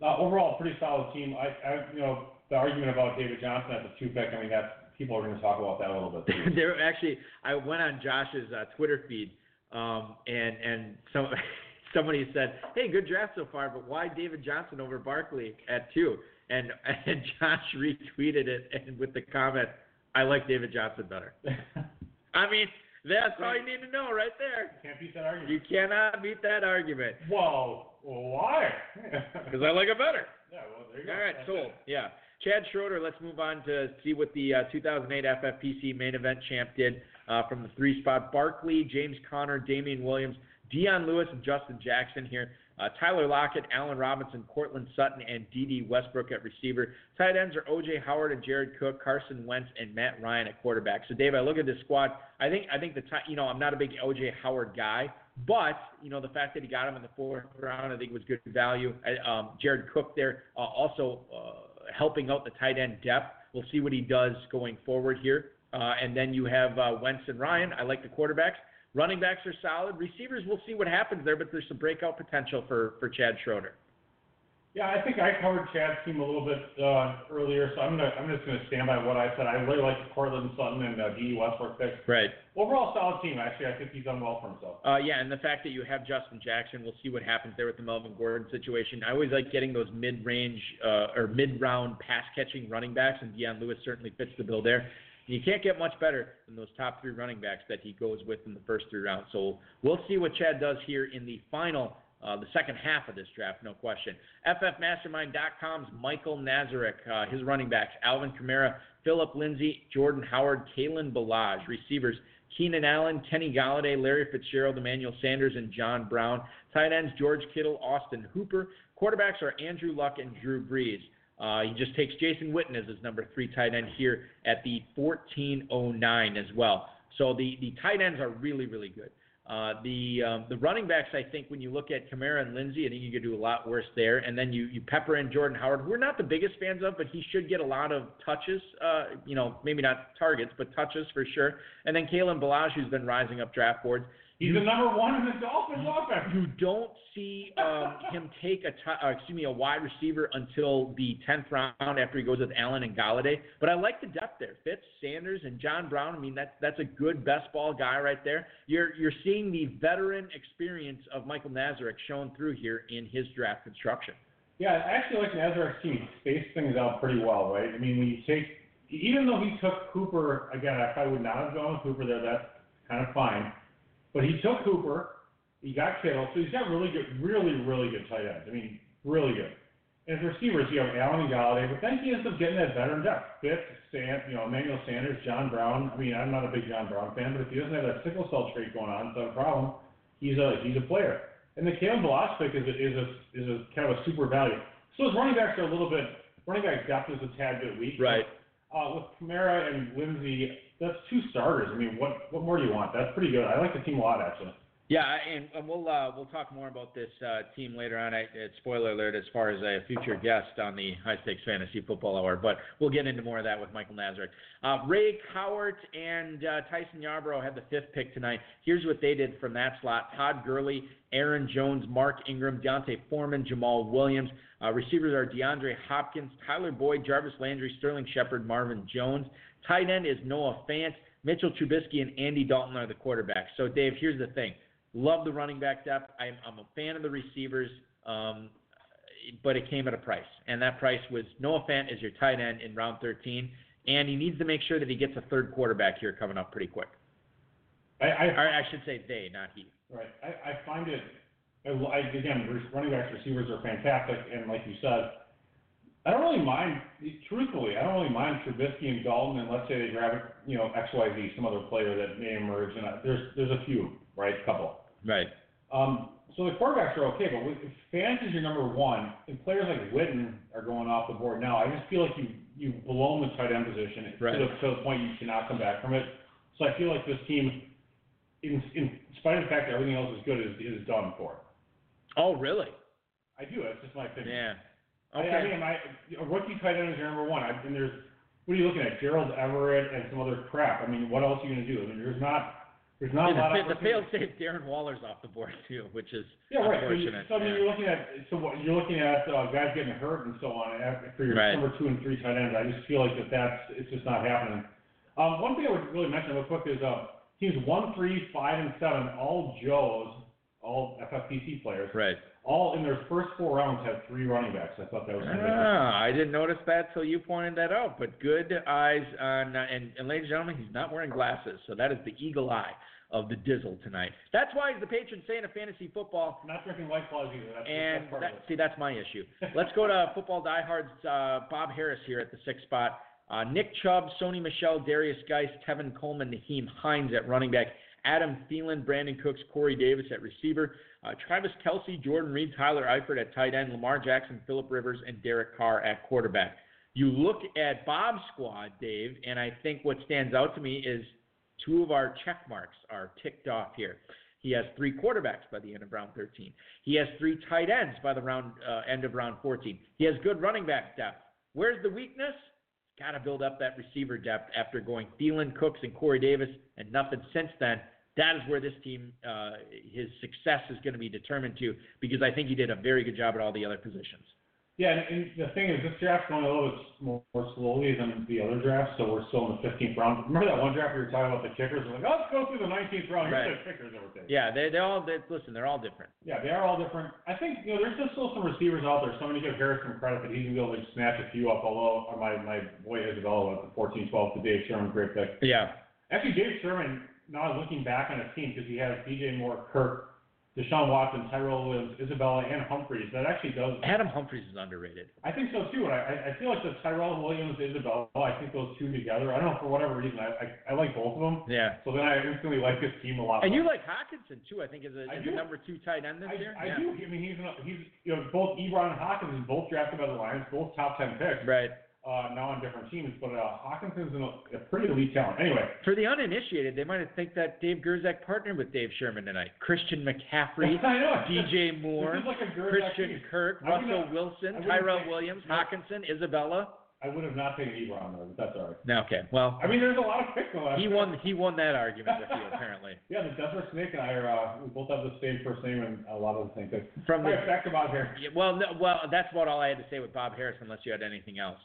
Uh, overall, pretty solid team. I, I, you know, the argument about David Johnson as a two pick. I mean, that people are going to talk about that a little bit. There actually, I went on Josh's uh, Twitter feed, um, and and some somebody said, "Hey, good draft so far, but why David Johnson over Barkley at two? And and Josh retweeted it and with the comment, "I like David Johnson better." I mean, that's all you need to know right there. Can't beat that argument. You cannot beat that argument Whoa, well, why? because I like it better. yeah, well, there you go. All right, That's sold. it. Yeah. Chad Schroeder, let's move on to see what the uh, 2008 FFPC main event champ did uh, from the three spot. Barkley, James Conner, Damien Williams, Dion Lewis, and Justin Jackson here. Uh, Tyler Lockett, Allen Robinson, Courtland Sutton, and Dede Westbrook at receiver. Tight ends are O.J. Howard and Jared Cook, Carson Wentz, and Matt Ryan at quarterback. So, Dave, I look at this squad. I think I think the ti- you know I'm not a big O.J. Howard guy, but you know the fact that he got him in the fourth round, I think was good value. Um, Jared Cook there uh, also uh, helping out the tight end depth. We'll see what he does going forward here. Uh, and then you have uh, Wentz and Ryan. I like the quarterbacks. Running backs are solid. Receivers, we'll see what happens there, but there's some breakout potential for for Chad Schroeder. Yeah, I think I covered Chad's team a little bit uh, earlier, so I'm gonna I'm just gonna stand by what I said. I really like Courtland Sutton and uh, Dede Westbrook picks. Right. Overall, solid team. Actually, I think he's done well for himself. Uh, yeah, and the fact that you have Justin Jackson, we'll see what happens there with the Melvin Gordon situation. I always like getting those mid-range uh, or mid-round pass-catching running backs, and Dion Lewis certainly fits the bill there. You can't get much better than those top three running backs that he goes with in the first three rounds. So we'll see what Chad does here in the final, uh, the second half of this draft, no question. FFMastermind.com's Michael Nazarek, uh, his running backs, Alvin Kamara, Phillip Lindsay, Jordan Howard, Kalen Ballage, receivers, Keenan Allen, Kenny Golladay, Larry Fitzgerald, Emmanuel Sanders, and John Brown. Tight ends, George Kittle, Austin Hooper. Quarterbacks are Andrew Luck and Drew Brees. Uh, he just takes Jason Witten as his number three tight end here at the 1409 as well. So the, the tight ends are really, really good. Uh, the um, the running backs, I think, when you look at Kamara and Lindsay, I think you could do a lot worse there. And then you, you pepper in Jordan Howard, who we're not the biggest fans of, but he should get a lot of touches. Uh, you know, maybe not targets, but touches for sure. And then Kalen Ballage, who's been rising up draft boards. He's the number one in the Dolphins offense. You don't see um, him take a t- uh, excuse me a wide receiver until the tenth round after he goes with Allen and Golladay. But I like the depth there. Fitz, Sanders, and John Brown. I mean that's that's a good best ball guy right there. You're you're seeing the veteran experience of Michael Nazarek shown through here in his draft construction. Yeah, I actually like Nazarek's team. Space things out pretty well, right? I mean, when you take, even though he took Cooper, again, I probably would not have gone with Cooper there. That's kind of fine. But he took Cooper. He got Kittle, so he's got really good, really, really good tight ends. I mean, really good. And his receivers, you have Allen and Golladay, but then he ends up getting that veteran depth. Fitz, Sand, you know, Emmanuel Sanders, John Brown. I mean, I'm not a big John Brown fan, but if he doesn't have that sickle cell trait going on, it's not a problem. He's a he's a player. And the Kalen Ballage pick is a, is a is a kind of a super value. So his running backs are a little bit running back depth is a tad bit weak. Right. Uh, with Kamara and Lindsay, that's two starters. I mean, what what more do you want? That's pretty good. I like the team a lot actually. Yeah, and, and we'll uh, we'll talk more about this uh, team later on. I, it's spoiler alert as far as a future guest on the High Stakes Fantasy Football Hour, but we'll get into more of that with Michael Nazarek. Uh, Ray Cowart and uh, Tyson Yarborough had the fifth pick tonight. Here's what they did from that slot: Todd Gurley, Aaron Jones, Mark Ingram, D'Onta Foreman, Jamaal Williams. Uh, receivers are DeAndre Hopkins, Tyler Boyd, Jarvis Landry, Sterling Shepard, Marvin Jones. Tight end is Noah Fant. Mitchell Trubisky and Andy Dalton are the quarterbacks. So, Dave, here's the thing. Love the running back depth. I'm, I'm a fan of the receivers, um, but it came at a price. And that price was Noah Fant is your tight end in round 13, and he needs to make sure that he gets a third quarterback here coming up pretty quick. I, I I should say they, not he. Right. I, I find it, I, I- again, running backs, receivers are fantastic, and like you said, I don't really mind, truthfully, I don't really mind Trubisky and Dalton, and let's say they grab, you know, XYZ, some other player that may emerge, and I, there's, there's a few, right, couple. Right. Um, So the quarterbacks are okay, but if Fant is your number one, and players like Witten are going off the board now, I just feel like you you've blown the tight end position Right. to, the, to the point you cannot come back from it. So I feel like this team, in in spite of the fact that everything else is good, is is done for. Oh, really? I do. That's just my opinion. Yeah. I, Okay. I mean, I, a rookie tight end is your number one. I, and there's, what are you looking at? Gerald Everett and some other crap. I mean, what else are you going to do? I mean, there's not, there's not a lot Yeah, of. the, the fail safe Darren Waller's off the board too, which is Yeah, right. So, you, so I mean, yeah. you're looking at so what you're looking at uh, guys getting hurt and so on for your Right. number two and three tight ends. I just feel like that that's it's just not happening. Um, one thing I would really mention real quick is uh, teams one, three, five, and seven, all Joes, all FFPC players, Right. All in their first four rounds have three running backs. I thought that was kind of Ah, I didn't notice that till you pointed that out. But good eyes on, and, and ladies and gentlemen, he's not wearing glasses, so that is the eagle eye of the Dizzle tonight. That's why he's the patron saint of fantasy football. not drinking white claws either. That's, And that's that, of it. see, that's my issue. Let's go to football diehards. Uh, Bob Harris here at the sixth spot. Uh, Nick Chubb, Sony Michel, Derrius Guice, Tevin Coleman, Nyheim Hines at running back. Adam Thielen, Brandin Cooks, Corey Davis at receiver. Uh, Travis Kelce, Jordan Reed, Tyler Eifert at tight end. Lamar Jackson, Philip Rivers, and Derek Carr at quarterback. You look at Bob's squad, Dave, and I think what stands out to me is two of our check marks are ticked off here. He has three quarterbacks by the end of round 13. He has three tight ends by the round uh, end of round 14. He has good running back depth. Where's the weakness? Got to build up that receiver depth after going Thielen, Cooks, and Corey Davis, and nothing since then. That is where this team, uh, his success is going to be determined to, because I think he did a very good job at all the other positions. Yeah, and, and the thing is, this draft's going a little bit more, more slowly than the other drafts, so we're still in the 15th round. Remember that one draft we were talking about the kickers? We're like, oh, let's go through the 19th round. Here's Right. the kickers that we're taking. Yeah, they they all they, listen. They're all different. Yeah, they are all different. I think you know there's just still some receivers out there. So I'm going to give Harris some credit that he's going to be able to snatch a few up. Although my my boy Isabella at the 14-12 to Dave Schermann, great pick. Yeah, Actually, Dave Schermann, now looking back on his team because he has DJ Moore, Kirk, Deshaun Watson, Tyrell Williams, Isabella, and Humphries. That actually does. Adam Humphries is underrated. I think so too. And I, I feel like the Tyrell Williams, Isabella, I think those two together. I don't know for whatever reason. I I, I like both of them. Yeah, So then I instantly like this team a lot. and you like Hockenson too. I think is a, is a number two tight end this I, year. I yeah. do. I mean, he's he's you know both Ebron and Hawkins both drafted by the Lions, both top ten picks. Right. Uh, now on different teams, but uh, Hockenson's an, a pretty elite talent. Anyway, For the uninitiated, they might have think that Dave Gerczak partnered with Dave Schermann tonight. Christian McCaffrey, DJ Moore, like Christian team. Kirk, I Russell not- Wilson, Tyrell Williams, no. Hockenson, Isabella. I would have not taken Ebron though, but that's all right. No, okay. Well, I mean, there's a lot of picks last he won. He won that argument with you apparently. Yeah, the Desert Snake and I are uh, we both have the same first name and a lot of the same things. From All the right, back to Bob here. yeah, well, no, well, that's about all I had to say with Bob Harris, unless you had anything else.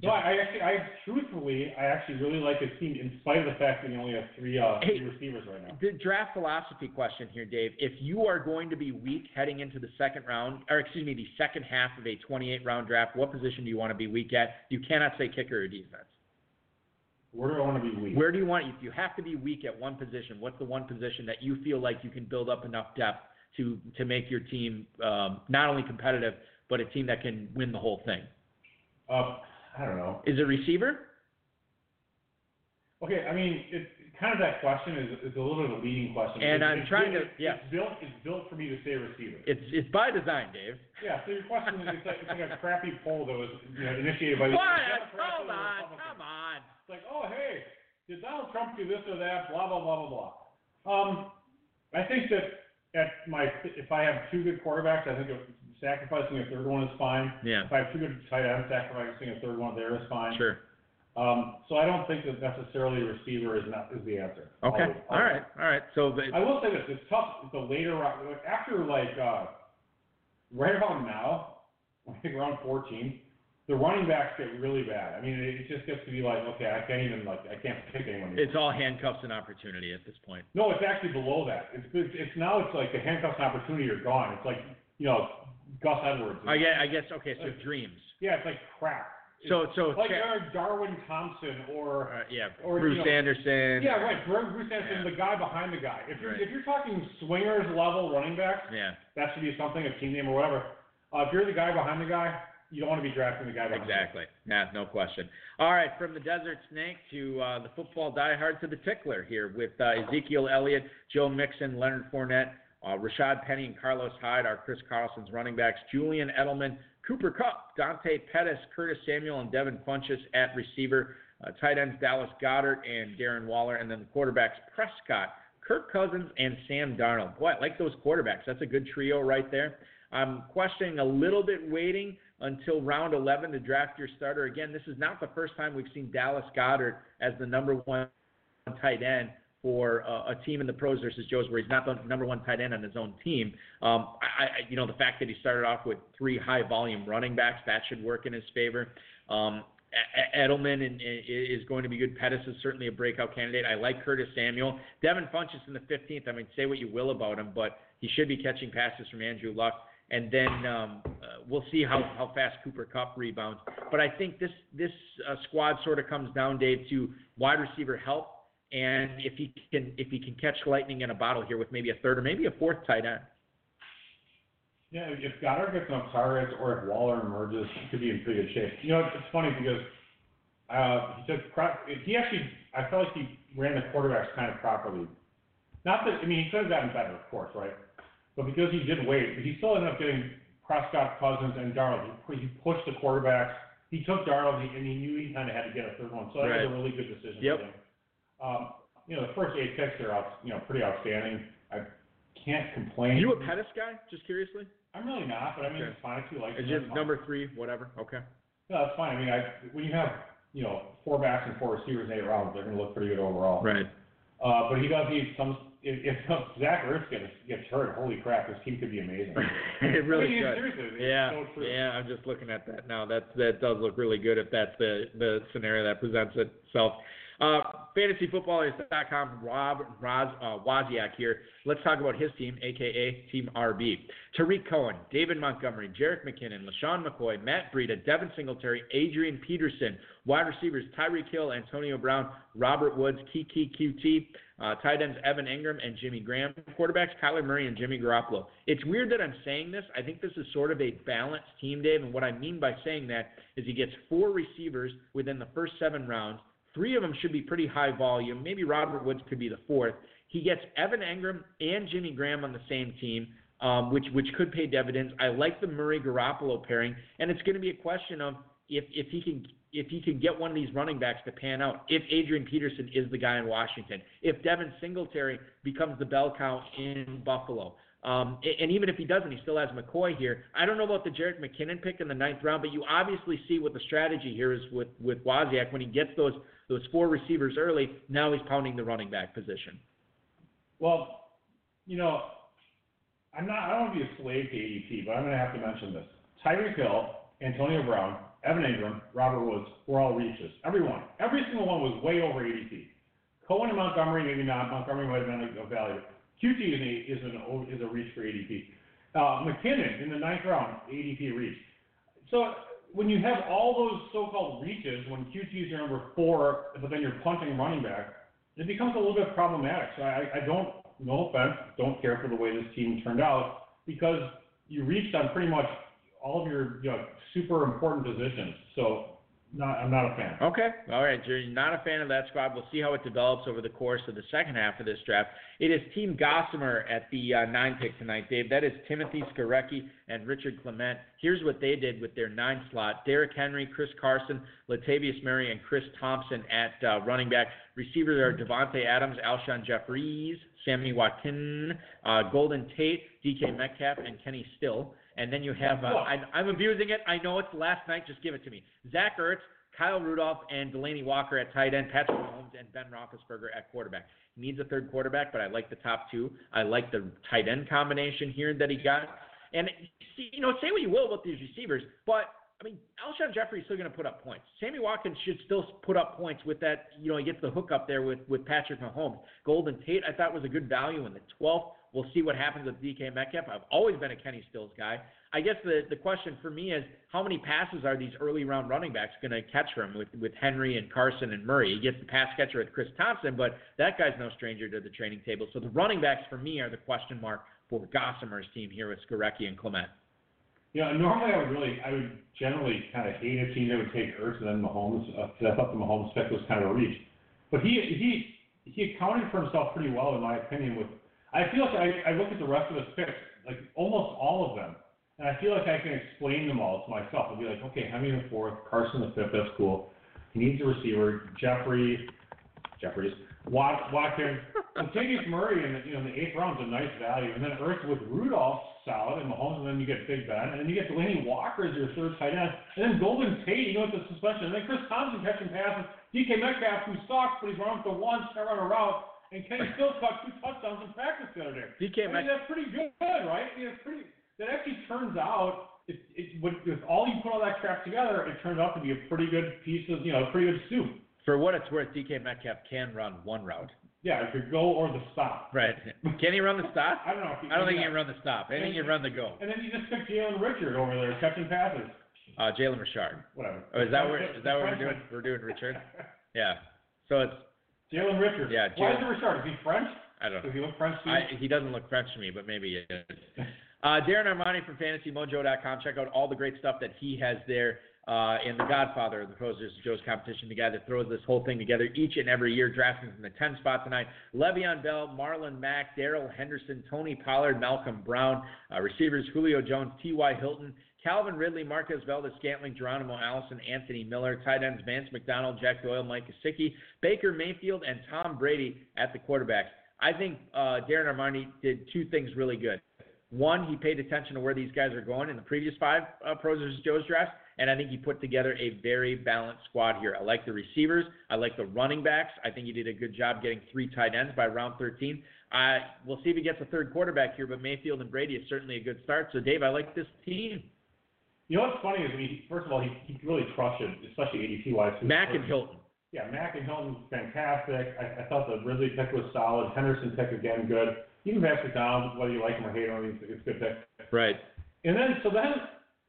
No, I, I actually, I truthfully, I actually really like his team in spite of the fact that he only has three, uh, Hey. three receivers right now. The draft philosophy question here, Dave. If you are going to be weak heading into the second round, or excuse me, the second half of a 28 round draft, what position do you want to be weak at? You cannot say kicker or defense. Where do I want to be weak? Where do you want? If you have to be weak at one position, what's the one position that you feel like you can build up enough depth to to make your team um, not only competitive, but a team that can win the whole thing? Uh, I don't know. Is it receiver? Okay, I mean, it kind of that question is, is a little bit of a leading question. And It's- I'm it's trying to- yeah. It's built, it's built for me to say receiver. It's it's by design, Dave. Yeah, so your question is, it's like, it's like a crappy poll that was, you know, initiated by the What? Hold on, come on. It's like, oh, hey, did Donald Trump do this or that? Blah blah blah blah blah. Um, I think that at my, if I have two good quarterbacks, I think sacrificing a third one is fine. Yeah, If I have two good tight ends, sacrificing a third one there is fine. sure. Um, so I don't think that necessarily receiver is not is the answer. Okay. Always. All right. All right. So the, I will say this: it's tough. A later round. After like uh, right about now, I think around 14, the running backs get really bad. I mean, it, it just gets to be like, okay, I can't even like I can't pick anyone. anymore. it's all handcuffs and opportunity at this point. no, it's actually below that. It's it's, it's now it's like the handcuffs and opportunity are gone. It's like you know Gus Edwards. I guess. I guess. Okay. So dreams. yeah, it's like crap. So so like Cha- uh, Darwin Thompson or uh, yeah, or, Bruce you know, Anderson. Yeah, right. Bruce Anderson, Yeah. the guy behind the guy. If you're Right. if you're talking swingers level running backs, Yeah. that should be something, a team name or whatever. Uh, if you're the guy behind the guy, you don't want to be drafting the guy behind. Exactly. Yeah, no question. All right, from the Desert Snake to uh, the football diehard to the Tickler here with uh, Ezekiel Elliott, Joe Mixon, Leonard Fournette, Uh, Rashaad Penny and Carlos Hyde are Chris Carlson's running backs. Julian Edelman, Cooper Kupp, Dante Pettis, Curtis Samuel, and Devin Funchess at receiver. Uh, tight ends Dallas Goedert and Darren Waller, and then the quarterbacks Prescott, Kirk Cousins, and Sam Darnold. Boy, I like those quarterbacks. That's a good trio right there. I'm questioning a little bit waiting until round 11 to draft your starter. Again, this is not the first time we've seen Dallas Goddard as the number one tight end for uh, a team in the pros versus Joe's, where he's not the number one tight end on his own team. Um, I, I, you know, the fact that he started off with three high volume running backs that should work in his favor. Um, Edelman is going to be good. Pettis is certainly a breakout candidate. I like Curtis Samuel. Devin Funchess in the 15th. I mean, say what you will about him, but he should be catching passes from Andrew Luck. And then um, uh, we'll see how, how fast Cooper Kupp rebounds. But I think this this uh, squad sort of comes down, Dave, to wide receiver help, and if he can if he can catch lightning in a bottle here with maybe a third or maybe a fourth tight end. Yeah, if Goedert gets enough targets or if Waller emerges, he could be in pretty good shape. You know, it's funny because uh, he took he actually I felt like he ran the quarterbacks kind of properly. Not that I mean he could have gotten better, of course, right? But because he did wait, but he still ended up getting Prescott, Cousins, and Darnold. He, he pushed the quarterbacks. He took Darnold, and he knew he kind of had to get a third one. So that right. was a really good decision yep. for him. Um, you know, the first eight picks are out, you know, pretty outstanding. I can't complain. Are you a Pettis guy? Just curiously. I'm really not, but I mean Okay. it's fine if you like. Is it, it number three? Whatever. Okay. No, that's fine. I mean, I when you have you know four backs and four receivers in eight rounds, they're going to look pretty good overall. Right. Uh, but he does need some. If, if Zach Ertz gets gets hurt, holy crap, this team could be amazing. it really I mean, it's Yeah, so yeah. I'm just looking at that now. That that does look really good if that's the the scenario that presents itself. Uh, FantasyFootballers.com, Rob Roz, uh, Wozniak here. Let's talk about his team, aka Team RB. Tarik Cohen, David Montgomery, Jerick McKinnon, LeSean McCoy, Matt Breida, Devin Singletary, Adrian Peterson, wide receivers Tyreek Hill, Antonio Brown, Robert Woods, Keke Coutee, uh, tight ends Evan Engram and Jimmy Graham, quarterbacks Kyler Murray and Jimmy Garoppolo. It's weird that I'm saying this. I think this is sort of a balanced team, Dave, and what I mean by saying that is he gets four receivers within the first seven rounds. Three of them should be pretty high volume. Maybe Robert Woods could be the fourth. He gets Evan Engram and Jimmy Graham on the same team, um, which which could pay dividends. I like the Murray Garoppolo pairing, and it's going to be a question of if if he can if he can get one of these running backs to pan out. If Adrian Peterson is the guy in Washington, if Devin Singletary becomes the bell cow in Buffalo. Um, and even if he doesn't, he still has McCoy here. I don't know about the Jerick McKinnon pick in the ninth round, but you obviously see what the strategy here is with with Wozniak when he gets those those four receivers early. Now he's pounding the running back position. Well, you know, I'm not. I don't want to be a slave to ADP, but I'm going to have to mention this. Tyreek Hill, Antonio Brown, Evan Engram, Robert Woods were all reaches. Every one. Every single one was way over ADP. Cohen and Montgomery, maybe not. Montgomery might have been a value. Coutee is, a, is, an, is a reach for ADP. Uh, McKinnon in the ninth round, ADP reach. So when you have all those so-called reaches, when Coutee is your number four, but then you're punting running back, it becomes a little bit problematic. So I, I don't, no offense, don't care for the way this team turned out because you reached on pretty much all of your you know, super important positions. So not, I'm not a fan. Okay. All right. You're not a fan of that squad. We'll see how it develops over the course of the second half of this draft. It is Team Gossamer at the uh, nine pick tonight, Dave. That is Timothy Skarecky and Richard Clement. Here's what they did with their nine slot Derrick Henry, Chris Carson, Latavius Murray, and Chris Thompson at uh, running back. Receivers are Davante Adams, Alshon Jeffery, Sammy Watkins, uh, Golden Tate, DK Metcalf, and Kenny Still. And then you have, uh, I, I'm abusing it. I know it's last night. Just give it to me. Zach Ertz, Kyle Rudolph, and Delanie Walker at tight end, Patrick Mahomes, and Ben Roethlisberger at quarterback. He needs a third quarterback, but I like the top two. I like the tight end combination here that he got. And, you know, say what you will about these receivers, but I mean, Alshon Jeffery is still going to put up points. Sammy Watkins should still put up points with that. You know, he gets the hook up there with with Patrick Mahomes. Golden Tate, I thought was a good value in the 12th. We'll see what happens with DK Metcalf. I've always been a Kenny Stills guy. I guess the the question for me is how many passes are these early round running backs going to catch for him with with Henry and Carson and Murray? He gets the pass catcher with Chris Thompson, but that guy's no stranger to the training table. So the running backs for me are the question mark for Gossamer's team here with Skarecky and Clement. You know, normally I would really, I would generally uh, kind of hate a team that would take Ertz and then Mahomes, because I thought the Mahomes pick was kind of a reach. But he he he accounted for himself pretty well, in my opinion. With I, feel like I, I look at the rest of his picks, like almost all of them, and I feel like I can explain them all to myself. I'll be like, okay, Hemi the fourth, Carson the fifth, that's cool. He needs a receiver. Jeffery, Jeffries, Wat, Watkins, Latavius Murray in you know, in the eighth round is a nice value, and then Earth with Rudolph solid, and Mahomes, and then you get Big Ben, and then you get Delanie Walker as your third tight end, and then Golden Tate, you know, with the suspension, and then Chris Thompson catching passes, DK Metcalf who sucks, but he's running for one, can't run a route, and Kenny still caught two touchdowns in practice the other day. DK I mean, that's pretty good, right? I mean, it's pretty. That actually turns out, it, it, with, with all you put all that crap together, it turns out to be a pretty good piece of, you know, a pretty good soup. For what it's worth, DK Metcalf can run one route. Yeah, if you go or the stop. Right. Can he run the stop? I don't know. If you I don't think he can run the stop. I think he can run the go. And then you just pick Jalen Richard over there catching passes. Uh, Jalen Richard. Whatever. Oh, is that what is that what we're doing? We're doing Richard. Yeah. So it's Jalen Richard. Yeah, Why Jalen- is it Richard? Is he French? I don't know. Does he look French to you? I, he doesn't look French to me, but maybe he is. Uh, Darren Armani from FantasyMojo.com. Check out all the great stuff that he has there. Uh, and the Godfather of the Posers Joe's competition, the guy that throws this whole thing together each and every year, drafting from the 10 spot tonight. Le'Veon Bell, Marlon Mack, Darrell Henderson, Tony Pollard, Malcolm Brown, uh, receivers Julio Jones, T.Y. Hilton, Calvin Ridley, Marquez Valdes, Scantling, Geronimo Allison, Anthony Miller, tight ends Vance McDonald, Jack Doyle, Mike Gesicki, Baker Mayfield, and Tom Brady at the quarterbacks. I think uh, Darren Armani did two things really good. One, he paid attention to where these guys are going in the previous five uh, Pros. Joe's drafts, and I think he put together a very balanced squad here. I like the receivers. I like the running backs. I think he did a good job getting three tight ends by round 13. Uh, we'll see if he gets a third quarterback here, but Mayfield and Brady is certainly a good start. So, Dave, I like this team. You know what's funny is he, first of all, he, he really crushed it, especially ADP wise. Mack and Hilton. Yeah, Mack and Hilton, fantastic. I, I thought the Ridley pick was solid. Henderson pick again, good. Even Vance McDonald, whether you like him or hate him, it's, it's a good pick. Right. And then, so then,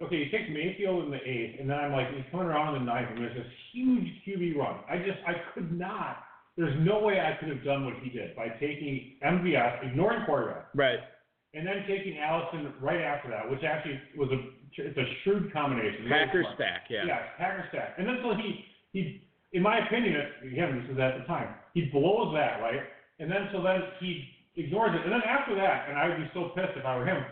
okay, he takes Mayfield in the eighth, and then I'm like, he's coming around in the ninth, and there's this huge QB run. I just, I could not. There's no way I could have done what he did by taking MVS, ignoring quarterback, Right. and then taking Allison right after that, which actually was a, it's a shrewd combination. Packer stack, yeah. Yeah, Packer stack. And then so he he in my opinion, again, this is at the time, he blows that, right? And then so then he ignores it. And then after that, and I would be so pissed if I were him,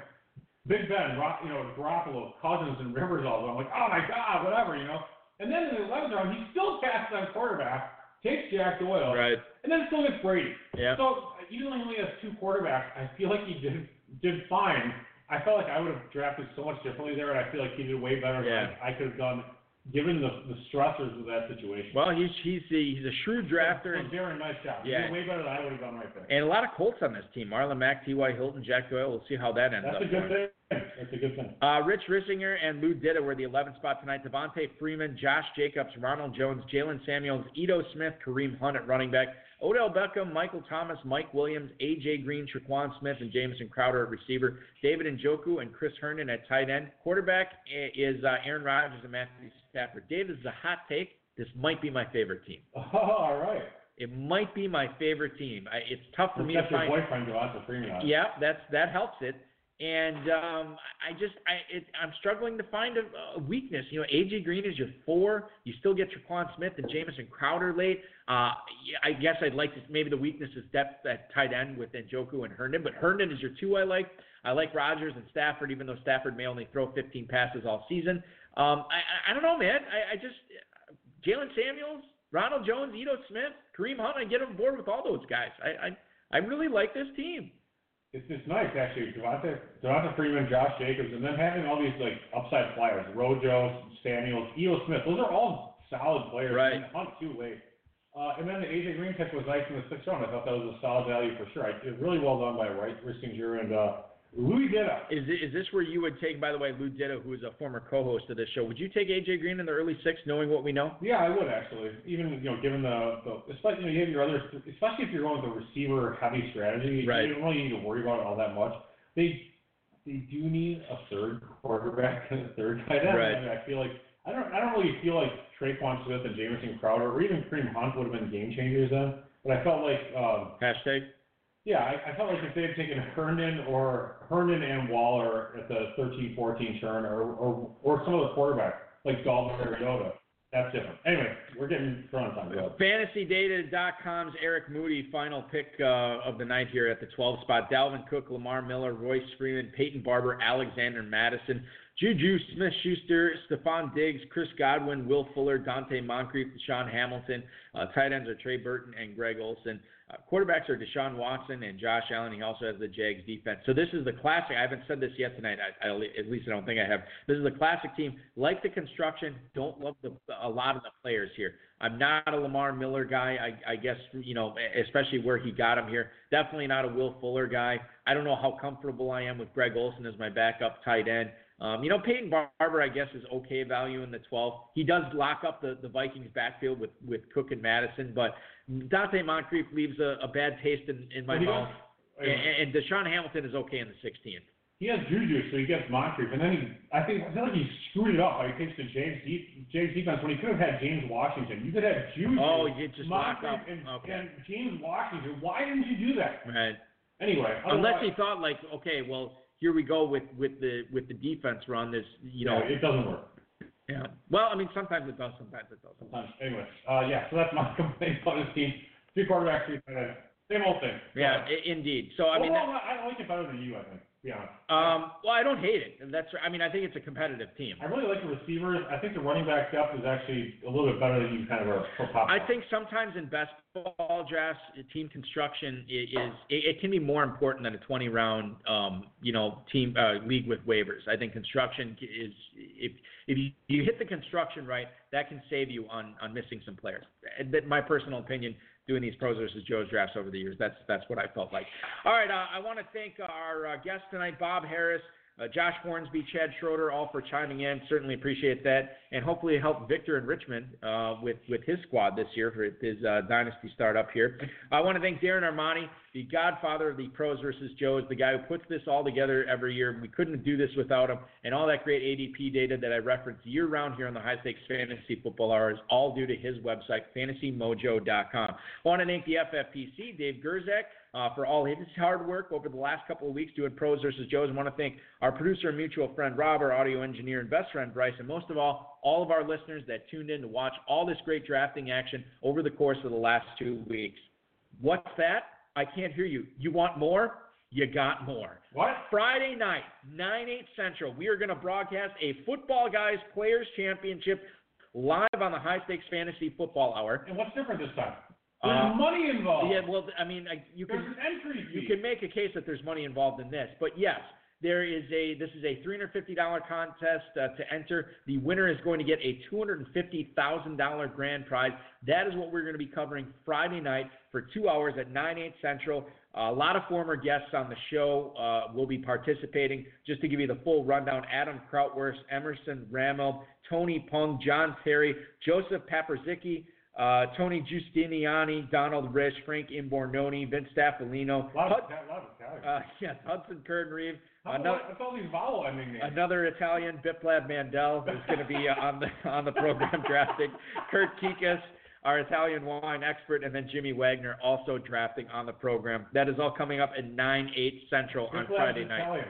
Big Ben, you know, Garoppolo, Cousins, and Rivers all I'm like, oh my God, whatever, you know. And then in the 11th round, he still passes on quarterback, takes Jack Doyle, Right. and then still gets Brady. Yeah. So even though he only has two quarterbacks, I feel like he did did fine. I felt like I would have drafted so much differently there, and I feel like he did way better Yeah. than I could have done, given the the stressors of that situation. Well, he's he's a, he's a shrewd drafter, So, and, Darren, nice job. Yeah. way better than I would have done right there. and a lot of Colts on this team. Marlon Mack, T.Y. Hilton, Jack Doyle. We'll see how that ends That's up. That's a good going. thing. That's a good thing. Uh, Rich Risinger and Lou Ditta were the 11th spot tonight. Devonta Freeman, Josh Jacobs, Ronald Jones, Jaylen Samuels, Ito Smith, Kareem Hunt at running back, Odell Beckham, Michael Thomas, Mike Williams, A.J. Green, Tre'Quan Smith, and Jamison Crowder at receiver, David Njoku and Chris Herndon at tight end. Quarterback is uh, Aaron Rodgers and Matthew Stafford. Dave, this is a hot take. This might be my favorite team. Oh, all right. It might be my favorite team. I, it's tough for me to Except your find. boyfriend, Freeman. on it. Yeah, that's that helps it. And um, I just I it, I'm struggling to find a, a weakness. You know, AJ Green is your four. You still get Tre'Quan Smith and Jamison Crowder late. Uh, I guess I'd like to maybe the weakness is depth at tight end with Njoku and Herndon, but Herndon is your two I like. I like Rodgers and Stafford, even though Stafford may only throw 15 passes all season. Um, I, I don't know, man. I, I just Jaylen Samuels, Ronald Jones, Ito Smith, Kareem Hunt. I get on board with all those guys. I I, I really like this team. It's it's nice actually. Devonta Devonta Freeman, Josh Jacobs, and then having all these like upside flyers, Rojo, Samuels, Ito Smith. Those are all solid players. Right. And Hunt too late. Uh, and then the AJ Green pick was nice in the sixth round. I thought that was a solid value for sure. I, it was really well done by Wright Risinger and uh, Louis Ditta. Is is this where you would take, by the way, Lou Ditta, who is a former co-host of this show? Would you take AJ Green in the early six, knowing what we know? Yeah, I would actually. Even you know, given the, the especially you know you have your other, especially if you're going with a receiver heavy strategy, Right. you don't really need to worry about it all that much. They they do need a third quarterback and a third tight end. Right. I, mean, I feel like I don't I don't really feel like Tre'Quan Smith and Jamison Crowder or even Kareem Hunt would have been game changers then. But I felt like um, Hashtag. Yeah, I, I felt like if they had taken Herndon or Herndon and Waller at the 13-14 turn, or, or or some of the quarterbacks like Dalton Mariota, That's different. Anyway, we're getting thrown on time. FantasyData.com's Eric Moody, final pick uh, of the night here at the 12 spot. Dalvin Cook, Lamar Miller, Royce Freeman, Peyton Barber, Alexander Mattison, Juju Smith Schuster, Stefon Diggs, Chris Godwin, Will Fuller, Donte Moncrief, DaeSean Hamilton. Uh, tight ends are Trey Burton and Greg Olsen. Uh, quarterbacks are Deshaun Watson and Josh Allen. He also has the Jags defense. So this is the classic. I haven't said this yet tonight. I, I, at least I don't think I have. This is a classic team. Like the construction, don't love the, a lot of the players here. I'm not a Lamar Miller guy. I, I guess you know, especially where he got him here. Definitely not a Will Fuller guy. I don't know how comfortable I am with Greg Olson as my backup tight end. Um, you know, Peyton Barber, I guess, is okay value in the 12. He does lock up the, the Vikings backfield with, with Cook and Mattison, but Donte Moncrief leaves a, a bad taste in, in my mouth. And, and DaeSean Hamilton is okay in the 16th. He has Juju, so he gets Moncrief, and then he, I think, I feel like he screwed it up by takes the James deep, James defense when he could have had James Washington. You could have Juju, Oh, you just lock Moncrief, up. and, Okay. and James Washington. Why didn't you do that? Right. Anyway, Unless he thought like, okay, well, here we go with with the with the defense run. This, you know, yeah, it doesn't work. yeah. Well, I mean, sometimes it does, sometimes it doesn't. Sometimes. Anyway, uh, yeah. So that's my complaint about his team. Three quarterbacks, three tight ends. Same old thing. Yeah, I- indeed. So I mean, well, I like it better than you. I think. Honest. um, well, I don't hate it. That's, I mean, I think it's a competitive team. I really like the receivers. I think the running back depth is actually a little bit better than you kind of are. I think sometimes in best ball drafts, team construction is it, it can be more important than a 20 round, um, you know, team uh, league with waivers. I think construction is if if you, you hit the construction right, that can save you on on missing some players. That my personal opinion. Doing these pros versus Joe's drafts over the years, that's that's what I felt like. All right, uh, I want to thank our uh, guest tonight, Bob Harris, uh, Josh Hornsby, Chad Schroeder, all for chiming in. Certainly appreciate that, and hopefully help Victor in Richmond uh, with with his squad this year for his uh, dynasty startup here. I want to thank Darren Armani, the godfather of the pros versus Joes, the guy who puts this all together every year. We couldn't do this without him, and all that great ADP data that I reference year round here on the High Stakes Fantasy Football Hour is all due to his website, FantasyMojo.com. I want to thank the FFPC, Dave Gerczak, uh, for all his hard work over the last couple of weeks doing pros versus Joes. I want to thank our producer and mutual friend Rob, our audio engineer and best friend Bryce, and most of all, all of our listeners that tuned in to watch all this great drafting action over the course of the last two weeks. What's that? I can't hear you. You want more? You got more. What? Friday night, 9 8 Central, we are going to broadcast a Football Guys Players Championship live on the High Stakes Fantasy Football Hour. And what's different this time? There's Uh, money involved. Yeah, well, I mean, I, you There's can an entry fee. you can make a case that there's money involved in this, but yes, there is a this is a $350 contest uh, to enter. The winner is going to get a $250,000 grand prize. That is what we're going to be covering Friday night for two hours at 9 8 Central. a lot of former guests on the show uh, will be participating. Just to give you the full rundown: Adam Krautwurst, Emerson Ramo, Tony Pung, John Terry, Joseph Paperzicki. Uh, Tony Giustiniani, Donald Rich, Frank Imbornoni, Vince Staffolino, Hud- of, a lot of uh, yes, Hudson Kern-Reeve, How another, about- What's all these vowel another Italian, Biplab Mandel, who's going to be uh, on the on the program drafting. Kurt Kikas, our Italian wine expert, and then Jimmy Wagner also drafting on the program. That is all coming up at 9 8 Central on Friday night. Italian.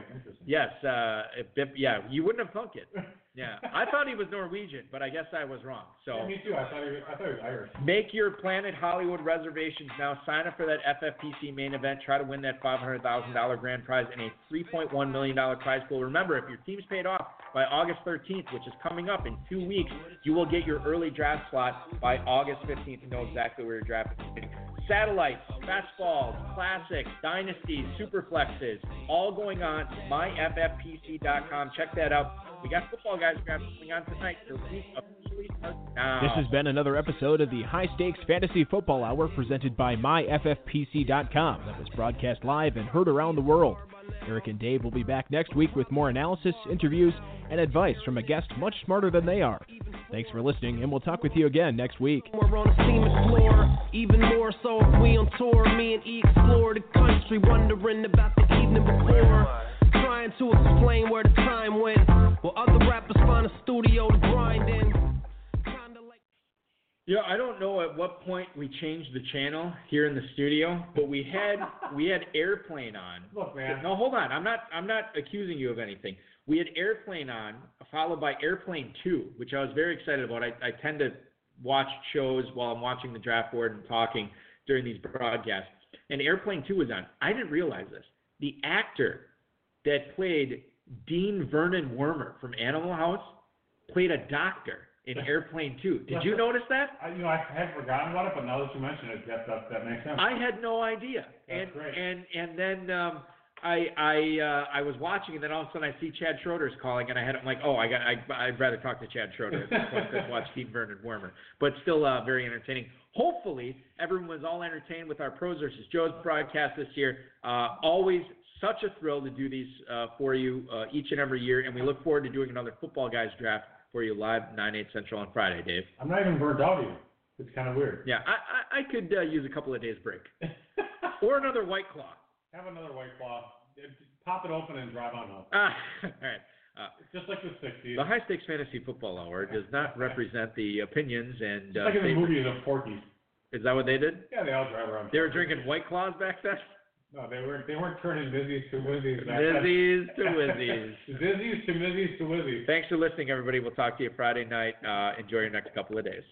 Yes, uh, Bip, yeah, you wouldn't have thunk it. Yeah, I thought he was Norwegian, but I guess I was wrong. So. Yeah, me too. I thought he was, I thought he was Irish. Make your Planet Hollywood reservations now. Sign up for that FFPC main event. Try to win that $500,000 grand prize and a $3.1 million prize pool. Remember, if your team's paid off by August 13th, which is coming up in two weeks, you will get your early draft slot by August 15th and know exactly where you're drafting. Satellites, fastballs, classics, dynasties, superflexes, all going on myffpc.com. Check that out. We got football guys draft coming on tonight. The week officially starts now. This has been another episode of the High Stakes Fantasy Football Hour presented by MyFFPC.com that was broadcast live and heard around the world. Eric and Dave will be back next week with more analysis, interviews, and advice from a guest much smarter than they are. Thanks for listening, and we'll talk with you again next week. We're on the Siemens floor, even more so if we on tour. Me and E explore the country, wondering about the evening before. Trying to explain where the time went, while other rappers find a studio to grind in. Yeah, I don't know at what point we changed the channel here in the studio, but we had we had airplane on. Look, man. No, hold on. I'm not I'm not accusing you of anything. We had airplane on, followed by airplane two, which I was very excited about. I, I tend to watch shows while I'm watching the draft board and talking during these broadcasts. And airplane two was on. I didn't realize this. The actor that played Dean Vernon Wormer from Animal House played a doctor in Airplane 2. Did you notice that? I, you know, I had forgotten about it, but now that you mention it, that that, that makes sense. I had no idea. That's and great. and and then um I I uh, I was watching and then all of a sudden I see Chad Schroeder's calling and I had I'm like oh I got I I'd rather talk to Chad Schroeder at this point than watch Steve Vernon Wormer but still uh, very entertaining. Hopefully everyone was all entertained with our pros versus Joe's broadcast this year. Uh, always such a thrill to do these uh, for you uh, each and every year and we look forward to doing another football guys draft for you live 9 8 Central on Friday, Dave. I'm not even burnt out even. It's kind of weird. Yeah, I I, I could uh, use a couple of days break or another White Claw. Have another white claw. It- Pop it open and drive on home. Ah, all right. Uh, just like the '60s. the High Stakes Fantasy Football Hour does not represent the opinions and Just uh, like in the movies of Porky. Is that what they did? Yeah, they all drive around. They were drinking White Claws back then. No, they weren't. They weren't turning Zizzies to Wizzies. Zizzies to Wizzies. Zizzies to Mizzies to Wizzies. Thanks for listening, everybody. We'll talk to you Friday night. Uh, enjoy your next couple of days.